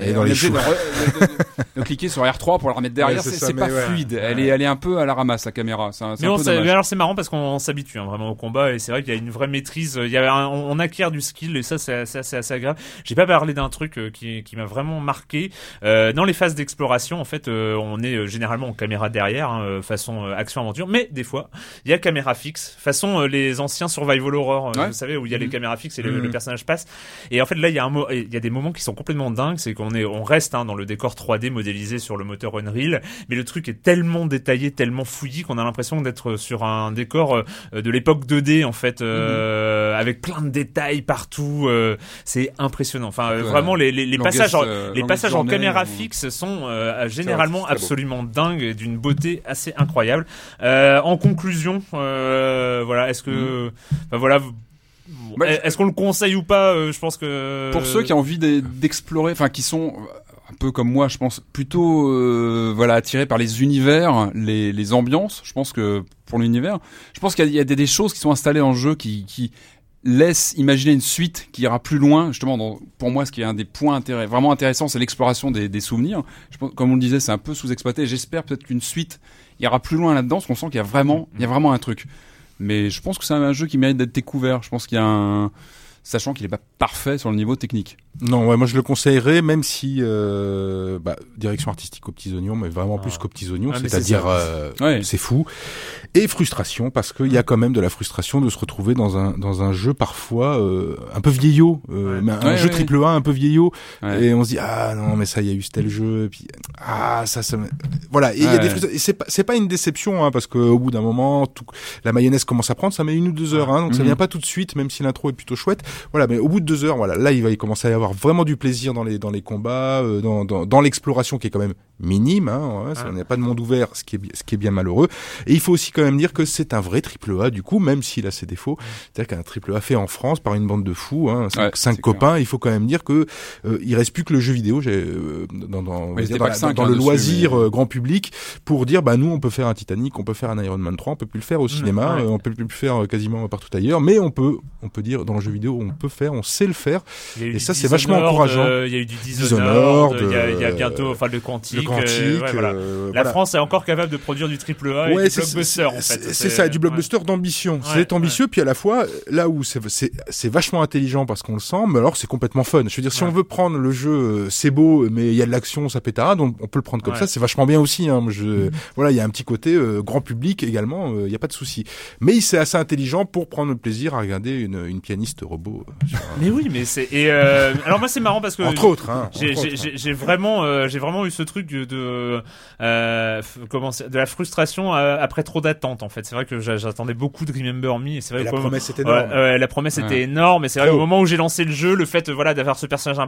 [SPEAKER 3] euh, et
[SPEAKER 2] dans
[SPEAKER 3] on
[SPEAKER 2] les choux.
[SPEAKER 3] de, re- de- de- de cliquer sur R3 pour la remettre derrière,
[SPEAKER 2] Ouais, c'est
[SPEAKER 3] pas
[SPEAKER 2] ouais.
[SPEAKER 3] fluide. Elle est, elle est un peu à la ramasse la caméra. Un, c'est
[SPEAKER 1] Mais
[SPEAKER 3] un
[SPEAKER 1] on mais alors c'est marrant parce qu'on s'habitue hein, vraiment au combat et c'est vrai qu'il y a une vraie maîtrise. Il y a un- on, on acquiert du skill et ça c'est assez, assez, assez agréable. J'ai pas parlé d'un truc euh, qui, qui m'a vraiment marqué. Euh, dans les phases d'exploration, en fait, euh, on est euh, généralement en caméra derrière, hein, euh, façon euh, action aventure, mais des fois il y a caméra fixe, façon euh, les anciens survival horror, euh,
[SPEAKER 3] Ouais.
[SPEAKER 1] vous savez où il y a les
[SPEAKER 3] Mhm.
[SPEAKER 1] caméras fixes et le,
[SPEAKER 2] Mhm.
[SPEAKER 1] le personnage passe. Et en fait là il y a un il y a des moments qui sont complètement dingues, c'est qu'on est on reste hein, dans le décor 3D modélisé sur le moteur Unreal, mais le truc est tellement détaillé, tellement fouillis qu'on a l'impression d'être sur un décor euh, de l'époque 2D en fait, euh,
[SPEAKER 3] Mhm.
[SPEAKER 1] avec plein de détails partout. euh, c'est impressionnant. Enfin, euh,
[SPEAKER 3] Ouais.
[SPEAKER 1] vraiment les, les, les passages, en,
[SPEAKER 3] euh,
[SPEAKER 1] les
[SPEAKER 3] longest
[SPEAKER 1] passages en caméra
[SPEAKER 3] euh,
[SPEAKER 1] fixe sont euh, généralement absolument dingues et d'une beauté assez incroyable. Euh, en conclusion, euh, voilà, est-ce que, enfin, voilà.
[SPEAKER 3] Bah,
[SPEAKER 1] Est-ce qu'on le conseille ou pas Euh, Je pense que
[SPEAKER 3] Pour ceux qui ont envie d'e- d'explorer, enfin qui sont euh, un peu comme moi, je pense plutôt euh, voilà attirés par les univers, les, les ambiances. Je pense que pour l'univers, je pense qu'il y a, des, des choses qui sont installées le jeu qui, qui laissent imaginer une suite qui ira plus loin. Justement, dans, pour moi, ce qui est un des points intérêt- vraiment intéressants, c'est l'exploration des, des souvenirs. Je pense, comme on le disait, c'est un peu sous-exploité. J'espère peut-être qu'une suite ira plus loin là-dedans, parce qu'on sent qu'il y a vraiment, il y a vraiment un truc. Mais je pense que c'est un jeu qui mérite d'être découvert. Je pense qu'il y a un, sachant qu'il n'est pas parfait sur le niveau technique.
[SPEAKER 2] Non, ouais, moi je le conseillerais, même si euh, bah, direction artistique aux petits oignons, mais vraiment plus qu'aux petits oignons,
[SPEAKER 1] Ah,
[SPEAKER 2] c'est-à-dire euh,
[SPEAKER 3] Ouais.
[SPEAKER 2] c'est fou. Et frustration, parce qu'il y a quand même de la frustration de se retrouver dans un dans un jeu parfois euh, un peu vieillot, euh,
[SPEAKER 1] Ouais.
[SPEAKER 2] mais un
[SPEAKER 3] Ouais,
[SPEAKER 2] jeu
[SPEAKER 3] ouais.
[SPEAKER 2] triple A un peu vieillot,
[SPEAKER 3] Ouais.
[SPEAKER 2] et on se dit ah non mais ça il y a eu tel jeu, et puis ah ça ça me- voilà. Et il y a des et c'est pas c'est pas une déception hein, parce qu'au bout d'un moment tout, la mayonnaise commence à prendre, ça met une ou deux heures, hein, donc ça
[SPEAKER 3] Mhm.
[SPEAKER 2] vient pas tout de suite, même si l'intro est plutôt chouette. Voilà, mais au bout de deux heures, voilà, là il va y commencer à y avoir vraiment du plaisir dans les dans les combats, euh, dans dans, dans l'exploration qui est quand même minime. Hein, ouais,
[SPEAKER 1] Ah.
[SPEAKER 2] On n'a pas de monde ouvert, ce qui est ce qui est bien malheureux. Et il faut aussi quand même dire que c'est un vrai triple A du coup, même s'il a ses défauts. C'est-à-dire qu'un triple A fait en France par une bande de fous, hein, cinq,
[SPEAKER 3] Ouais,
[SPEAKER 2] cinq
[SPEAKER 3] c'est
[SPEAKER 2] copains. Il faut quand même dire que euh, il reste plus que le jeu vidéo. J'ai euh, dans dans, dire dans,
[SPEAKER 3] cinq, hein,
[SPEAKER 2] le
[SPEAKER 3] dessus,
[SPEAKER 2] loisir
[SPEAKER 3] mais-
[SPEAKER 2] euh, grand public pour dire bah nous on peut faire un Titanic, on peut faire un Iron Man 3, on peut plus le faire au cinéma, euh, on peut plus le faire euh, quasiment partout ailleurs, mais on peut on peut dire dans le jeu vidéo on peut faire, on sait le faire. Et ça, c'est vachement encourageant.
[SPEAKER 1] euh, Il y a eu du Dishonored, il y y a
[SPEAKER 2] euh,
[SPEAKER 1] bientôt enfin, le Quantique.
[SPEAKER 2] le Quantique,
[SPEAKER 1] euh, ouais, voilà. La
[SPEAKER 2] voilà.
[SPEAKER 1] France est encore capable de produire du triple A
[SPEAKER 2] Ouais,
[SPEAKER 1] et du blockbuster en fait.
[SPEAKER 2] c'est- ça, du blockbuster d'ambition. C'est ambitieux, puis à la fois, là où c'est- vachement intelligent parce qu'on le sent, mais alors c'est complètement fun. Je veux dire, si on veut prendre le jeu, c'est beau, mais il y a de l'action, ça pétarade, on, on peut le prendre comme ça, c'est vachement bien aussi. Hein. Je, Voilà, il y a un petit côté grand public également, il n'y a pas de souci. Mais c'est assez intelligent pour prendre le plaisir à regarder une, une pianiste robot.
[SPEAKER 1] Mais oui, mais c'est et euh, alors moi c'est marrant parce que
[SPEAKER 2] Entre autres, hein,
[SPEAKER 1] j'ai
[SPEAKER 2] entre
[SPEAKER 1] j'ai- vraiment euh, j'ai vraiment eu ce truc de de, euh, comment de la frustration après trop d'attentes en fait. C'est vrai que j'a- j'attendais beaucoup de Remember Me et c'est vrai
[SPEAKER 2] Et
[SPEAKER 1] que
[SPEAKER 2] la
[SPEAKER 1] au-
[SPEAKER 2] promesse
[SPEAKER 1] ouais, la promesse
[SPEAKER 2] Ouais.
[SPEAKER 1] était énorme et c'est vrai
[SPEAKER 2] haut.
[SPEAKER 1] moment où j'ai lancé le jeu, le fait voilà d'avoir ce personnage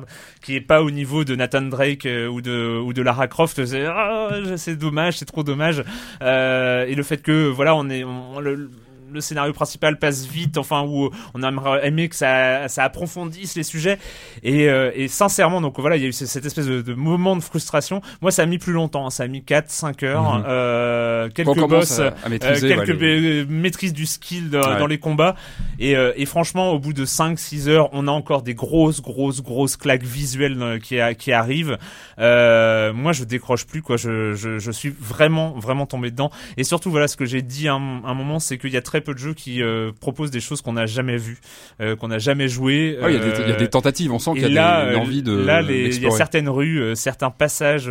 [SPEAKER 1] qui est pas au niveau de Nathan Drake euh, ou de ou de Lara Croft, c'est ah, c'est dommage, c'est trop dommage. Euh, et le fait que voilà on est on- le, le scénario principal passe vite, enfin où on aimerait aimé que ça, ça approfondisse les sujets et, euh, et sincèrement donc voilà il y a eu ce- cette espèce de, de moment de frustration. Moi ça a mis plus longtemps, hein. ça a mis 4-5 heures,
[SPEAKER 3] Mhm.
[SPEAKER 1] euh, quelques boss,
[SPEAKER 3] à- à maîtriser,
[SPEAKER 1] euh, quelques
[SPEAKER 3] ouais,
[SPEAKER 1] euh, maîtrises du skill dans,
[SPEAKER 3] Ouais.
[SPEAKER 1] dans les combats et, euh, et franchement au bout de 5-6 heures on a encore des grosses grosses grosses claques visuelles euh, qui, a- qui arrivent. Euh, moi je décroche plus quoi, je, je, je suis vraiment vraiment tombé dedans et surtout voilà ce que j'ai dit à un, un moment c'est qu'il y a très peu de jeux qui euh, proposent des choses qu'on n'a jamais vues, euh, qu'on n'a jamais jouées.
[SPEAKER 3] Ouais, il y a des- il y a des
[SPEAKER 1] Euh,
[SPEAKER 3] tentatives, on sent qu'il y a
[SPEAKER 1] et
[SPEAKER 3] des-
[SPEAKER 1] là,
[SPEAKER 3] une envie de-
[SPEAKER 1] Là, il y a certaines rues, euh, certains passages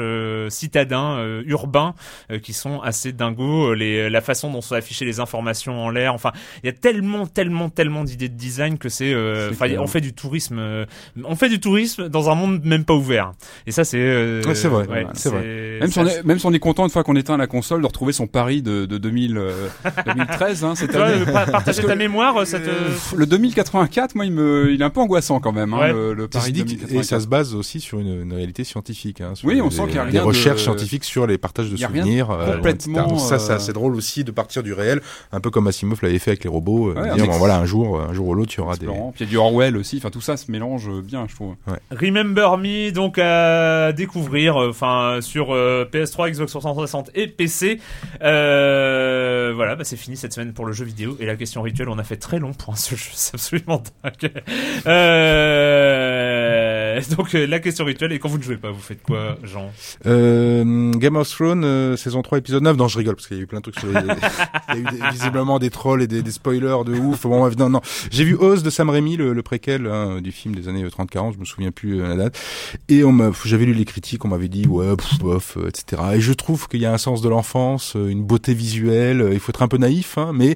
[SPEAKER 1] citadins, urbains, qui sont assez dingos. Les, la façon dont sont affichées les informations en l'air. Enfin, il y a tellement, tellement, tellement d'idées de design que c'est. on fait du tourisme. on fait du tourisme dans un monde même pas ouvert. Et ça, c'est.
[SPEAKER 2] Ouais, c'est vrai,
[SPEAKER 1] ouais,
[SPEAKER 2] c'est vrai.
[SPEAKER 3] Même si, on est, même si on est content une fois qu'on éteint la console de retrouver son pari de, de 2000, euh, 2013, hein, cette
[SPEAKER 1] Euh, pa- partager ta mémoire, ça te.
[SPEAKER 3] Pff, Le 2084, moi, il me, il est un peu angoissant quand même, hein, le, le pari
[SPEAKER 2] Ceci
[SPEAKER 3] de
[SPEAKER 2] dit,
[SPEAKER 3] 2084.
[SPEAKER 2] et ça se base aussi sur une, une réalité scientifique. Hein, sur
[SPEAKER 3] Oui, on
[SPEAKER 2] des-
[SPEAKER 3] sent qu'il y a
[SPEAKER 2] des
[SPEAKER 3] rien de-
[SPEAKER 2] recherches scientifiques sur les partages de
[SPEAKER 3] Il y a rien de
[SPEAKER 2] souvenirs. euh,
[SPEAKER 3] complètement.
[SPEAKER 2] Donc ça, c'est
[SPEAKER 3] euh,
[SPEAKER 2] assez drôle aussi de partir du réel, un peu comme Asimov l'avait fait avec les robots. euh,
[SPEAKER 3] Ouais,
[SPEAKER 2] dire, bon, voilà, un jour, un jour ou l'autre, il y aura des.
[SPEAKER 3] Puis il y a du Orwell aussi, enfin tout ça se mélange bien, je trouve.
[SPEAKER 1] Remember Me, donc à découvrir, euh, enfin sur euh, PS3, Xbox 360 et PC. Euh, voilà, bah, c'est fini cette semaine pour le jeu vidéo et la question rituelle. On a fait très long pour un seul jeu, c'est absolument dingue. Euh, donc euh, la question rituelle et quand vous ne jouez pas, vous faites quoi, Jean?
[SPEAKER 2] Euh, Game of Thrones, saison 3, épisode 9. Non, je rigole, parce qu'il y a eu plein de trucs sur les... Il y a eu visiblement des trolls et des, spoilers de ouf. Bon, bref, non, non. J'ai vu Oz de Sam Raimi, le, préquel hein, du film des années 30-40, je me souviens plus la date. Et j'avais lu les critiques, on m'avait dit, ouais, pff, etc. Et je trouve qu'il y a un sens de l'enfance, une beauté visuelle, il faut être un peu naïf, hein, mais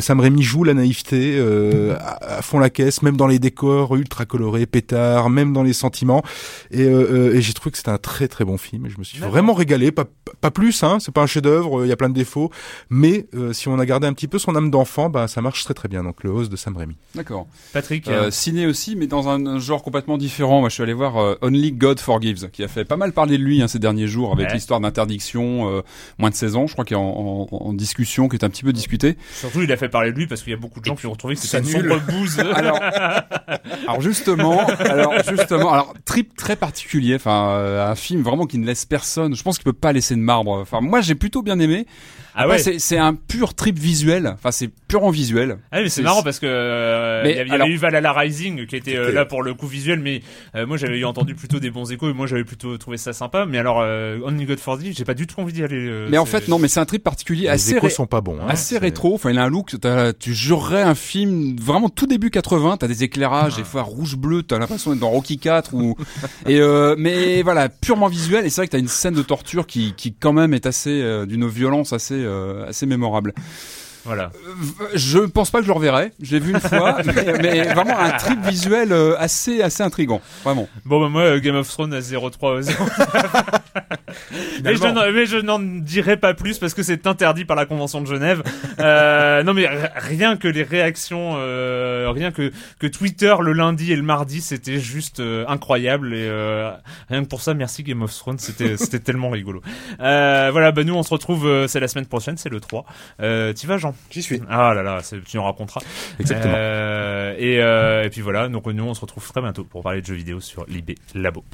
[SPEAKER 2] Sam Raimi joue la naïveté euh, à, à fond la caisse, même dans les décors ultra colorés, pétards, même dans les sentiments. Et, euh, euh, et j'ai trouvé que c'était un très très bon film. Je me suis vraiment régalé, pas, pas plus, hein, c'est pas un chef-d'œuvre, il y a plein de défauts, mais euh, si on a gardé un petit peu son âme d'enfant, bah ça marche très très bien. Donc le host de Sam Raimi.
[SPEAKER 3] D'accord.
[SPEAKER 1] Patrick
[SPEAKER 3] Euh, ciné aussi, mais dans un, un genre complètement différent. Moi, je suis allé voir euh, Only God Forgives, qui a fait pas mal parler de lui hein, ces derniers jours, avec
[SPEAKER 1] Ouais.
[SPEAKER 3] l'histoire d'interdiction euh, moins de 16 ans, je crois qu'il est en, en, en discussion, qui est un petit peu discuté.
[SPEAKER 1] Surtout, il a fait parler de lui parce qu'il y a beaucoup de gens qui ont trouvé que c'était une sombre bouse.
[SPEAKER 3] Alors, Alors justement, alors justement, alors trip très particulier, enfin euh, un film vraiment qui ne laisse personne. Je pense qu'il peut pas laisser de marbre. Enfin moi j'ai plutôt bien aimé.
[SPEAKER 1] Ah ouais.
[SPEAKER 3] c'est un pur trip visuel. Enfin c'est purement visuel.
[SPEAKER 1] Ah mais c'est marrant parce que euh, il y avait,
[SPEAKER 3] alors-
[SPEAKER 1] eu Valhalla Rising qui était euh, là pour le coup visuel mais euh, moi j'avais eu entendu plutôt des bons échos et moi j'avais plutôt trouvé ça sympa mais alors euh, Only God for j'ai pas du tout envie d'y aller euh,
[SPEAKER 3] Mais en fait non, mais c'est un trip particulier
[SPEAKER 2] Les
[SPEAKER 3] assez
[SPEAKER 2] échos
[SPEAKER 3] ré-
[SPEAKER 2] sont pas bons, hein.
[SPEAKER 3] assez rétro. Enfin il a un look. Tu jurerais un film vraiment tout début 80. T'as des éclairages,
[SPEAKER 1] Ah.
[SPEAKER 3] des fois rouge bleu. T'as l'impression d'être dans Rocky 4 ou et euh, mais voilà purement visuel. Et c'est vrai que t'as une scène de torture qui qui quand même est assez euh, d'une violence assez euh, assez mémorable.
[SPEAKER 1] Voilà.
[SPEAKER 3] Je pense pas que je le reverrai. Je l'ai vu une fois, mais, mais vraiment un trip visuel euh, assez assez intrigant, vraiment.
[SPEAKER 1] Bon bah moi euh, Game of Thrones à 03 0. mais je n'en- dirai pas plus parce que c'est interdit par la convention de Genève. Euh, non mais rien que les réactions euh, rien que que Twitter le lundi et le mardi c'était juste euh, incroyable et euh, rien que pour ça merci Game of Thrones c'était c'était tellement rigolo. Euh, voilà bah nous on se retrouve euh, c'est la semaine prochaine c'est le 3. Euh, tu vas Jean
[SPEAKER 2] J'y suis.
[SPEAKER 1] Ah là là c'est- tu nous raconteras.
[SPEAKER 2] Exactement.
[SPEAKER 1] Euh, et, euh, et puis voilà donc nous on se retrouve très bientôt pour parler de jeux vidéo sur l'IB Labo.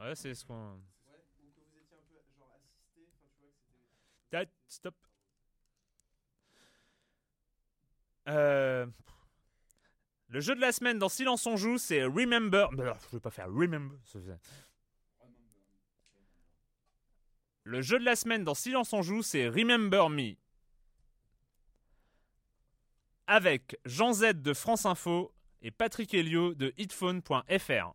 [SPEAKER 1] Ouais, c'est ce qu'on. Ah, Stop. Euh, Le jeu de la semaine dans Silence on joue, c'est Remember. Alors, je vais pas faire Remember. Le jeu de la semaine dans Silence on joue, c'est Remember Me. Avec Jean Z de France Info et Patrick Helio de hitphone.fr.